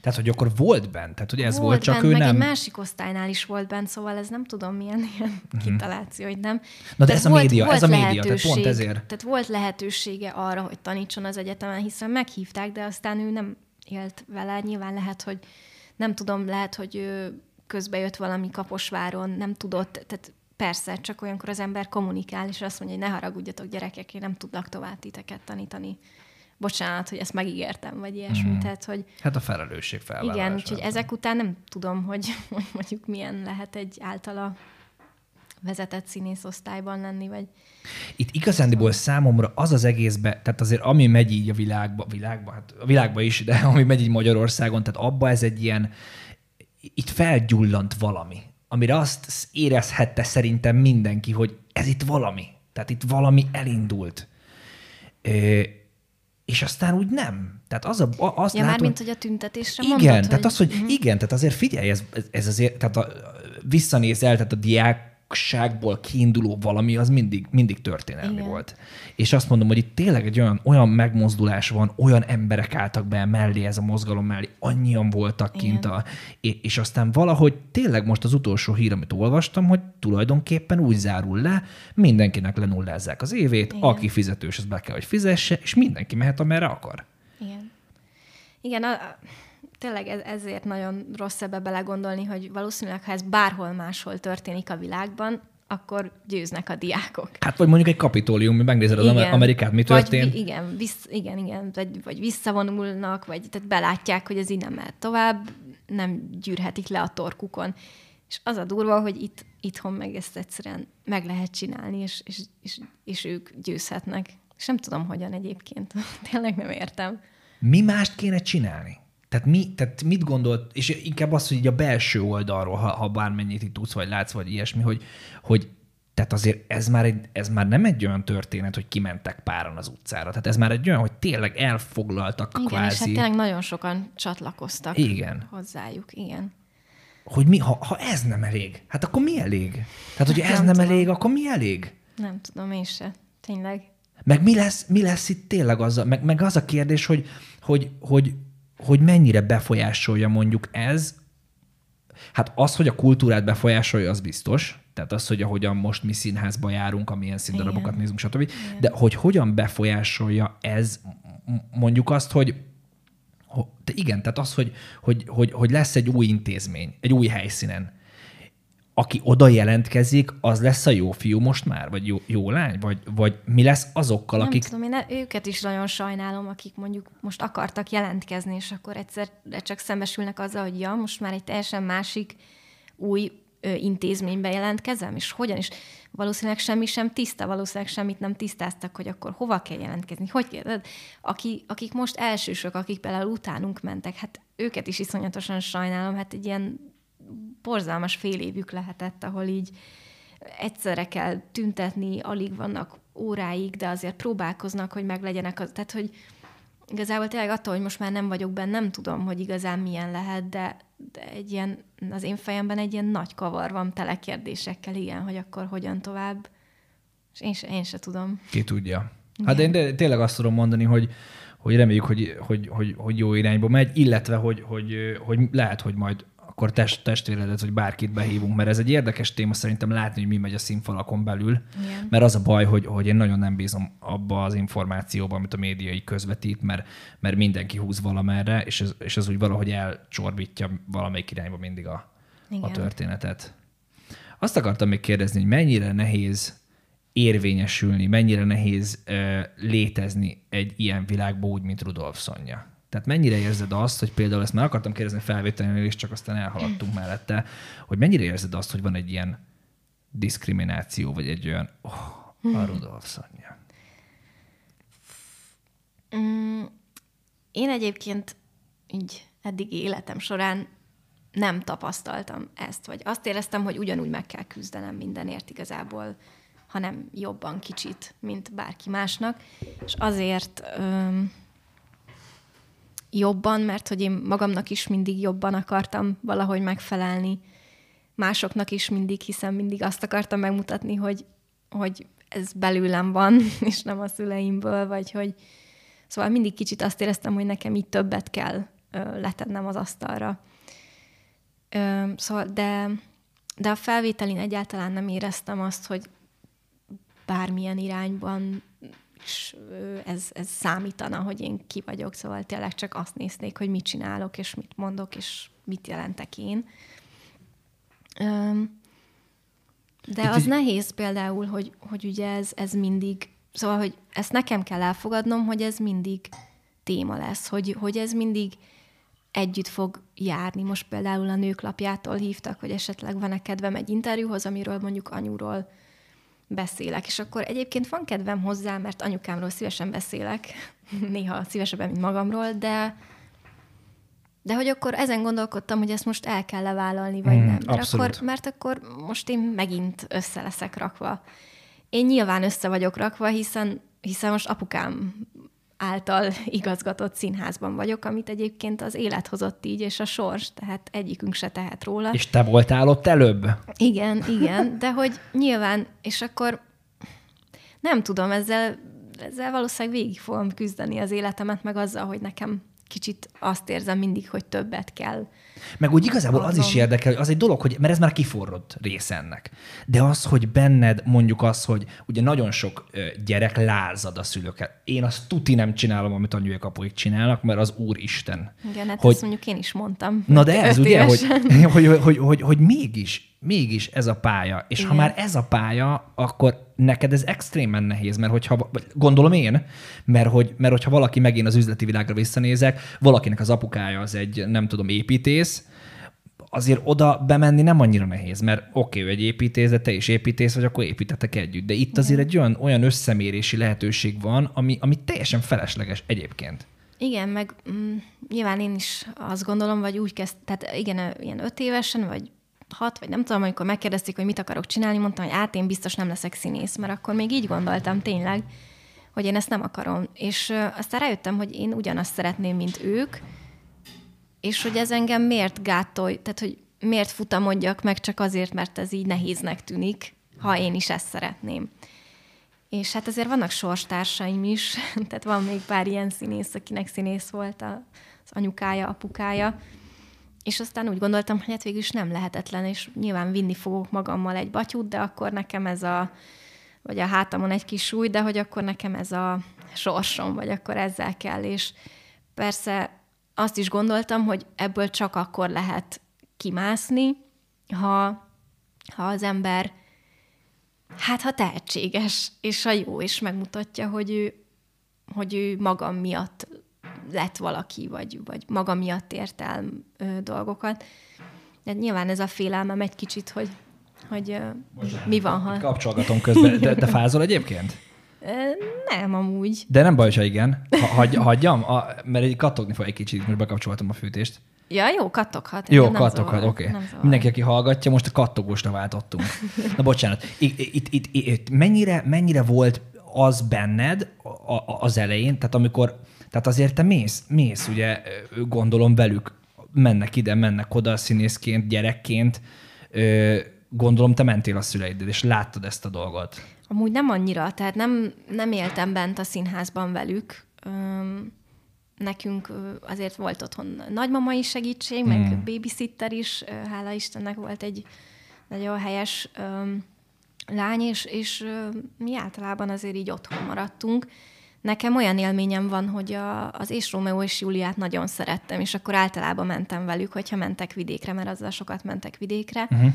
Tehát, hogy akkor volt bent, tehát hogy ez volt, volt csak bent, ő meg nem... egy másik osztálynál is volt bent, szóval ez nem tudom milyen ilyen mm-hmm. kitaláció, hogy nem. Na de ez a média, volt ez a média, tehát pont ezért. Tehát volt lehetősége arra, hogy tanítson az egyetemen, hiszen meghívták, de aztán ő nem élt vele. Nyilván lehet, hogy nem tudom, lehet, hogy ő közbe jött valami Kaposváron, nem tudott, tehát persze, csak olyankor az ember kommunikál, és azt mondja, hogy ne haragudjatok gyerekek, én nem tudlak tovább titeket tanítani bocsánat, hogy ezt megígértem, vagy ilyesmi. Mm. Tehát, hogy hát a felelősség felvállalása. Igen, úgyhogy ezek után nem tudom, hogy, hogy mondjuk milyen lehet egy általa vezetett színészosztályban lenni, vagy... Itt igazándiból számomra az az egészbe, tehát azért ami megy így a világba, világba, hát a világba is, de ami megy így Magyarországon, tehát abba ez egy ilyen, itt felgyullant valami, amire azt érezhette szerintem mindenki, hogy ez itt valami. Tehát itt valami elindult. És aztán úgy nem. Tehát az a, azt ja, látom, mint hogy a tüntetésre Igen, mondod, tehát hogy... az, hogy uh-huh. igen, tehát azért figyelj, ez, ez azért, tehát a, visszanézel, tehát a diák ságból kiinduló valami, az mindig, mindig történelmi Igen. volt. És azt mondom, hogy itt tényleg egy olyan, olyan megmozdulás van, olyan emberek álltak be mellé ez a mozgalom mellé, annyian voltak Igen. kint, a, és aztán valahogy tényleg most az utolsó hír, amit olvastam, hogy tulajdonképpen úgy zárul le, mindenkinek lenullázzák az évét, Igen. aki fizetős, az be kell, hogy fizesse, és mindenki mehet, amerre akar. Igen. Igen, a, tényleg ez, ezért nagyon rossz ebbe belegondolni, hogy valószínűleg, ha ez bárhol máshol történik a világban, akkor győznek a diákok. Hát vagy mondjuk egy kapitólium, mi megnézed az igen. Amerikát, mi történt. Vagy, igen, vissz, igen, igen, vagy, vagy visszavonulnak, vagy tehát belátják, hogy ez így nem mehet tovább, nem gyűrhetik le a torkukon. És az a durva, hogy itt, itthon meg ezt egyszerűen meg lehet csinálni, és, és, és, és ők győzhetnek. És nem tudom, hogyan egyébként. Tényleg nem értem. Mi mást kéne csinálni? Tehát, mi, tehát mit gondolt, és inkább az, hogy így a belső oldalról, ha, ha bármennyit itt tudsz, vagy látsz, vagy ilyesmi, hogy, hogy tehát azért ez már, egy, ez már nem egy olyan történet, hogy kimentek páran az utcára. Tehát ez már egy olyan, hogy tényleg elfoglaltak igen, kvázi. és hát tényleg nagyon sokan csatlakoztak igen. hozzájuk. Igen. Hogy mi, ha, ha ez nem elég, hát akkor mi elég? Tehát, hogy ez nem, nem elég, akkor mi elég? Nem tudom, én se. Tényleg. Meg mi lesz, mi lesz itt tényleg az a, meg, meg az a kérdés, hogy, hogy, hogy hogy mennyire befolyásolja mondjuk ez, hát az, hogy a kultúrát befolyásolja, az biztos, tehát az, hogy ahogyan most mi színházba járunk, amilyen színdarabokat nézünk, stb. Igen. De hogy hogyan befolyásolja ez mondjuk azt, hogy de igen, tehát az, hogy, hogy, hogy, hogy lesz egy új intézmény, egy új helyszínen, aki oda jelentkezik, az lesz a jó fiú most már, vagy jó, jó lány, vagy, vagy mi lesz azokkal, nem akik... tudom, én őket is nagyon sajnálom, akik mondjuk most akartak jelentkezni, és akkor egyszer csak szembesülnek azzal, hogy ja, most már egy teljesen másik új ö, intézménybe jelentkezem, és hogyan is. Valószínűleg semmi sem tiszta, valószínűleg semmit nem tisztáztak, hogy akkor hova kell jelentkezni, hogy kell. Aki, akik most elsősök, akik például utánunk mentek, hát őket is iszonyatosan sajnálom, hát egy ilyen borzalmas fél évük lehetett, ahol így egyszerre kell tüntetni, alig vannak óráig, de azért próbálkoznak, hogy meglegyenek. Az, tehát, hogy igazából tényleg attól, hogy most már nem vagyok benne, nem tudom, hogy igazán milyen lehet, de, de egy ilyen, az én fejemben egy ilyen nagy kavar van tele kérdésekkel, igen, hogy akkor hogyan tovább. És én se, én se tudom. Ki tudja. Hát igen. én tényleg azt tudom mondani, hogy, hogy reméljük, hogy, hogy, hogy, hogy jó irányba megy, illetve, hogy, hogy, hogy lehet, hogy majd akkor test, testvéredet, vagy bárkit behívunk, mert ez egy érdekes téma szerintem látni, hogy mi megy a színfalakon belül, Igen. mert az a baj, hogy, hogy én nagyon nem bízom abba az információba, amit a médiai közvetít, mert, mert mindenki húz valamerre, és ez, és ez úgy valahogy elcsorbítja valamelyik irányba mindig a, a történetet. Azt akartam még kérdezni, hogy mennyire nehéz érvényesülni, mennyire nehéz uh, létezni egy ilyen világban úgy, mint Rudolf Sonja. Tehát mennyire érzed azt, hogy például ezt már akartam kérdezni felvételnél, és csak aztán elhaladtunk mellette, hogy mennyire érzed azt, hogy van egy ilyen diszkrimináció, vagy egy olyan, oh, a Rudolf. Mm, én egyébként így eddig életem során nem tapasztaltam ezt, vagy azt éreztem, hogy ugyanúgy meg kell küzdenem mindenért igazából, hanem jobban kicsit, mint bárki másnak. És azért öm, jobban, mert hogy én magamnak is mindig jobban akartam valahogy megfelelni, másoknak is mindig, hiszen mindig azt akartam megmutatni, hogy, hogy ez belőlem van, és nem a szüleimből, vagy hogy szóval mindig kicsit azt éreztem, hogy nekem így többet kell ö, letennem az asztalra. Ö, szóval, de, de a felvételin egyáltalán nem éreztem azt, hogy bármilyen irányban és ez, ez számítana, hogy én ki vagyok, szóval tényleg csak azt néznék, hogy mit csinálok, és mit mondok, és mit jelentek én. De az nehéz például, hogy, hogy ugye ez, ez mindig, szóval, hogy ezt nekem kell elfogadnom, hogy ez mindig téma lesz, hogy, hogy ez mindig együtt fog járni. Most például a nőklapjától hívtak, hogy esetleg van-e kedvem egy interjúhoz, amiről mondjuk anyúról beszélek. És akkor egyébként van kedvem hozzá, mert anyukámról szívesen beszélek, néha szívesebben, mint magamról, de de hogy akkor ezen gondolkodtam, hogy ezt most el kell levállalni, vagy mm, nem. Mert akkor, mert akkor most én megint össze leszek rakva. Én nyilván össze vagyok rakva, hiszen, hiszen most apukám által igazgatott színházban vagyok, amit egyébként az élet hozott így, és a sors, tehát egyikünk se tehet róla. És te voltál ott előbb? Igen, igen, de hogy nyilván, és akkor nem tudom, ezzel, ezzel valószínűleg végig fogom küzdeni az életemet, meg azzal, hogy nekem kicsit azt érzem mindig, hogy többet kell. Meg úgy igazából az is érdekel, hogy az egy dolog, hogy, mert ez már kiforrott része ennek. De az, hogy benned mondjuk az, hogy ugye nagyon sok gyerek lázad a szülőket. Én azt tuti nem csinálom, amit a apuik csinálnak, mert az Úristen. Igen, hát hogy, ezt mondjuk én is mondtam. Na de ez ugye, hogy, hogy, hogy, hogy, hogy, hogy mégis, mégis ez a pálya. És Igen. ha már ez a pálya, akkor neked ez extrémen nehéz, mert hogyha, gondolom én, mert, hogy, mert hogyha valaki megint az üzleti világra visszanézek, valakinek az apukája az egy, nem tudom, építész, azért oda bemenni nem annyira nehéz, mert oké, okay, egy építész, de te is építész vagy, akkor építetek együtt. De itt azért egy olyan, olyan összemérési lehetőség van, ami, ami teljesen felesleges egyébként. Igen, meg mm, nyilván én is azt gondolom, vagy úgy kezd, tehát igen, ilyen öt évesen, vagy hat, vagy nem tudom, amikor megkérdezték, hogy mit akarok csinálni, mondtam, hogy át én biztos nem leszek színész, mert akkor még így gondoltam tényleg, hogy én ezt nem akarom. És aztán rájöttem, hogy én ugyanazt szeretném, mint ők, és hogy ez engem miért gátolj, tehát hogy miért futamodjak meg csak azért, mert ez így nehéznek tűnik, ha én is ezt szeretném. És hát azért vannak sorstársaim is, tehát van még pár ilyen színész, akinek színész volt az anyukája, apukája, és aztán úgy gondoltam, hogy hát végül is nem lehetetlen, és nyilván vinni fogok magammal egy batyút, de akkor nekem ez a, vagy a hátamon egy kis súly, de hogy akkor nekem ez a sorsom, vagy akkor ezzel kell. És persze azt is gondoltam, hogy ebből csak akkor lehet kimászni, ha, ha az ember, hát ha tehetséges, és a jó, és megmutatja, hogy ő, hogy ő magam miatt lett valaki, vagy, vagy maga miatt ért el ö, dolgokat. De nyilván ez a félelmem egy kicsit, hogy, hogy ö, mi van, ha... Kapcsolgatom közben. De, de fázol egyébként? Nem, amúgy. De nem baj, ha igen. Ha, hagy, hagyjam? A, mert egy kattogni fog egy kicsit, most bekapcsoltam a fűtést. Ja, jó, kattoghat. Jó, kattoghat, oké. Okay. Mindenki, aki hallgatja, most a kattogósra váltottunk. Na bocsánat, itt, itt, itt, itt mennyire, mennyire volt az benned az elején, tehát amikor tehát azért te mész, mész, ugye gondolom velük, mennek ide, mennek oda színészként, gyerekként, gondolom te mentél a szüleiddel, és láttad ezt a dolgot. Amúgy nem annyira, tehát nem, nem éltem bent a színházban velük. Nekünk azért volt otthon nagymamai segítség, hmm. meg babysitter is, hála Istennek volt egy nagyon helyes lány, és, és mi általában azért így otthon maradtunk. Nekem olyan élményem van, hogy a, az és Romeo és Júliát nagyon szerettem, és akkor általában mentem velük, hogyha mentek vidékre, mert azzal sokat mentek vidékre. Uh-huh.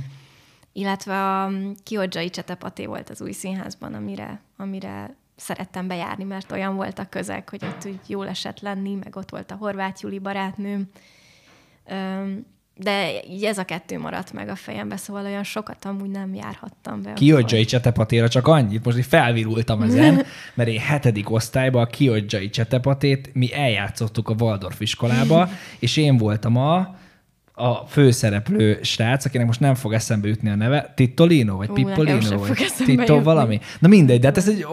Illetve a Kiodzsai Csetepaté volt az új színházban, amire, amire szerettem bejárni, mert olyan volt a közeg, hogy ott úgy jól esett lenni, meg ott volt a horvát Júli barátnőm de így ez a kettő maradt meg a fejembe, szóval olyan sokat amúgy nem járhattam be. Kiodzsai csetepatéra csak annyit, most így felvirultam ezen, mert én hetedik osztályban a Kiodzsai csetepatét mi eljátszottuk a Waldorf iskolába, és én voltam a a főszereplő srác, akinek most nem fog eszembe jutni a neve, Titolino, vagy Pippolino, vagy Tito valami. Na mindegy, de hát ez egy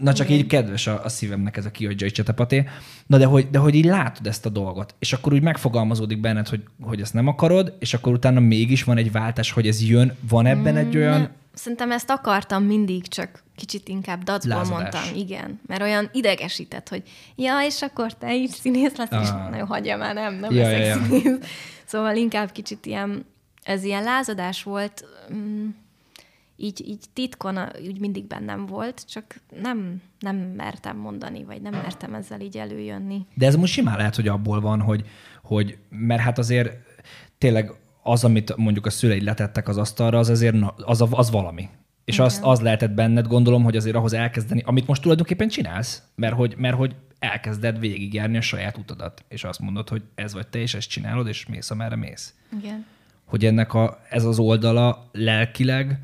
Na csak Igen. így kedves a, a szívemnek ez a kiogyai csetepaté. Na de hogy, de hogy így látod ezt a dolgot, és akkor úgy megfogalmazódik benned, hogy, hogy ezt nem akarod, és akkor utána mégis van egy váltás, hogy ez jön, van ebben mm, egy olyan... Ne. Szerintem ezt akartam mindig, csak kicsit inkább dacból Lázadás. mondtam, igen. Mert olyan idegesített, hogy ja, és akkor te is színész lesz, ah. és na jó, hagyja már, nem, nem ja, leszek ja, ja. színész. Szóval inkább kicsit ilyen, ez ilyen lázadás volt, mm, így, így titkon úgy mindig bennem volt, csak nem, nem mertem mondani, vagy nem mertem ezzel így előjönni. De ez most simán lehet, hogy abból van, hogy, hogy mert hát azért tényleg az, amit mondjuk a szüleid letettek az asztalra, az azért az, az valami. És az, az lehetett benned, gondolom, hogy azért ahhoz elkezdeni, amit most tulajdonképpen csinálsz, mert hogy, mert hogy elkezded végigjárni a saját utadat, és azt mondod, hogy ez vagy te, és ezt csinálod, és mész, amerre mész. Igen. Hogy ennek a, ez az oldala lelkileg,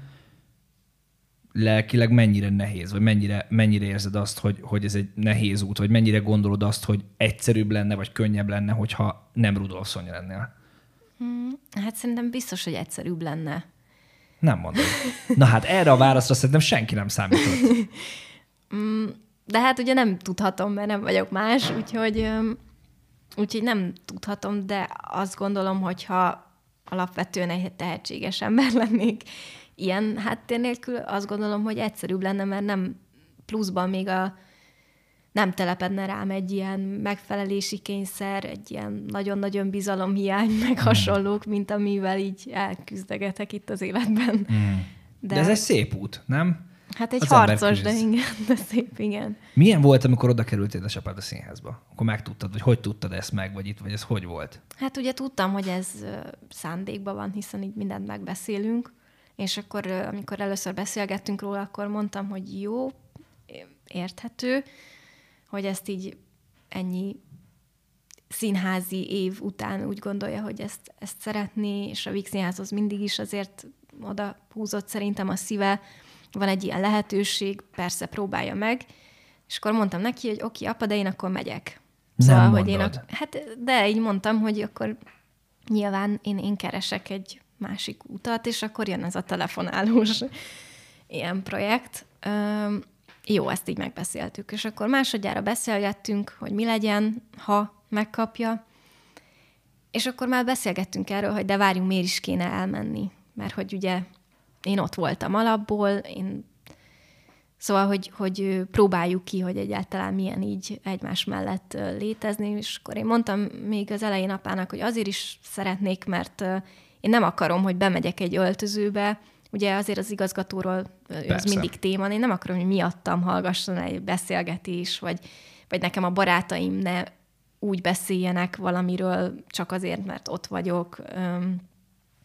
lelkileg mennyire nehéz, vagy mennyire, mennyire érzed azt, hogy, hogy ez egy nehéz út, vagy mennyire gondolod azt, hogy egyszerűbb lenne, vagy könnyebb lenne, hogyha nem Rudolf Szonya lennél? Hmm, hát szerintem biztos, hogy egyszerűbb lenne. Nem mondom. Na hát erre a válaszra szerintem senki nem számított. Mm, de hát ugye nem tudhatom, mert nem vagyok más, úgyhogy, úgyhogy nem tudhatom, de azt gondolom, hogyha alapvetően egy tehetséges ember lennék, ilyen háttér nélkül, azt gondolom, hogy egyszerűbb lenne, mert nem pluszban még a, nem telepedne rám egy ilyen megfelelési kényszer, egy ilyen nagyon-nagyon bizalomhiány, meg mm. hasonlók, mint amivel így elküzdegetek itt az életben. Mm. De, de ez egy szép út, nem? Hát egy az harcos, de igen, de szép, igen. Milyen volt, amikor oda kerültél a Sapád a színházba? Akkor megtudtad, vagy hogy tudtad ezt meg, vagy itt, vagy ez hogy volt? Hát ugye tudtam, hogy ez szándékban van, hiszen így mindent megbeszélünk, és akkor, amikor először beszélgettünk róla, akkor mondtam, hogy jó, érthető, hogy ezt így ennyi színházi év után úgy gondolja, hogy ezt, ezt szeretné, és a Víg Színházhoz mindig is azért oda húzott szerintem a szíve, van egy ilyen lehetőség, persze próbálja meg, és akkor mondtam neki, hogy oké, apa, de én akkor megyek. Szóval, Nem hogy én a, hát, de így mondtam, hogy akkor nyilván én, én keresek egy másik utat, és akkor jön ez a telefonálós ilyen projekt. Jó, ezt így megbeszéltük. És akkor másodjára beszélgettünk, hogy mi legyen, ha megkapja. És akkor már beszélgettünk erről, hogy de várjunk, miért is kéne elmenni. Mert hogy ugye én ott voltam alapból, én Szóval, hogy, hogy próbáljuk ki, hogy egyáltalán milyen így egymás mellett létezni, és akkor én mondtam még az elején apának, hogy azért is szeretnék, mert én nem akarom, hogy bemegyek egy öltözőbe, ugye azért az igazgatóról Persze. ez mindig téma, én nem akarom, hogy miattam hallgasson egy beszélgetés, vagy, vagy nekem a barátaim ne úgy beszéljenek valamiről csak azért, mert ott vagyok.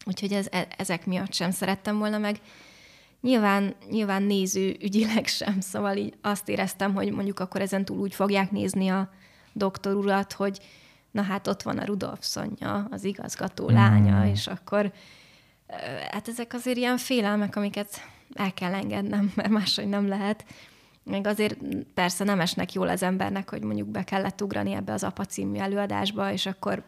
Úgyhogy ez, e, ezek miatt sem szerettem volna meg. Nyilván, nyilván néző ügyileg sem, szóval így azt éreztem, hogy mondjuk akkor ezen túl úgy fogják nézni a doktor urat, hogy na hát ott van a Rudolf Szonya, az igazgató lánya, mm. és akkor hát ezek azért ilyen félelmek, amiket el kell engednem, mert máshogy nem lehet. Még azért persze nem esnek jól az embernek, hogy mondjuk be kellett ugrani ebbe az apa című előadásba, és akkor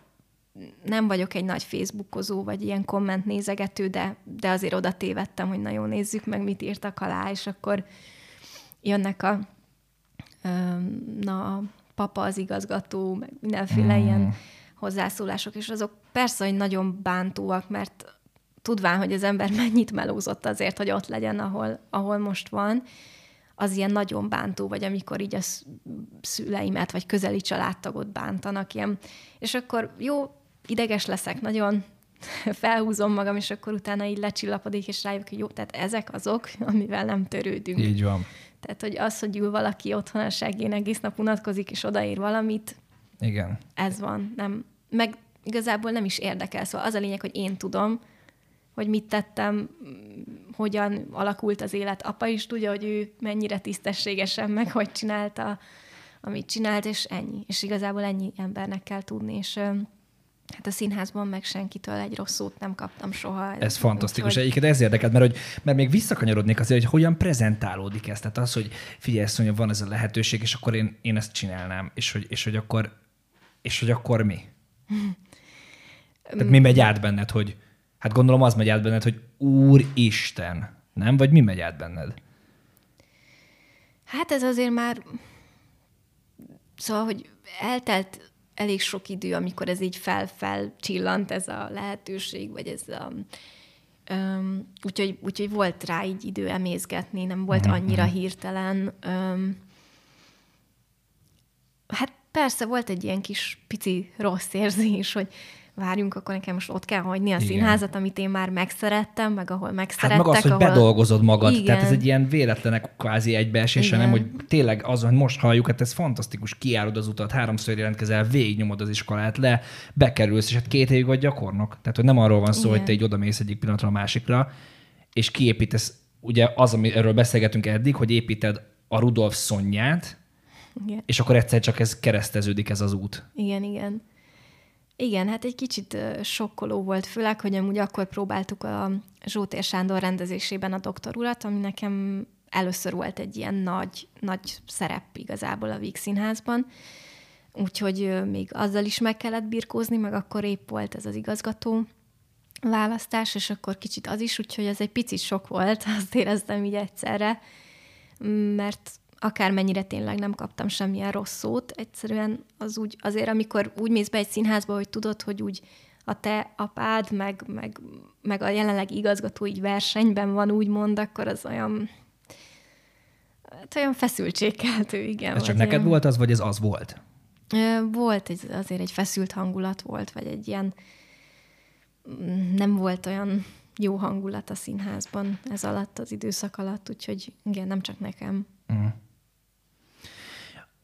nem vagyok egy nagy Facebookozó, vagy ilyen komment nézegető, de, de azért oda tévedtem, hogy nagyon nézzük meg, mit írtak alá, és akkor jönnek a na, a papa az igazgató, meg mindenféle mm. ilyen hozzászólások, és azok persze, hogy nagyon bántóak, mert tudván, hogy az ember mennyit melózott azért, hogy ott legyen, ahol, ahol most van, az ilyen nagyon bántó, vagy amikor így a szüleimet, vagy közeli családtagot bántanak, ilyen. És akkor jó, ideges leszek, nagyon felhúzom magam, és akkor utána így lecsillapodik, és rájövök, hogy jó, tehát ezek azok, amivel nem törődünk. Így van. Tehát, hogy az, hogy ül valaki otthon a segén, egész nap unatkozik, és odaír valamit, igen. Ez van. Nem, meg igazából nem is érdekel. Szóval az a lényeg, hogy én tudom, hogy mit tettem, hogyan alakult az élet. Apa is tudja, hogy ő mennyire tisztességesen, meg hogy csinálta, amit csinált, és ennyi. És igazából ennyi embernek kell tudni, és Hát a színházban meg senkitől egy rossz szót nem kaptam soha. Ez fantasztikus. Úgy, Egyébként ez érdekelt, mert, hogy, mert még visszakanyarodnék azért, hogy hogyan prezentálódik ez. Tehát az, hogy figyelj, hogy van ez a lehetőség, és akkor én, én ezt csinálnám, és hogy, és hogy akkor és hogy akkor mi? Tehát mi megy át benned, hogy hát gondolom az megy át benned, hogy Úristen, nem? Vagy mi megy át benned? Hát ez azért már szóval, hogy eltelt elég sok idő, amikor ez így fel-fel csillant ez a lehetőség, vagy ez a... Um, úgyhogy, úgyhogy volt rá így idő emészgetni, nem volt mhm, annyira hirtelen. Um, hát persze volt egy ilyen kis pici rossz érzés, hogy várjunk, akkor nekem most ott kell hagyni a Igen. színházat, amit én már megszerettem, meg ahol megszerettek. Hát meg az, hogy ahol... bedolgozod magad. Igen. Tehát ez egy ilyen véletlenek kvázi egybeesése, nem, hogy tényleg az, hogy most halljuk, hát ez fantasztikus, kiárod az utat, háromszor jelentkezel, végignyomod az iskolát le, bekerülsz, és hát két évig vagy gyakornok. Tehát, hogy nem arról van szó, Igen. hogy te egy odamész egyik pillanatra a másikra, és kiépítesz, ugye az, amiről beszélgetünk eddig, hogy építed a Rudolf Szonyát, Igen. És akkor egyszer csak ez kereszteződik ez az út. Igen, igen. Igen, hát egy kicsit sokkoló volt, főleg, hogy amúgy akkor próbáltuk a Zsótér Sándor rendezésében a doktor ami nekem először volt egy ilyen nagy, nagy szerep igazából a Víg Színházban. Úgyhogy még azzal is meg kellett birkózni, meg akkor épp volt ez az igazgató választás, és akkor kicsit az is, úgyhogy ez egy picit sok volt, azt éreztem így egyszerre, mert akármennyire tényleg nem kaptam semmilyen rossz szót, egyszerűen az úgy, azért amikor úgy mész be egy színházba, hogy tudod, hogy úgy a te apád, meg, meg, meg a jelenlegi igazgató így versenyben van, úgymond, akkor az olyan, hát olyan feszültségkeltő, igen. Ez csak vagy neked volt az, vagy ez az volt? Volt egy, azért egy feszült hangulat volt, vagy egy ilyen mm, nem volt olyan jó hangulat a színházban ez alatt, az időszak alatt, úgyhogy igen, nem csak nekem.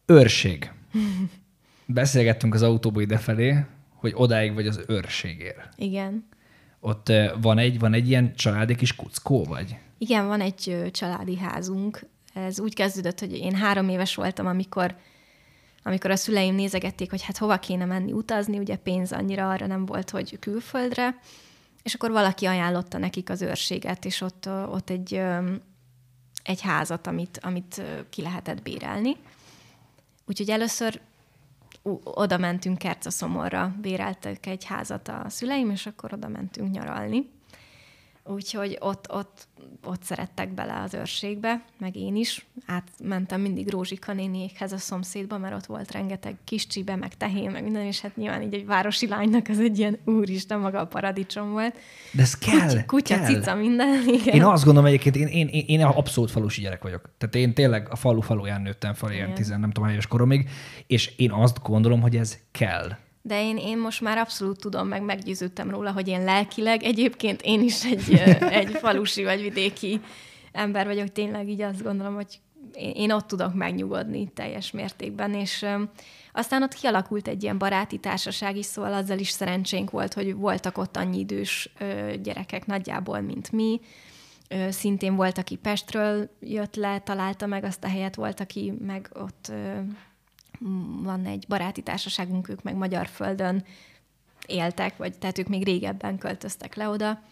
Őrség. Beszélgettünk az autóba idefelé, hogy odáig vagy az őrségér. Igen. Ott van egy, van egy ilyen családi kis kuckó, vagy? Igen, van egy családi házunk. Ez úgy kezdődött, hogy én három éves voltam, amikor, amikor a szüleim nézegették, hogy hát hova kéne menni utazni, ugye pénz annyira arra nem volt, hogy külföldre, és akkor valaki ajánlotta nekik az őrséget, és ott, ott egy, egy házat, amit, amit ki lehetett bérelni. Úgyhogy először oda mentünk Kercaszomorra, béreltek egy házat a szüleim, és akkor oda mentünk nyaralni. Úgyhogy ott, ott, ott szerettek bele az őrségbe, meg én is. Átmentem mindig Rózsika néniékhez a szomszédba, mert ott volt rengeteg kis csibe, meg tehén, meg minden, és hát nyilván így egy városi lánynak az egy ilyen úristen maga a paradicsom volt. De ez kell, Kutya, kutya kell. cica, minden, igen. Én azt gondolom egyébként, én, én, én, én abszolút falusi gyerek vagyok. Tehát én tényleg a falu faluján nőttem fel ilyen tizen, nem tudom, éves koromig, és én azt gondolom, hogy ez kell. De én, én most már abszolút tudom, meg meggyőződtem róla, hogy én lelkileg egyébként én is egy, egy falusi vagy vidéki ember vagyok, tényleg így azt gondolom, hogy én, ott tudok megnyugodni teljes mértékben, és aztán ott kialakult egy ilyen baráti társaság is, szóval azzal is szerencsénk volt, hogy voltak ott annyi idős gyerekek nagyjából, mint mi, Szintén volt, aki Pestről jött le, találta meg azt a helyet, volt, aki meg ott van egy baráti társaságunk, ők meg magyar földön éltek, vagy tehát ők még régebben költöztek le oda,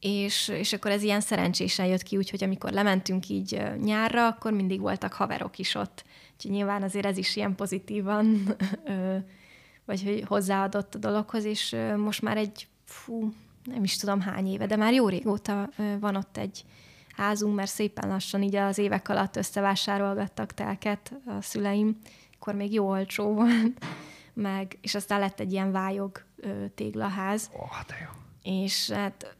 és, és akkor ez ilyen szerencsésen jött ki, úgyhogy amikor lementünk így nyárra, akkor mindig voltak haverok is ott. Úgyhogy nyilván azért ez is ilyen pozitívan, vagy hogy hozzáadott a dologhoz, és most már egy, fú, nem is tudom hány éve, de már jó régóta van ott egy házunk, mert szépen lassan így az évek alatt összevásárolgattak telket a szüleim, akkor még jó olcsó volt, meg, és aztán lett egy ilyen vályog ö, téglaház, Ó, oh, de jó. és hát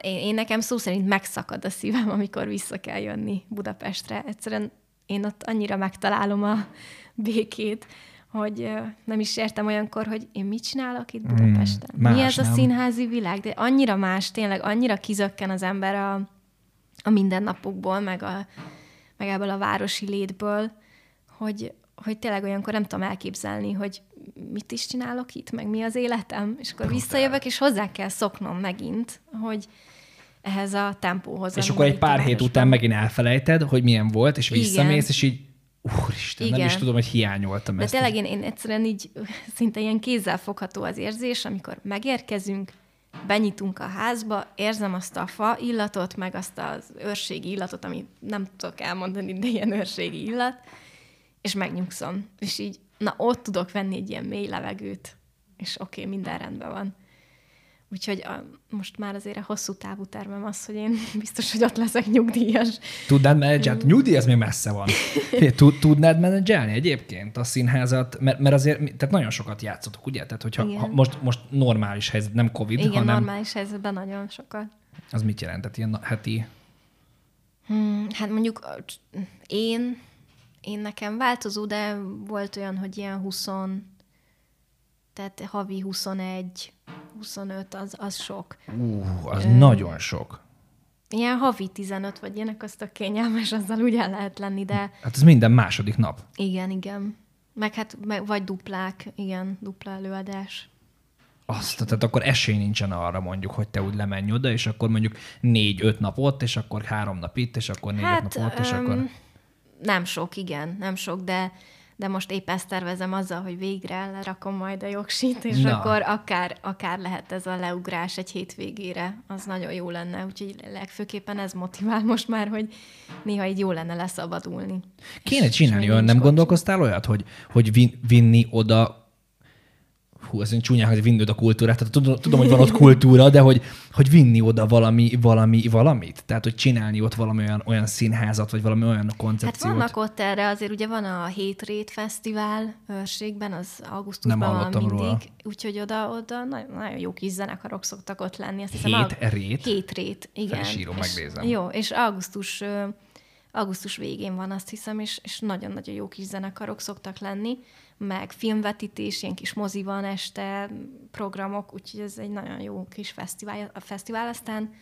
én, én nekem szó szerint megszakad a szívem, amikor vissza kell jönni Budapestre. Egyszerűen én ott annyira megtalálom a békét, hogy nem is értem olyankor, hogy én mit csinálok itt Budapesten. Mm, más, Mi ez a nem? színházi világ? De annyira más, tényleg annyira kizökken az ember a, a mindennapokból, meg, a, meg ebből a városi létből, hogy, hogy tényleg olyankor nem tudom elképzelni, hogy mit is csinálok itt, meg mi az életem, és akkor visszajövök, és hozzá kell szoknom megint, hogy ehhez a tempóhoz. És akkor egy pár hét után megint elfelejted, hogy milyen volt, és Igen. visszamész, és így, úristen, nem Igen. is tudom, hogy hiányoltam De ezt. tényleg én, én egyszerűen így szinte ilyen kézzel fogható az érzés, amikor megérkezünk, benyitunk a házba, érzem azt a fa illatot, meg azt az őrségi illatot, ami nem tudok elmondani, de ilyen őrségi illat, és megnyugszom. És így, na ott tudok venni egy ilyen mély levegőt, és oké, okay, minden rendben van. Úgyhogy a, most már azért a hosszú távú tervem az, hogy én biztos, hogy ott leszek nyugdíjas. Tudnád menedzselni? Nyugdíj, ez még messze van. Tud- Tudnád menedzselni egyébként a színházat? Mert, mert azért, tehát nagyon sokat játszotok, ugye? Tehát hogyha Igen. ha most, most normális helyzet, nem Covid, Igen, hanem normális helyzetben nagyon sokat. az mit jelent? Tehát ilyen heti... Hmm, hát mondjuk én, én nekem változó, de volt olyan, hogy ilyen 20, tehát havi 21, 25, az, az sok. Ú, az nagyon sok. Ilyen havi 15 vagy ilyenek, az tök kényelmes, azzal úgy el lehet lenni, de Hát ez minden második nap. igen, igen. Meg hát, meg, vagy duplák, igen, dupla előadás. Azt, tehát akkor esély nincsen arra mondjuk, hogy te úgy lemenj oda, és akkor mondjuk négy-öt nap ott, és akkor három nap itt, és akkor négy-öt nap ott, és akkor... Nem sok, igen, nem sok, de de most épp ezt tervezem azzal, hogy végre lerakom majd a jogsit, és Na. akkor akár, akár lehet ez a leugrás egy hétvégére, az nagyon jó lenne, úgyhogy legfőképpen ez motivál most már, hogy néha így jó lenne leszabadulni. Kéne csinálni olyan, nem gondolkoztál olyat, hogy, hogy vinni oda hú, ez csúnyán, hogy vinni oda kultúrát, tehát tudom, tudom, hogy van ott kultúra, de hogy, hogy vinni oda valami, valami, valamit. Tehát, hogy csinálni ott valami olyan, olyan színházat, vagy valami olyan koncepciót. Hát vannak ott erre, azért ugye van a Hétrét Fesztivál őrségben, az augusztusban Nem van mindig. Róla. Úgyhogy oda, oda nagyon, nagyon jó kis zenekarok szoktak ott lenni. Azt hiszem, Hét a... rét? Hétrét, igen. Felsírom, megnézem. Jó, és augusztus augusztus végén van, azt hiszem, és, és nagyon-nagyon jó kis zenekarok szoktak lenni meg filmvetítés, ilyen kis mozi van este, programok, úgyhogy ez egy nagyon jó kis fesztivál. A fesztivál aztán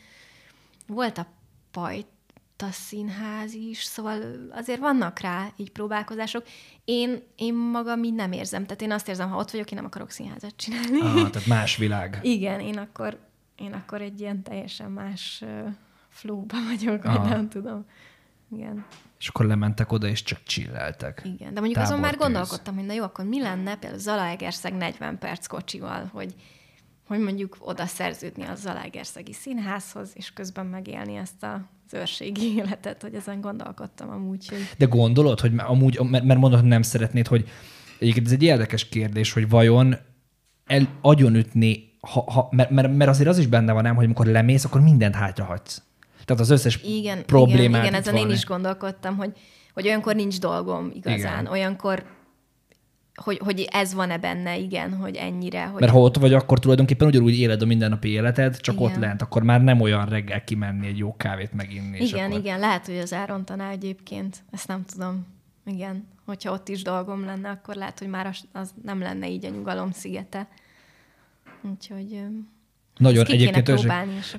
volt a Pajta színház is, szóval azért vannak rá így próbálkozások. Én, én magam így nem érzem, tehát én azt érzem, ha ott vagyok, én nem akarok színházat csinálni. Ah, tehát más világ. Igen, én akkor, én akkor egy ilyen teljesen más flóba vagyok, vagy nem tudom. Igen és akkor lementek oda, és csak csilleltek. Igen, de mondjuk azon már gondolkodtam, hogy na jó, akkor mi lenne például Zalaegerszeg 40 perc kocsival, hogy, hogy mondjuk oda szerződni a Zalaegerszegi színházhoz, és közben megélni ezt a az őrségi életet, hogy ezen gondolkodtam amúgy. Hogy... De gondolod, hogy amúgy, mert, mert mondod, hogy nem szeretnéd, hogy egyébként ez egy érdekes kérdés, hogy vajon el agyonütni, ha, ha, mert, mert, mert azért az is benne van, nem, hogy amikor lemész, akkor mindent hátrahagysz. Tehát az összes igen, problémát. Igen, igen ezen én is gondolkodtam, hogy, hogy olyankor nincs dolgom igazán. Igen. Olyankor hogy, hogy ez van-e benne, igen, hogy ennyire. Hogy... Mert ha ott vagy, akkor tulajdonképpen ugyanúgy éled a mindennapi életed, csak igen. ott lent, akkor már nem olyan reggel kimenni egy jó kávét meginni. Igen, akkor... igen, lehet, hogy az elrontaná egyébként, ezt nem tudom. Igen, hogyha ott is dolgom lenne, akkor lehet, hogy már az, az nem lenne így a nyugalom szigete. Úgyhogy... Nagyon egyébként őrség,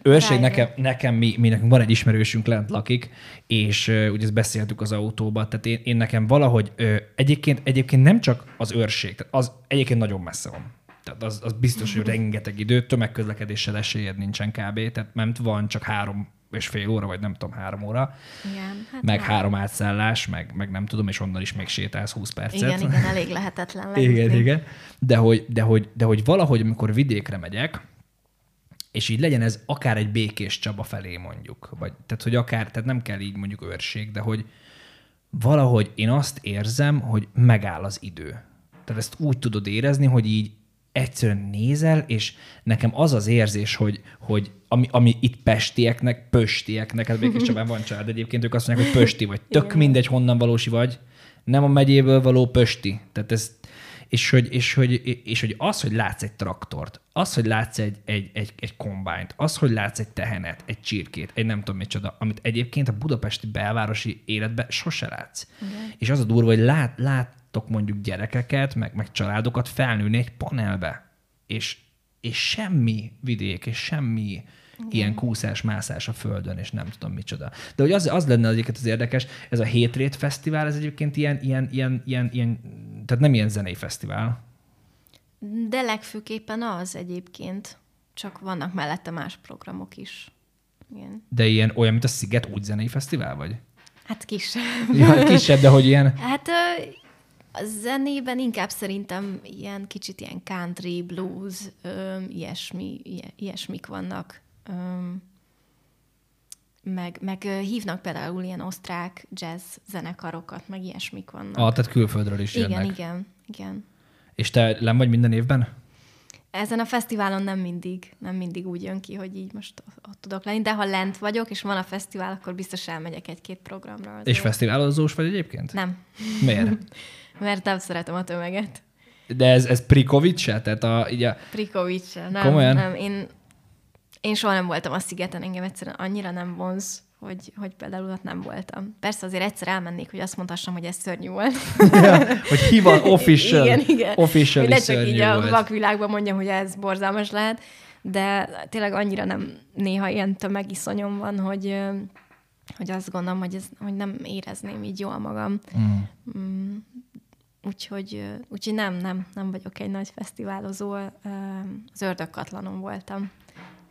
őrség nekem, nekem mi, mi, nekünk van egy ismerősünk lent lakik, és uh, ugye ezt beszéltük az autóba, tehát én, én nekem valahogy uh, egyébként, egyébként nem csak az őrség, tehát az egyébként nagyon messze van. Tehát az, az biztos, hogy rengeteg idő, tömegközlekedéssel esélyed nincsen kb. Tehát nem van csak három és fél óra, vagy nem tudom, három óra. Igen, hát meg nem. három átszállás, meg, meg nem tudom, és onnan is még sétálsz 20 percet. Igen, igen, elég lehetetlen igen, igen. De hogy, de, hogy, de hogy valahogy, amikor vidékre megyek, és így legyen ez akár egy békés Csaba felé mondjuk, vagy tehát, hogy akár, tehát nem kell így mondjuk őrség, de hogy valahogy én azt érzem, hogy megáll az idő. Tehát ezt úgy tudod érezni, hogy így egyszerűen nézel, és nekem az az érzés, hogy, hogy ami, ami itt pestieknek, pöstieknek, hát Békés Csabán van család egyébként, ők azt mondják, hogy pösti vagy. Tök mindegy, honnan valósi vagy, nem a megyéből való pösti. Tehát ez és hogy, és, hogy, és hogy az, hogy látsz egy traktort, az, hogy látsz egy, egy, egy, egy kombányt, az, hogy látsz egy tehenet, egy csirkét, egy nem tudom micsoda, amit egyébként a budapesti belvárosi életben sose látsz. Okay. És az a durva, hogy lát, láttok mondjuk gyerekeket, meg, meg családokat felnőni egy panelbe, és, és semmi vidék, és semmi igen. ilyen kúszás, mászás a földön, és nem tudom micsoda. De hogy az, az lenne egyébként az érdekes, ez a Hétrét Fesztivál, ez egyébként ilyen, ilyen, ilyen, ilyen, ilyen tehát nem ilyen zenei fesztivál. De legfőképpen az egyébként, csak vannak mellette más programok is. Igen. De ilyen olyan, mint a Sziget, úgy zenei fesztivál, vagy? Hát kisebb. Ja, kisebb, de hogy ilyen... Hát a zenében inkább szerintem ilyen kicsit ilyen country, blues, öm, ilyesmi, ilyesmik vannak. Meg, meg hívnak például ilyen osztrák jazz zenekarokat, meg ilyesmik vannak. Ah, tehát külföldről is igen, jönnek. Igen, igen, És te nem vagy minden évben? Ezen a fesztiválon nem mindig, nem mindig úgy jön ki, hogy így most ott tudok lenni, de ha lent vagyok, és van a fesztivál, akkor biztos elmegyek egy-két programra. Azért. És fesztiválozós vagy egyébként? Nem. Miért? Mert nem szeretem a tömeget. De ez, ez Prikovic se? Tehát a, így a... Prikovic se. Nem, Komolyan? nem. Én én soha nem voltam a szigeten, engem egyszerűen annyira nem vonz, hogy, hogy például ott nem voltam. Persze azért egyszer elmennék, hogy azt mondhassam, hogy ez szörnyű volt. ja, hogy hival official, igen, igen. official hogy csak így volt. a vakvilágban mondjam, hogy ez borzalmas lehet, de tényleg annyira nem, néha ilyen tömegiszonyom van, hogy, hogy azt gondolom, hogy, ez, hogy nem érezném így jól magam. Mm. Mm, úgyhogy, úgyhogy nem, nem, nem vagyok egy nagy fesztiválozó, az ördögkatlanon voltam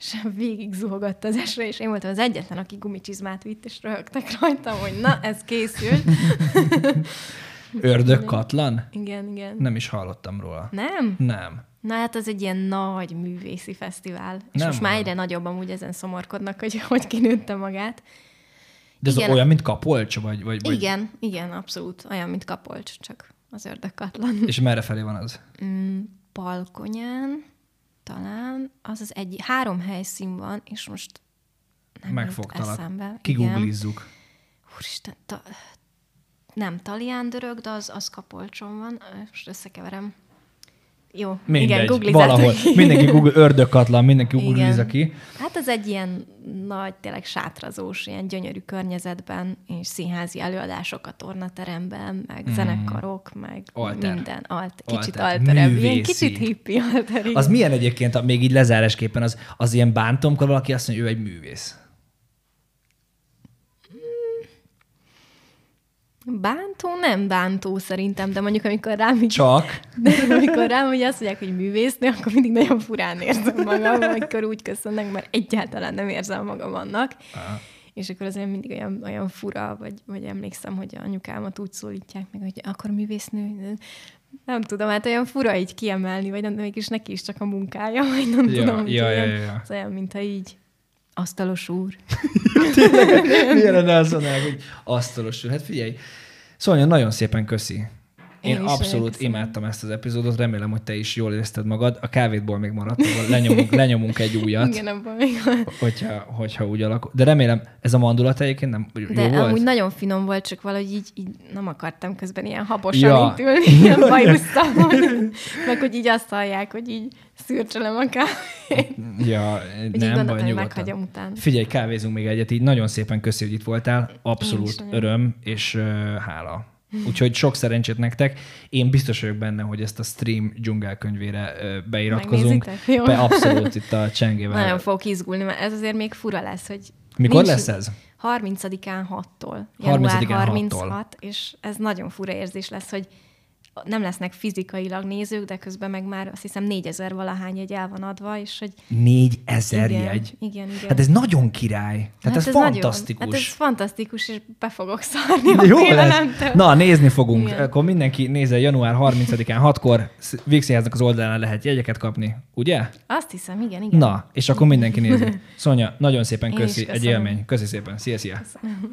és végig zuhogott az esre, és én voltam az egyetlen, aki gumicsizmát vitt, és röhögtek rajtam, hogy na, ez készült. Ördögkatlan? Igen, igen. Nem is hallottam róla. Nem? Nem. Na hát az egy ilyen nagy művészi fesztivál. És Nem most már egyre nagyobb amúgy ezen szomorkodnak, hogy hogy kinőtte magát. De ez Igen. olyan, mint kapolcs? Vagy, vagy, vagy... Igen, igen, abszolút. Olyan, mint kapolcs, csak az ördögkatlan. És merre felé van az? Mm, Palkonyán talán, az az egy, három helyszín van, és most nem Megfogtalak. eszembe. Kiguglizzuk. Úristen, ta, nem talián dörög, de az, az kapolcson van. Most összekeverem. Jó, Mindegy, igen, googlizzátok valahol. ki. Mindenki Google, ördögkatlan, mindenki googlizza ki. Hát ez egy ilyen nagy, tényleg sátrazós, ilyen gyönyörű környezetben, és színházi előadások a tornateremben, meg mm. zenekarok, meg Alter. minden. Alt, kicsit Alter. alterebb, ilyen Művészi. kicsit hippi alter. igen. Az milyen egyébként, még így lezárásképpen, az, az ilyen bántom, amikor valaki azt mondja, ő egy művész. Bántó? Nem bántó szerintem, de mondjuk amikor rám így Csak. De amikor rám ugye azt mondják, hogy művésznő, akkor mindig nagyon furán érzem magam, amikor úgy köszönnek, mert egyáltalán nem érzem magam annak. Aha. És akkor azért mindig olyan, olyan fura, vagy, vagy emlékszem, hogy anyukámat úgy szólítják meg, hogy akkor művésznő. Nem tudom, hát olyan fura így kiemelni, vagy nem, mégis neki is csak a munkája, vagy nem Ja, tudom. ja, ja, ja. Ez olyan, mintha így asztalos úr. Milyen lenne azt mondanák, hogy asztalos. Hát figyelj, Szonya, nagyon szépen köszi. Én, Én abszolút köszönöm. imádtam ezt az epizódot, remélem, hogy te is jól érezted magad. A kávétból még maradt, lenyomunk, lenyomunk egy újat, Igen, abban még hogyha, hogyha úgy alakul. De remélem, ez a mandulat egyébként nem De jó volt? amúgy nagyon finom volt, csak valahogy így, így nem akartam közben ilyen habosan Ja. itt ülni, ilyen bajusztam, meg hogy így azt hallják, hogy így szürcsölem a kávét. Ja, Úgy nem gondoltam, baj, nyugodtan. utána. Figyelj, kávézunk még egyet, így nagyon szépen köszi, hogy itt voltál. Abszolút öröm és uh, hála. Úgyhogy sok szerencsét nektek. Én biztos vagyok benne, hogy ezt a stream dzsungelkönyvére beiratkozunk. Be, abszolút itt a csengével. Nagyon fogok izgulni, mert ez azért még fura lesz, hogy... Mikor lesz ez? 30-án 6-tól. Január 30-án 36, és ez nagyon fura érzés lesz, hogy nem lesznek fizikailag nézők, de közben meg már azt hiszem 4000 valahány egy el van adva, és hogy 4000 igen, jegy. igen, igen. Hát ez nagyon király. Tehát ez, fantasztikus. Nagyon, hát ez fantasztikus, és be fogok szarni a Jó lesz. Na, nézni fogunk. Igen. Akkor mindenki nézze január 30-án 6-kor Vixiháznak az oldalán lehet jegyeket kapni, ugye? Azt hiszem, igen, igen. Na, és akkor mindenki nézi. Szonya, nagyon szépen köszi, egy élmény. Köszi szépen. Szia, szia. Köszönöm.